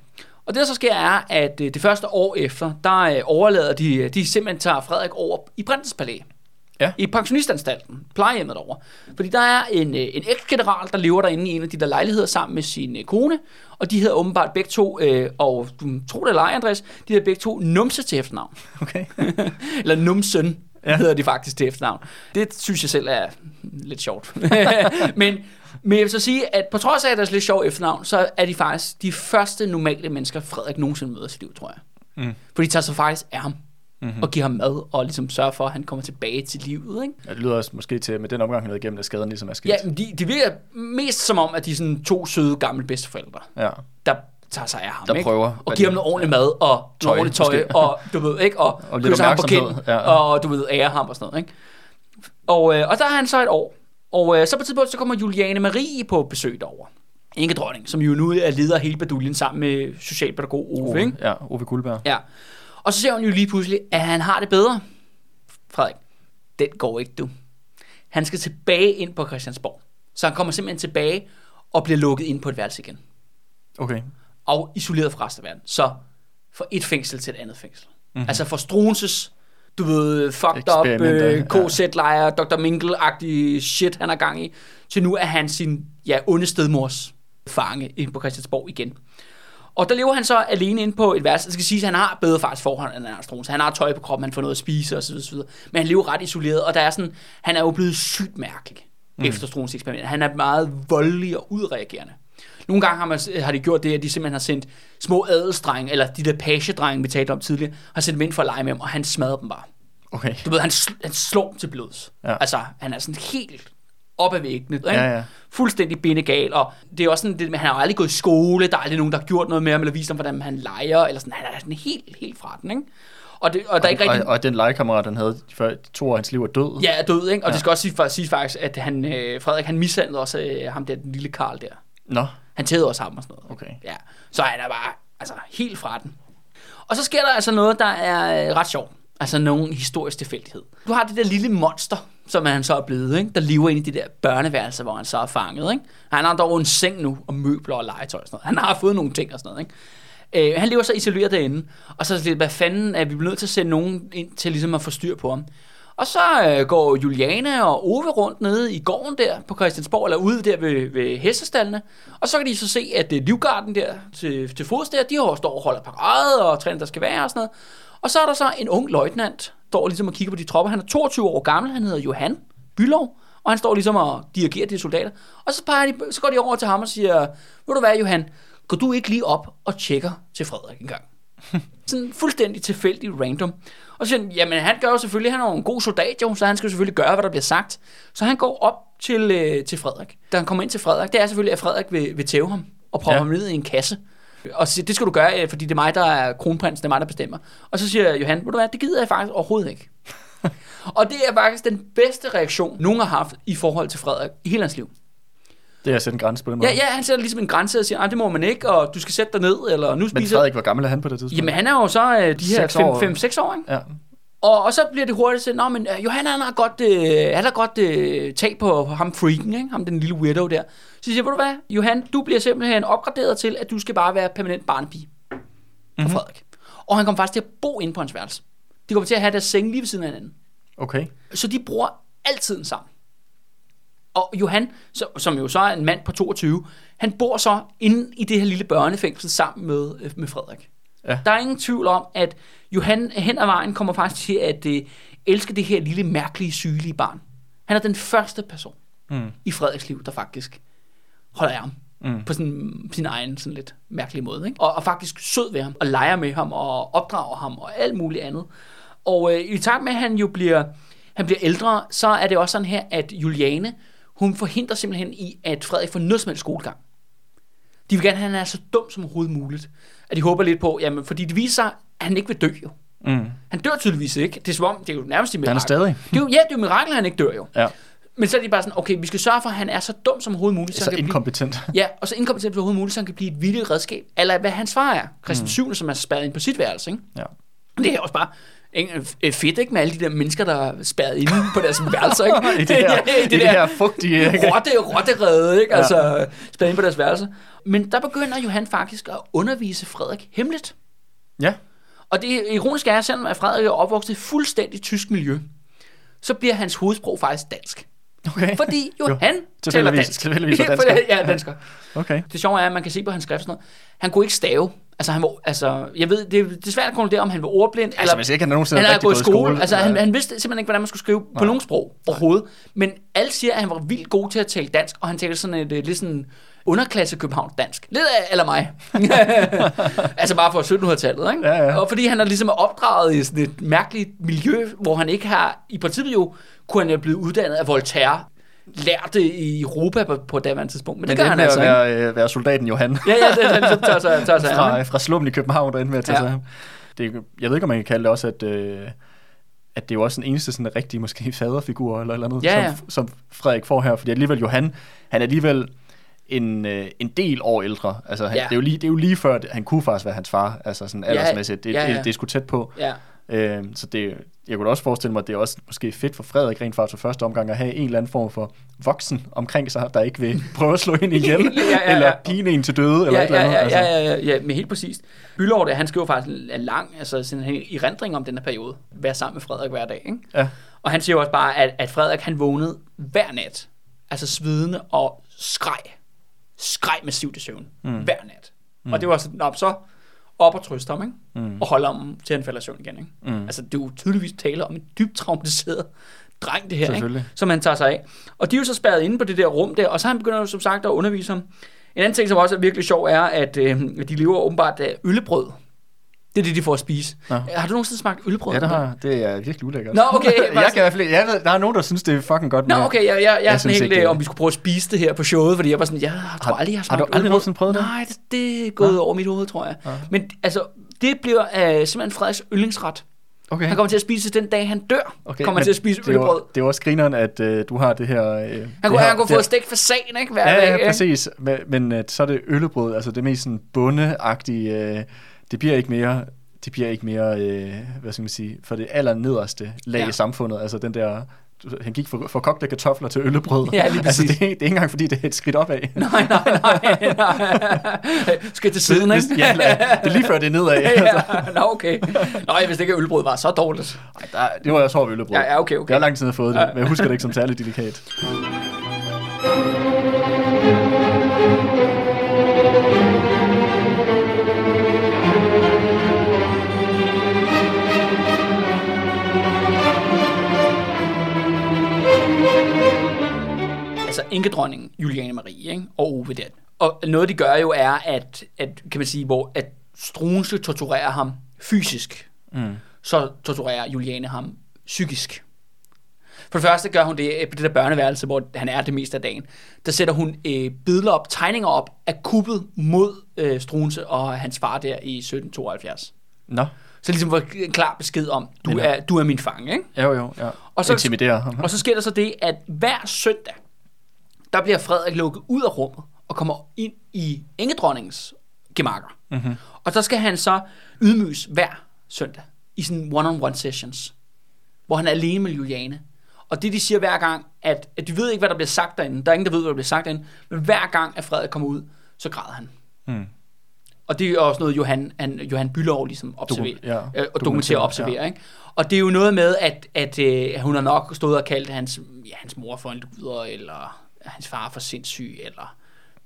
[SPEAKER 1] Og det, der så sker, er, at øh, det første år efter, der øh, overlader de, de simpelthen tager Frederik over i Prinses Palæ.
[SPEAKER 2] Ja.
[SPEAKER 1] I pensionistanstalten, plejehjemmet derovre. Fordi der er en, øh, en eks-general, der lever derinde i en af de der lejligheder sammen med sin øh, kone, og de hedder åbenbart begge to, øh, og du tror det eller ej, Andreas, de hedder begge to Numse til efternavn.
[SPEAKER 2] Okay.
[SPEAKER 1] eller Numsen. Ja. hedder de faktisk til efternavn. Det synes jeg selv er lidt sjovt. men, men jeg vil så sige, at på trods af, at deres lidt sjov efternavn, så er de faktisk de første normale mennesker, Frederik nogensinde møder i sit liv, tror jeg.
[SPEAKER 2] Mm.
[SPEAKER 1] For de tager sig faktisk af ham.
[SPEAKER 2] Mhm.
[SPEAKER 1] Mm-hmm. Og giver ham mad, og ligesom sørger for, at han kommer tilbage til livet. Ikke?
[SPEAKER 2] Ja, det lyder også måske til, med den omgang, han er igennem, at skaden ligesom er sket.
[SPEAKER 1] Ja, men de, de virker mest som om, at de er sådan to søde gamle bedsteforældre,
[SPEAKER 2] ja.
[SPEAKER 1] der tager sig af ham.
[SPEAKER 2] Der
[SPEAKER 1] ikke?
[SPEAKER 2] prøver,
[SPEAKER 1] Og giver ham noget ordentligt mad, og
[SPEAKER 2] Tøj,
[SPEAKER 1] noget ordentligt tøj,
[SPEAKER 2] måske.
[SPEAKER 1] og du ved, ikke? Og,
[SPEAKER 2] Og lidt
[SPEAKER 1] kysser ham på kinden,
[SPEAKER 2] ja.
[SPEAKER 1] og du ved, ære ham og sådan noget, ikke? Og, øh, og der er han så et år. Og øh, så på et tidspunkt, så kommer Juliane Marie på besøg derover. Inge dronning, som jo nu er leder af hele baduljen sammen med socialpædagog Ove,
[SPEAKER 2] Ove,
[SPEAKER 1] ikke?
[SPEAKER 2] ja, Ove Guldberg.
[SPEAKER 1] Ja. Og så ser hun jo lige pludselig, at han har det bedre. Frederik, den går ikke, du. Han skal tilbage ind på Christiansborg. Så han kommer simpelthen tilbage og bliver lukket ind på et værelse igen.
[SPEAKER 2] Okay.
[SPEAKER 1] Og isoleret fra resten af verden. Så fra et fængsel til et andet fængsel.
[SPEAKER 2] Mhm.
[SPEAKER 1] Mm-hmm. Altså fra Struenses, du ved, fucked up, øh, KZ-lejre, Dr. Mingle-agtig shit, han er gang i, til nu er han sin ja, onde stedmors fange ind på Christiansborg igen. Og der lever han så alene inde på et værelse. Det skal sige, at han har bedre faktisk forhold, end han har Struense. Han har tøj på kroppen, han får noget at spise osv. osv. Men han lever ret isoleret, og der er sådan, han er jo blevet sygt mærkelig mm. efter Struenses eksperiment. Han er meget voldelig og udreagerende. Nogle gange har, man, har de gjort det, at de simpelthen har sendt små adelsdrenge, eller de der pagedrenge, vi talte om tidligere, har sendt dem ind for at lege med ham, og han smadrer dem bare.
[SPEAKER 2] Okay.
[SPEAKER 1] Du ved, han, sl- han slår dem til blods.
[SPEAKER 2] Ja.
[SPEAKER 1] Altså, han er sådan helt op ad væggene.
[SPEAKER 2] Ja, ja.
[SPEAKER 1] Fuldstændig bindegal. Og det er også sådan, det, han har aldrig gået i skole, der er aldrig nogen, der har gjort noget med ham, eller vist ham, hvordan han leger, eller sådan. Han er sådan helt, helt fra den, ikke? Og, det, og der er ikke rigtig...
[SPEAKER 2] Og, og den legekammerat, han havde de før, to år af hans liv, er død.
[SPEAKER 1] Ja, er død, ikke? Og ja. Det skal også sige, sige faktisk, at han, øh, Frederik, han mishandlede også øh, ham der, den lille Karl der.
[SPEAKER 2] Nå,
[SPEAKER 1] Han tævede også ham og sådan noget.
[SPEAKER 2] Okay.
[SPEAKER 1] Ja, så han er bare altså, helt fra den. Og så sker der altså noget, der er øh, ret sjovt. Altså nogen historisk tilfældighed. Du har det der lille monster, som han så er blevet, ikke? der lever inde i det der børneværelse, hvor han så er fanget. Ikke? Han har dog en seng nu, og møbler og legetøj og sådan noget. Han har fået nogle ting og sådan noget. Ikke? Øh, han lever så isoleret derinde, og så er det lidt, hvad fanden er vi blevet nødt til at sende nogen ind til ligesom at få styr på ham. Og så øh, går Juliane og Ove rundt nede i gården der på Christiansborg, eller ude der ved, ved hestestallene. Og så kan de så se, at øh, livgarden der til, til fods der, de har står og holder parade og træner, der skal være og sådan noget. Og så er der så en ung løjtnant, der står ligesom og kigger på de tropper. Han er 22 år gammel, han hedder Johan Bylov, og han står ligesom og dirigerer de soldater. Og så, peger de, så går de over til ham og siger, ved du hvad Johan, går du ikke lige op og tjekker til Frederik en gang? sådan fuldstændig tilfældig random. Og så siger han, jamen han gør jo selvfølgelig, han er jo en god soldat jo, så han skal jo selvfølgelig gøre, hvad der bliver sagt. Så han går op til, øh, til Frederik. Da han kommer ind til Frederik, det er selvfølgelig, at Frederik vil, vil tæve ham og prøve ja. ham ned i en kasse. Og siger, det skal du gøre, øh, fordi det er mig, der er kronprins, det er mig, der bestemmer. Og så siger Johan, ved du hvad, det gider jeg faktisk overhovedet ikke. og det er faktisk den bedste reaktion, nogen har haft i forhold til Frederik i hele hans liv.
[SPEAKER 2] Det er at sætte en grænse på den måde.
[SPEAKER 1] Ja, ja, han sætter ligesom en grænse og siger, det må man ikke, og du skal sætte dig ned, eller nu spiser...
[SPEAKER 2] Men Frederik, hvor gammel er han på det tidspunkt?
[SPEAKER 1] Jamen, han er jo så øh, de her
[SPEAKER 2] Seks år.
[SPEAKER 1] 5-6 år, ikke?
[SPEAKER 2] Ja.
[SPEAKER 1] Og, og så bliver det hurtigt til, Nå, men øh, Johan, han har godt, øh, han har godt øh, tag på ham freaken, ikke? ham den lille weirdo der. Så siger ved du hvad, Johan, du bliver simpelthen opgraderet til, at du skal bare være permanent barnepige for
[SPEAKER 2] Mhm.
[SPEAKER 1] mm-hmm. Frederik. Og han kommer faktisk til at bo inde på hans værelse. De kommer til at have deres seng lige ved siden af hinanden.
[SPEAKER 2] Okay.
[SPEAKER 1] Så de bruger altid sammen. Og Johan, som jo så er en mand på 22, han bor så inde i det her lille børnefængsel sammen med, øh, med Frederik.
[SPEAKER 2] Ja.
[SPEAKER 1] Der er ingen tvivl om, at Johan hen ad vejen kommer faktisk til at øh, elske det her lille, mærkelige, sygelige barn. Han er den første person
[SPEAKER 2] Mm.
[SPEAKER 1] i Frederiks liv, der faktisk holder af ham.
[SPEAKER 2] Mm.
[SPEAKER 1] På sådan, sin egen sådan lidt mærkelige måde. Ikke? Og, og faktisk sød ved ham, og leger med ham, og opdrager ham, og alt muligt andet. Og øh, i takt med, at han jo bliver, han bliver ældre, så er det også sådan her, at Juliane, hun forhindrer simpelthen i, at Frederik får noget som helst skolegang. De vil gerne have, at han er så dum som overhovedet muligt. At de håber lidt på, jamen, fordi det viser sig, at han ikke vil dø jo.
[SPEAKER 2] Mm.
[SPEAKER 1] Han dør tydeligvis ikke. Det er som om, det er jo nærmest et mirakel.
[SPEAKER 2] Han er stadig.
[SPEAKER 1] Det er jo, ja, det er jo mirakel, at han ikke dør jo.
[SPEAKER 2] Ja.
[SPEAKER 1] Men så er de bare sådan, okay, vi skal sørge for, at han er så dum som overhovedet muligt.
[SPEAKER 2] Så
[SPEAKER 1] han kan
[SPEAKER 2] inkompetent.
[SPEAKER 1] Blive, ja, og så inkompetent som overhovedet muligt, så han kan blive et vildt redskab. Eller hvad hans far er. Christian mm. 7. som er spærret ind på sit værelse. Ikke?
[SPEAKER 2] Ja.
[SPEAKER 1] Det er også bare fedt, ikke? Med alle de der mennesker, der er spærret inde på deres værelser, ikke?
[SPEAKER 2] I det her,
[SPEAKER 1] Ja,
[SPEAKER 2] i det her fugtige... Ikke?
[SPEAKER 1] rotte, rotterede, ikke? Altså, spærret inde på deres værelse. Men der begynder Johan faktisk at undervise Frederik hemmeligt.
[SPEAKER 2] Ja.
[SPEAKER 1] Og det ironiske er, selvom at Frederik er opvokset i fuldstændig tysk miljø, så bliver hans hovedsprog faktisk dansk.
[SPEAKER 2] Okay.
[SPEAKER 1] Fordi
[SPEAKER 2] Jo,
[SPEAKER 1] Johan taler
[SPEAKER 2] tilfældigvis-
[SPEAKER 1] dansk.
[SPEAKER 2] tilfældigvis er dansker.
[SPEAKER 1] det- ja, dansker.
[SPEAKER 2] Okay.
[SPEAKER 1] Det sjove er, at man kan se på hans skrift sådan noget. Han kunne ikke stave. Altså, han var, altså, jeg ved, det, er- det er svært at konkludere, om han var ordblind.
[SPEAKER 2] Altså, hvis ikke han nogensinde
[SPEAKER 1] han
[SPEAKER 2] har
[SPEAKER 1] gået i skole. Altså, han, han vidste simpelthen ikke, hvordan man skulle skrive på nogen sprog overhovedet. Men alle siger, at han var vildt god til at tale dansk, og han talte sådan et, et lidt sådan underklasse København dansk. Lidt af, eller mig. altså bare fra 1700-tallet, ikke?
[SPEAKER 2] Ja, ja.
[SPEAKER 1] Og fordi han er ligesom opdraget i sådan et mærkeligt miljø, hvor han ikke har, i princippet jo, kunne han jo blive uddannet af Voltaire, lært det i Europa på, på daværende tidspunkt. Men,
[SPEAKER 2] Men
[SPEAKER 1] det gør
[SPEAKER 2] det
[SPEAKER 1] han altså
[SPEAKER 2] at
[SPEAKER 1] ikke.
[SPEAKER 2] være, øh, være soldaten Johan.
[SPEAKER 1] Ja, ja, det han tager sig, tager sig af ham,
[SPEAKER 2] fra,
[SPEAKER 1] ikke?
[SPEAKER 2] fra slummen i København, der endte med at tage
[SPEAKER 1] Ja.
[SPEAKER 2] sig ham. Det, jeg ved ikke, om man kan kalde det også, at, øh, at det er jo også den eneste sådan rigtig måske faderfigur eller eller andet,
[SPEAKER 1] Ja, ja.
[SPEAKER 2] Som, som Frederik får her. Fordi alligevel Johan, han er alligevel en, øh, en del år ældre. Altså, han,
[SPEAKER 1] Ja.
[SPEAKER 2] det, er jo lige, det er jo lige før, at han kunne faktisk være hans far, altså sådan aldersmæssigt. Det,
[SPEAKER 1] ja, ja.
[SPEAKER 2] det, det er sgu tæt på.
[SPEAKER 1] Ja.
[SPEAKER 2] Øh, så det, jeg kunne også forestille mig, at det er også måske fedt for Frederik rent faktisk for første omgang at have en eller anden form for voksen omkring sig, der ikke vil prøve at slå ind ihjel,
[SPEAKER 1] Ja, ja, ja.
[SPEAKER 2] eller pine en til døde, eller
[SPEAKER 1] ja,
[SPEAKER 2] et eller andet.
[SPEAKER 1] ja,
[SPEAKER 2] altså.
[SPEAKER 1] ja, ja, ja, ja, men helt præcist. Bylov, han skriver faktisk en lang, altså sådan en erindring om den her periode. Være sammen med Frederik hver dag, ikke?
[SPEAKER 2] Ja.
[SPEAKER 1] Og han siger jo også bare, at, at Frederik han vågnede hver nat, altså svidende og skreg. Skreg massivt i søvn. Mm. Hver nat. Mm. Og det var sådan, Nå, så op og trøste ham, ikke? Mm. Og holde ham til han falder i søvn igen, ikke? Mm. Altså, det er jo tydeligvis tale om en dybt traumatiseret dreng, det her, ikke? Som han tager sig af. Og de er jo så spærret inde på det der rum der, og så han begynder jo som sagt at undervise ham. En anden ting, som også er virkelig sjov, er, at øh, de lever åbenbart af øllebrød. Det er det, de får at spise.
[SPEAKER 2] Nå.
[SPEAKER 1] Har du nogensinde smagt øllebrød?
[SPEAKER 2] Ja, det har det er virkelig ulækkert.
[SPEAKER 1] Nå, okay.
[SPEAKER 2] jeg kan i hvert fald, jeg ved, der er nogen, der synes, det er fucking godt
[SPEAKER 1] Nå, okay, jeg, jeg, jeg, jeg er
[SPEAKER 2] Jeg
[SPEAKER 1] sådan helt,
[SPEAKER 2] ikke,
[SPEAKER 1] øh, om vi skulle prøve at spise det her på showet, fordi jeg var sådan, jeg tror
[SPEAKER 2] Har-
[SPEAKER 1] aldrig, jeg har
[SPEAKER 2] har du
[SPEAKER 1] smagt
[SPEAKER 2] aldrig nogensinde prøvet det?
[SPEAKER 1] Nej, det, det er gået over mit hoved, tror jeg. Men altså, det bliver uh, simpelthen Frederiks yndlingsret.
[SPEAKER 2] Okay.
[SPEAKER 1] Han kommer til at spise den dag, han dør.
[SPEAKER 2] Okay,
[SPEAKER 1] kommer til at spise
[SPEAKER 2] det jo-
[SPEAKER 1] øllebrød.
[SPEAKER 2] Det er også grineren, at øh, du har det her... Øh,
[SPEAKER 1] Han
[SPEAKER 2] det
[SPEAKER 1] kunne,
[SPEAKER 2] her,
[SPEAKER 1] han kunne få stegt fasan, ikke? Hver
[SPEAKER 2] Ja,
[SPEAKER 1] dag,
[SPEAKER 2] ja, præcis. Men, men at så er det øllebrød, altså det mest sådan bundeagtige, øh, det bliver ikke mere, det bliver ikke mere, øh, hvad skal man sige, for det allernederste lag
[SPEAKER 1] Ja.
[SPEAKER 2] i samfundet, altså den der, han gik fra, fra kogte kartofler til øllebrød.
[SPEAKER 1] Ja, lige
[SPEAKER 2] altså,
[SPEAKER 1] præcis.
[SPEAKER 2] det, er, det er ikke engang, fordi det er et skridt opad.
[SPEAKER 1] Nej, nej, nej, nej. Skal til siden, ikke?
[SPEAKER 2] ja, det er lige før det er nedad. Altså.
[SPEAKER 1] ja, nå, okay. Nå, hvis det ikke er ølbrød var så dårligt.
[SPEAKER 2] Ej, der, det var jeg så øllebrød.
[SPEAKER 1] Ja, ja, okay, okay.
[SPEAKER 2] Jeg har lang tid fået det, men jeg husker det ikke som særlig delikat.
[SPEAKER 1] Altså enkedronningen Juliane Marie ikke? og Ove der. Og noget de gør jo er, at, at kan man sige, hvor at Struense torturerer ham fysisk,
[SPEAKER 2] Mm.
[SPEAKER 1] så torturerer Juliane ham psykisk. For det første gør hun det øh, på det der børneværelse, hvor han er det meste af dagen. Der sætter hun øh, billeder op, tegninger op af kuppet mod øh, Struense og hans far der i 1772.
[SPEAKER 2] Nå,
[SPEAKER 1] Så ligesom var en klar besked om, du er, du er min fange, ikke?
[SPEAKER 2] jo jo, ja.
[SPEAKER 1] Og så-
[SPEAKER 2] så, Intimidere ham.
[SPEAKER 1] Og så sker der så det, at hver søndag, der bliver Frederik lukket ud af rummet og kommer ind i engedronningens gemakker.
[SPEAKER 2] Mm-hmm.
[SPEAKER 1] Og så skal han så ydmyges hver søndag i sådan one-on-one sessions, hvor han er alene med Juliane. Og det, de siger hver gang, at, at de ved ikke, hvad der bliver sagt derinde. Der er ingen, der ved, hvad der bliver sagt derinde. Men hver gang, at Frederik kommer ud, så græder han.
[SPEAKER 2] Mm.
[SPEAKER 1] Og det er også noget, Johan, han, Johan Bylov ligesom observerer,
[SPEAKER 2] ja,
[SPEAKER 1] øh, og dokumenterer
[SPEAKER 2] dokumenterer,
[SPEAKER 1] og observerer. Ikke? Og det er jo noget med, at, at øh, hun har nok stået og kaldt hans, ja, hans mor for en luder, eller hans far for sindssyg, eller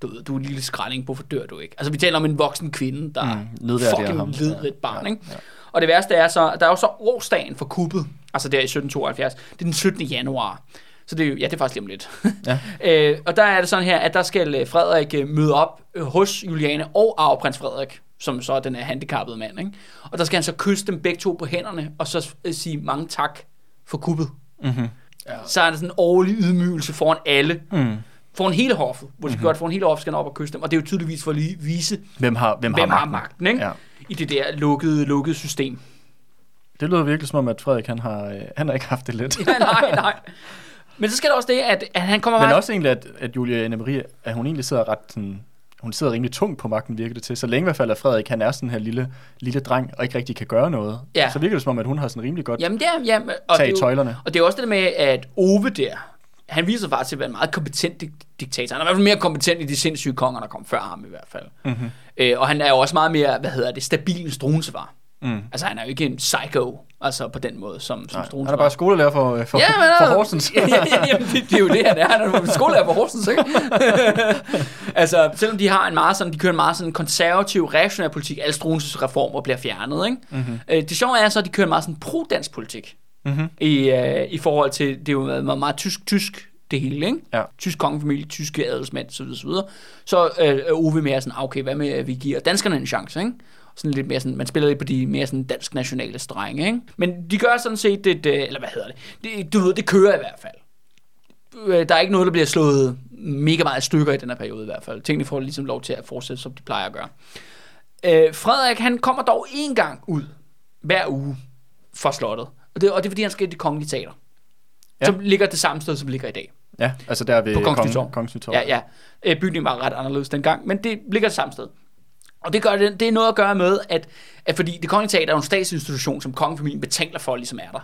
[SPEAKER 1] du du er en lille skralding, hvorfor dør du ikke? Altså, vi taler om en voksen kvinde, der
[SPEAKER 2] Mm, nedværdiger
[SPEAKER 1] fucking lider et barn,
[SPEAKER 2] Ja,
[SPEAKER 1] ikke?
[SPEAKER 2] ja.
[SPEAKER 1] Og det værste er så, der er jo så årsdagen for kuppet, altså der i 1772, det er den 17. januar. Så det er jo, ja, det er faktisk lige om lidt.
[SPEAKER 2] Ja.
[SPEAKER 1] øh, og der er det sådan her, at der skal øh, Frederik øh, møde op øh, hos Juliane og arveprins Frederik, som så er den her handicappede mand, ikke? Og der skal han så kysse dem begge to på hænderne, og så sige mange tak for kuppet.
[SPEAKER 2] Mm-hmm.
[SPEAKER 1] Ja. Så er der sådan en årlig ydmygelse foran alle,
[SPEAKER 2] Mm.
[SPEAKER 1] foran hele hoffet, hvor de skal
[SPEAKER 2] Mhm.
[SPEAKER 1] gøre det foran hele hoffet, skal op og kysse dem, og det er jo tydeligvis for at lige vise,
[SPEAKER 2] Hvem har, hvem,
[SPEAKER 1] hvem
[SPEAKER 2] har
[SPEAKER 1] har
[SPEAKER 2] magten?
[SPEAKER 1] magten, ikke?
[SPEAKER 2] Ja.
[SPEAKER 1] I det der lukkede, lukkede system.
[SPEAKER 2] Det lyder virkelig som om, at Frederik han har, øh, han har ikke haft det let.
[SPEAKER 1] Ja, nej, nej. Men så sker der også det, at, at han kommer
[SPEAKER 2] Men
[SPEAKER 1] bare...
[SPEAKER 2] også egentlig, at, at Julia Anne Marie, at hun egentlig sidder ret sådan, hun sidder rimelig tungt på magten, virker det til. Så længe i hvert fald, at Frederik, han er sådan her lille, lille dreng, og ikke rigtig kan gøre noget.
[SPEAKER 1] Ja.
[SPEAKER 2] Så virker det som om, at hun har sådan rimelig godt
[SPEAKER 1] Jamen, det er, jamen, og, det
[SPEAKER 2] tag
[SPEAKER 1] er
[SPEAKER 2] i
[SPEAKER 1] jo,
[SPEAKER 2] tøjlerne.
[SPEAKER 1] og det er også det med, at Ove der, han viser faktisk til at være en meget kompetent dik- diktator. Han er i hvert fald mere kompetent i de sindssyge konger, der kom før ham i hvert fald.
[SPEAKER 2] Mm-hmm.
[SPEAKER 1] Øh, og han er jo også meget mere, hvad hedder det, stabil end Struense var.
[SPEAKER 2] Mm.
[SPEAKER 1] Altså, han er jo ikke en psycho, altså på den måde, som, som
[SPEAKER 2] Nej,
[SPEAKER 1] Struense
[SPEAKER 2] han er bare skolelærer for, for,
[SPEAKER 1] Ja, men,
[SPEAKER 2] for Horsens.
[SPEAKER 1] ja, ja, ja, jamen, det, det, er jo det, han er. Han er skolelærer på Horsens, ikke? altså, selvom de har en meget sådan, de kører en meget sådan konservativ, reaktionær politik, alle Struenses reformer bliver fjernet, ikke?
[SPEAKER 2] Mm-hmm.
[SPEAKER 1] Øh, det sjove er så, at de kører en meget sådan pro-dansk politik.
[SPEAKER 2] Mm-hmm.
[SPEAKER 1] i, øh, i forhold til, det er jo meget, meget, tysk-tysk det hele, ikke?
[SPEAKER 2] Ja.
[SPEAKER 1] Tysk kongefamilie, tyske adelsmænd, så videre, så videre. Så øh, Ove mere sådan, ah, okay, hvad med, at vi giver danskerne en chance, ikke? Sådan lidt mere sådan, man spiller lidt på de mere sådan dansk nationale strenge, ikke? Men de gør sådan set det, det eller hvad hedder det, det, du ved, det kører i hvert fald. Øh, Der er ikke noget, der bliver slået mega meget stykker i den her periode i hvert fald. Tingene får ligesom lov til at fortsætte, som de plejer at gøre. Øh, Frederik, han kommer dog en gang ud hver uge fra slottet. Og det, og det er, fordi han skal i det kongelige teater. Ja. Som ligger det samme sted, som ligger i dag.
[SPEAKER 2] Ja, altså der ved
[SPEAKER 1] På Kongens
[SPEAKER 2] Kong-
[SPEAKER 1] Nytorv.
[SPEAKER 2] Nytorv.
[SPEAKER 1] Ja, ja. Øh, Bygningen var ret anderledes dengang, men det ligger det samme sted. Og det, gør det, det er noget at gøre med, at, at fordi det kongelige teater er en statsinstitution, som kongefamilien betaler for, ligesom er der.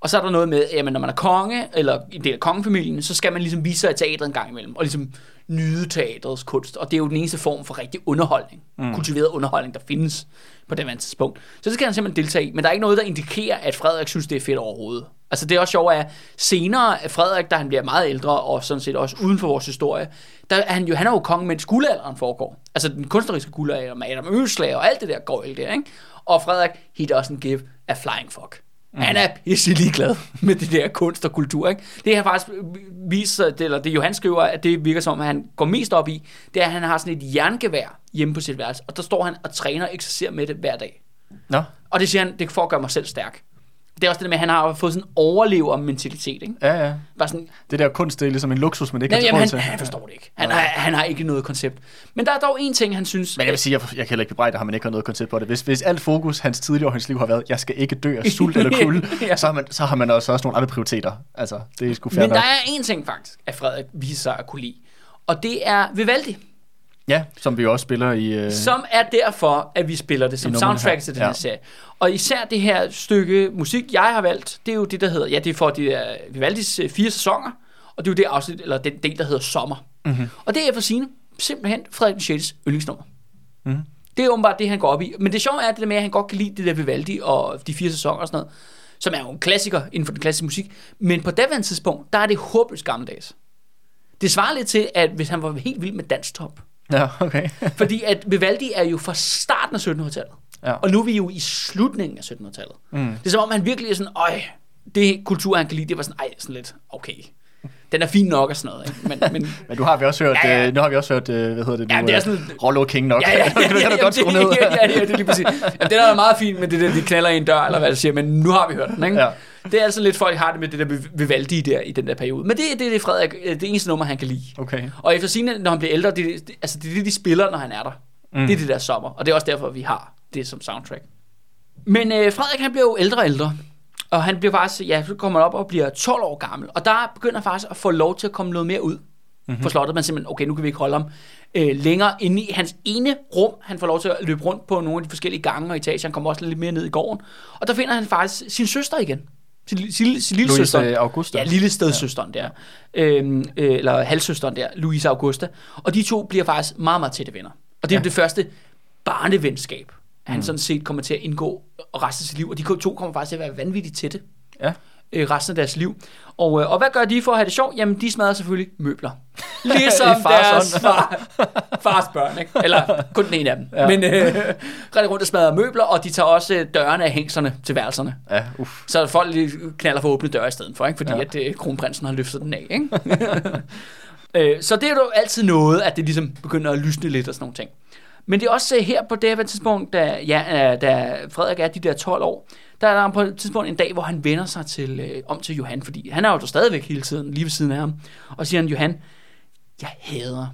[SPEAKER 1] Og så er der noget med, at når man er konge, eller en del af kongefamilien, så skal man ligesom vise sig i teatret en gang imellem, og ligesom nyde teatrets kunst. Og det er jo den eneste form for rigtig underholdning, mm. kultiveret underholdning, der findes på det tidspunkt. Så det skal han simpelthen deltage i. Men der er ikke noget, der indikerer, at Frederik synes, det er fedt overhovedet. Altså det er også sjovt, at senere, at Frederik, da han bliver meget ældre, og sådan set også uden for vores historie, der er han jo, han er jo konge, mens guldalderen foregår. Altså den kunstneriske guldalder med Adam Øslag og alt det der går der, ikke? Og Frederik, he doesn't give a flying fuck. Mm. Han er pisse ligeglad med det der kunst og kultur. Ikke? Det har faktisk vist sig, eller det Johan skriver, at det virker som, at han går mest op i, det er, at han har sådan et jerngevær hjemme på sit værelse, og der står han og træner og eksercerer med det hver dag.
[SPEAKER 2] Nå,
[SPEAKER 1] Og det siger han, det at gøre mig selv stærk. Det er også det der med, at han har fået sådan en overlever-mentalitet, ikke?
[SPEAKER 2] Ja, ja.
[SPEAKER 1] Bare sådan,
[SPEAKER 2] Det der kunst, det er ligesom en luksus, man ikke
[SPEAKER 1] nej,
[SPEAKER 2] har
[SPEAKER 1] jamen, han,
[SPEAKER 2] til.
[SPEAKER 1] han forstår det ikke. Han har, han har ikke noget koncept. Men der er dog en ting, han synes...
[SPEAKER 2] Men jeg vil sige, jeg, jeg kan heller ikke bebrejde ham, man ikke har noget koncept på det. Hvis, hvis alt fokus hans tidligere i hans liv har været, jeg skal ikke dø af sult eller kulde,
[SPEAKER 1] Ja.
[SPEAKER 2] ja. så, har man, så har man også, også nogle andre prioriteter. Altså, det er sgu
[SPEAKER 1] Men der
[SPEAKER 2] nok.
[SPEAKER 1] er en ting faktisk, at Frederik viser sig at kunne lide. Og det er Vivaldi,
[SPEAKER 2] Ja, som vi også spiller i... Øh,
[SPEAKER 1] som er derfor, at vi spiller det som soundtrack
[SPEAKER 2] her.
[SPEAKER 1] til den her
[SPEAKER 2] Ja.
[SPEAKER 1] serie. Og især det her stykke musik, jeg har valgt, det er jo det, der hedder, ja, det er for de der Vivaldis øh, fire sæsoner, og det er jo det afsnit, eller den del, der hedder Sommer.
[SPEAKER 2] Mhm.
[SPEAKER 1] Og det er for sine simpelthen Frederik den 6. yndlingsnummer.
[SPEAKER 2] Mhm.
[SPEAKER 1] Det er åbenbart det, han går op i. Men det sjove er det der med, at han godt kan lide det der Vivaldi og de fire sæsoner og sådan noget, som er jo en klassiker inden for den klassiske musik. Men på daværende tidspunkt, der er det håbløst gammeldags. Det svarer lidt til, at hvis han var helt vild med danstop,
[SPEAKER 2] Ja, okay.
[SPEAKER 1] fordi at Vivaldi er jo fra starten af 1700-tallet.
[SPEAKER 2] ja.
[SPEAKER 1] Og nu er vi jo i slutningen af 1700-tallet.
[SPEAKER 2] Mm.
[SPEAKER 1] Det er som om, han virkelig er sådan, øj, det kultur, han kan lide, det var sådan, ej, sådan lidt, okay. Den er fin nok og sådan noget, ikke? Men, men
[SPEAKER 2] Men du har vi også hørt,
[SPEAKER 1] Ja,
[SPEAKER 2] ja,
[SPEAKER 1] ja.
[SPEAKER 2] ja. nu har vi også hørt, øh, hvad hedder det nu?
[SPEAKER 1] Ja, det er
[SPEAKER 2] øh,
[SPEAKER 1] sådan-
[SPEAKER 2] Rollo King nok.
[SPEAKER 1] Ja, ja, ja,
[SPEAKER 2] det kan du
[SPEAKER 1] ja,
[SPEAKER 2] godt
[SPEAKER 1] ja,
[SPEAKER 2] skrue ned.
[SPEAKER 1] ja, ja, ja, det er lige præcis. Jamen, den er meget fin med det der, de knaller i en dør, eller hvad jeg siger, men nu har vi hørt den, ikke?
[SPEAKER 2] Ja.
[SPEAKER 1] Det er altså lidt, folk har det med det der Vivaldi der i den der periode. Men det, det er det, Frederik, øh, det eneste nummer, han kan lide.
[SPEAKER 2] Okay.
[SPEAKER 1] Og efter sigende, når han bliver ældre, det, det, altså det er det, de spiller, når han er der. Mm. Det er det der sommer, og det er også derfor, vi har det som soundtrack. Men øh, Frederik, han bliver jo ældre og ældre. Og han bliver faktisk, ja, så kommer han op og bliver 12 år gammel. Og der begynder han faktisk at få lov til at komme noget mere ud mm-hmm. på slottet. Man simpelthen, okay, nu kan vi ikke holde ham øh, længere inde i hans ene rum. Han får lov til at løbe rundt på nogle af de forskellige gange og etager. Han kommer også lidt mere ned i gården. Og der finder han faktisk sin søster igen. Sin, sin, sin lille søster.
[SPEAKER 2] Louise Augusta.
[SPEAKER 1] Ja, lille stedsøsteren der. Øhm, øh, eller halvsøsteren der, Louise Augusta. Og de to bliver faktisk meget, meget tætte venner. Og det er ja.
[SPEAKER 2] Ja.
[SPEAKER 1] det første barnevenskab, han mm. sådan set kommer til at indgå og resten af sit liv. Og de to kommer faktisk til at være vanvittigt tætte
[SPEAKER 2] Ja.
[SPEAKER 1] Øh, resten af deres liv. Og, øh, og hvad gør de for at have det sjovt? Jamen, de smadrer selvfølgelig møbler. Ligesom
[SPEAKER 2] fars
[SPEAKER 1] deres far, fars børn, ikke? Eller kun den ene af dem. Ja. Men øh, render rundt og smadrer møbler, og de tager også øh, dørene af hængslerne til værelserne.
[SPEAKER 2] Ja, uff.
[SPEAKER 1] Så folk lige knaller for åbne døre i stedet for, ikke? fordi ja.
[SPEAKER 2] Ja.
[SPEAKER 1] at øh, kronprinsen har løftet den af. Ikke? øh, så det er jo altid noget, at det ligesom begynder at lysne lidt og sådan nogle ting. Men det er også øh, her på det her tidspunkt, da, ja, øh, da Frederik er de der 12 år, der er der på et tidspunkt en dag, hvor han vender sig til, øh, om til Johan, fordi han er jo der stadigvæk hele tiden, lige ved siden af ham, og siger han, Johan, jeg hader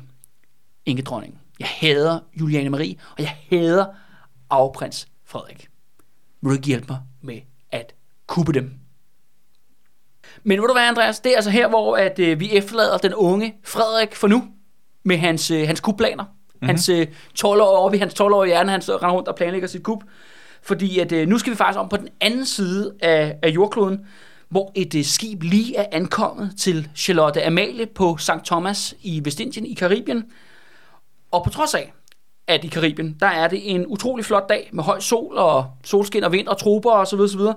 [SPEAKER 1] Ingedronningen. Jeg hader Juliane Marie, og jeg hader arveprins Frederik. Vil du ikke hjælpe mig med at kuppe dem? Men ved du hvad, Andreas? Det er altså her, hvor at, øh, vi efterlader den unge Frederik for nu, med hans, øh, hans kubplaner. Mm-hmm. Hans øh, 12 år oppe i hans 12-årige hjerne, han render rundt og planlægger sit kub. Fordi at, øh, nu skal vi faktisk om på den anden side af, af jordkloden, hvor et øh, skib lige er ankommet til Charlotte Amalie på St. Thomas i Vestindien i Karibien. Og på trods af, at i Karibien, der er det en utrolig flot dag med høj sol og solskin og vind og troper og så videre, så videre,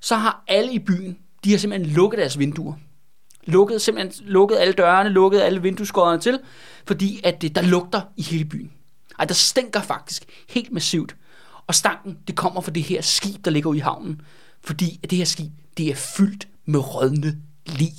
[SPEAKER 1] så har alle i byen, de har simpelthen lukket deres vinduer. Lukket, simpelthen lukket alle dørene, lukket alle vindueskoderne til, fordi at det, der lugter i hele byen. Ej, der stinker faktisk helt massivt. Og stanken, det kommer fra det her skib, der ligger ude i havnen. Fordi at det her skib, det er fyldt med rådne lig.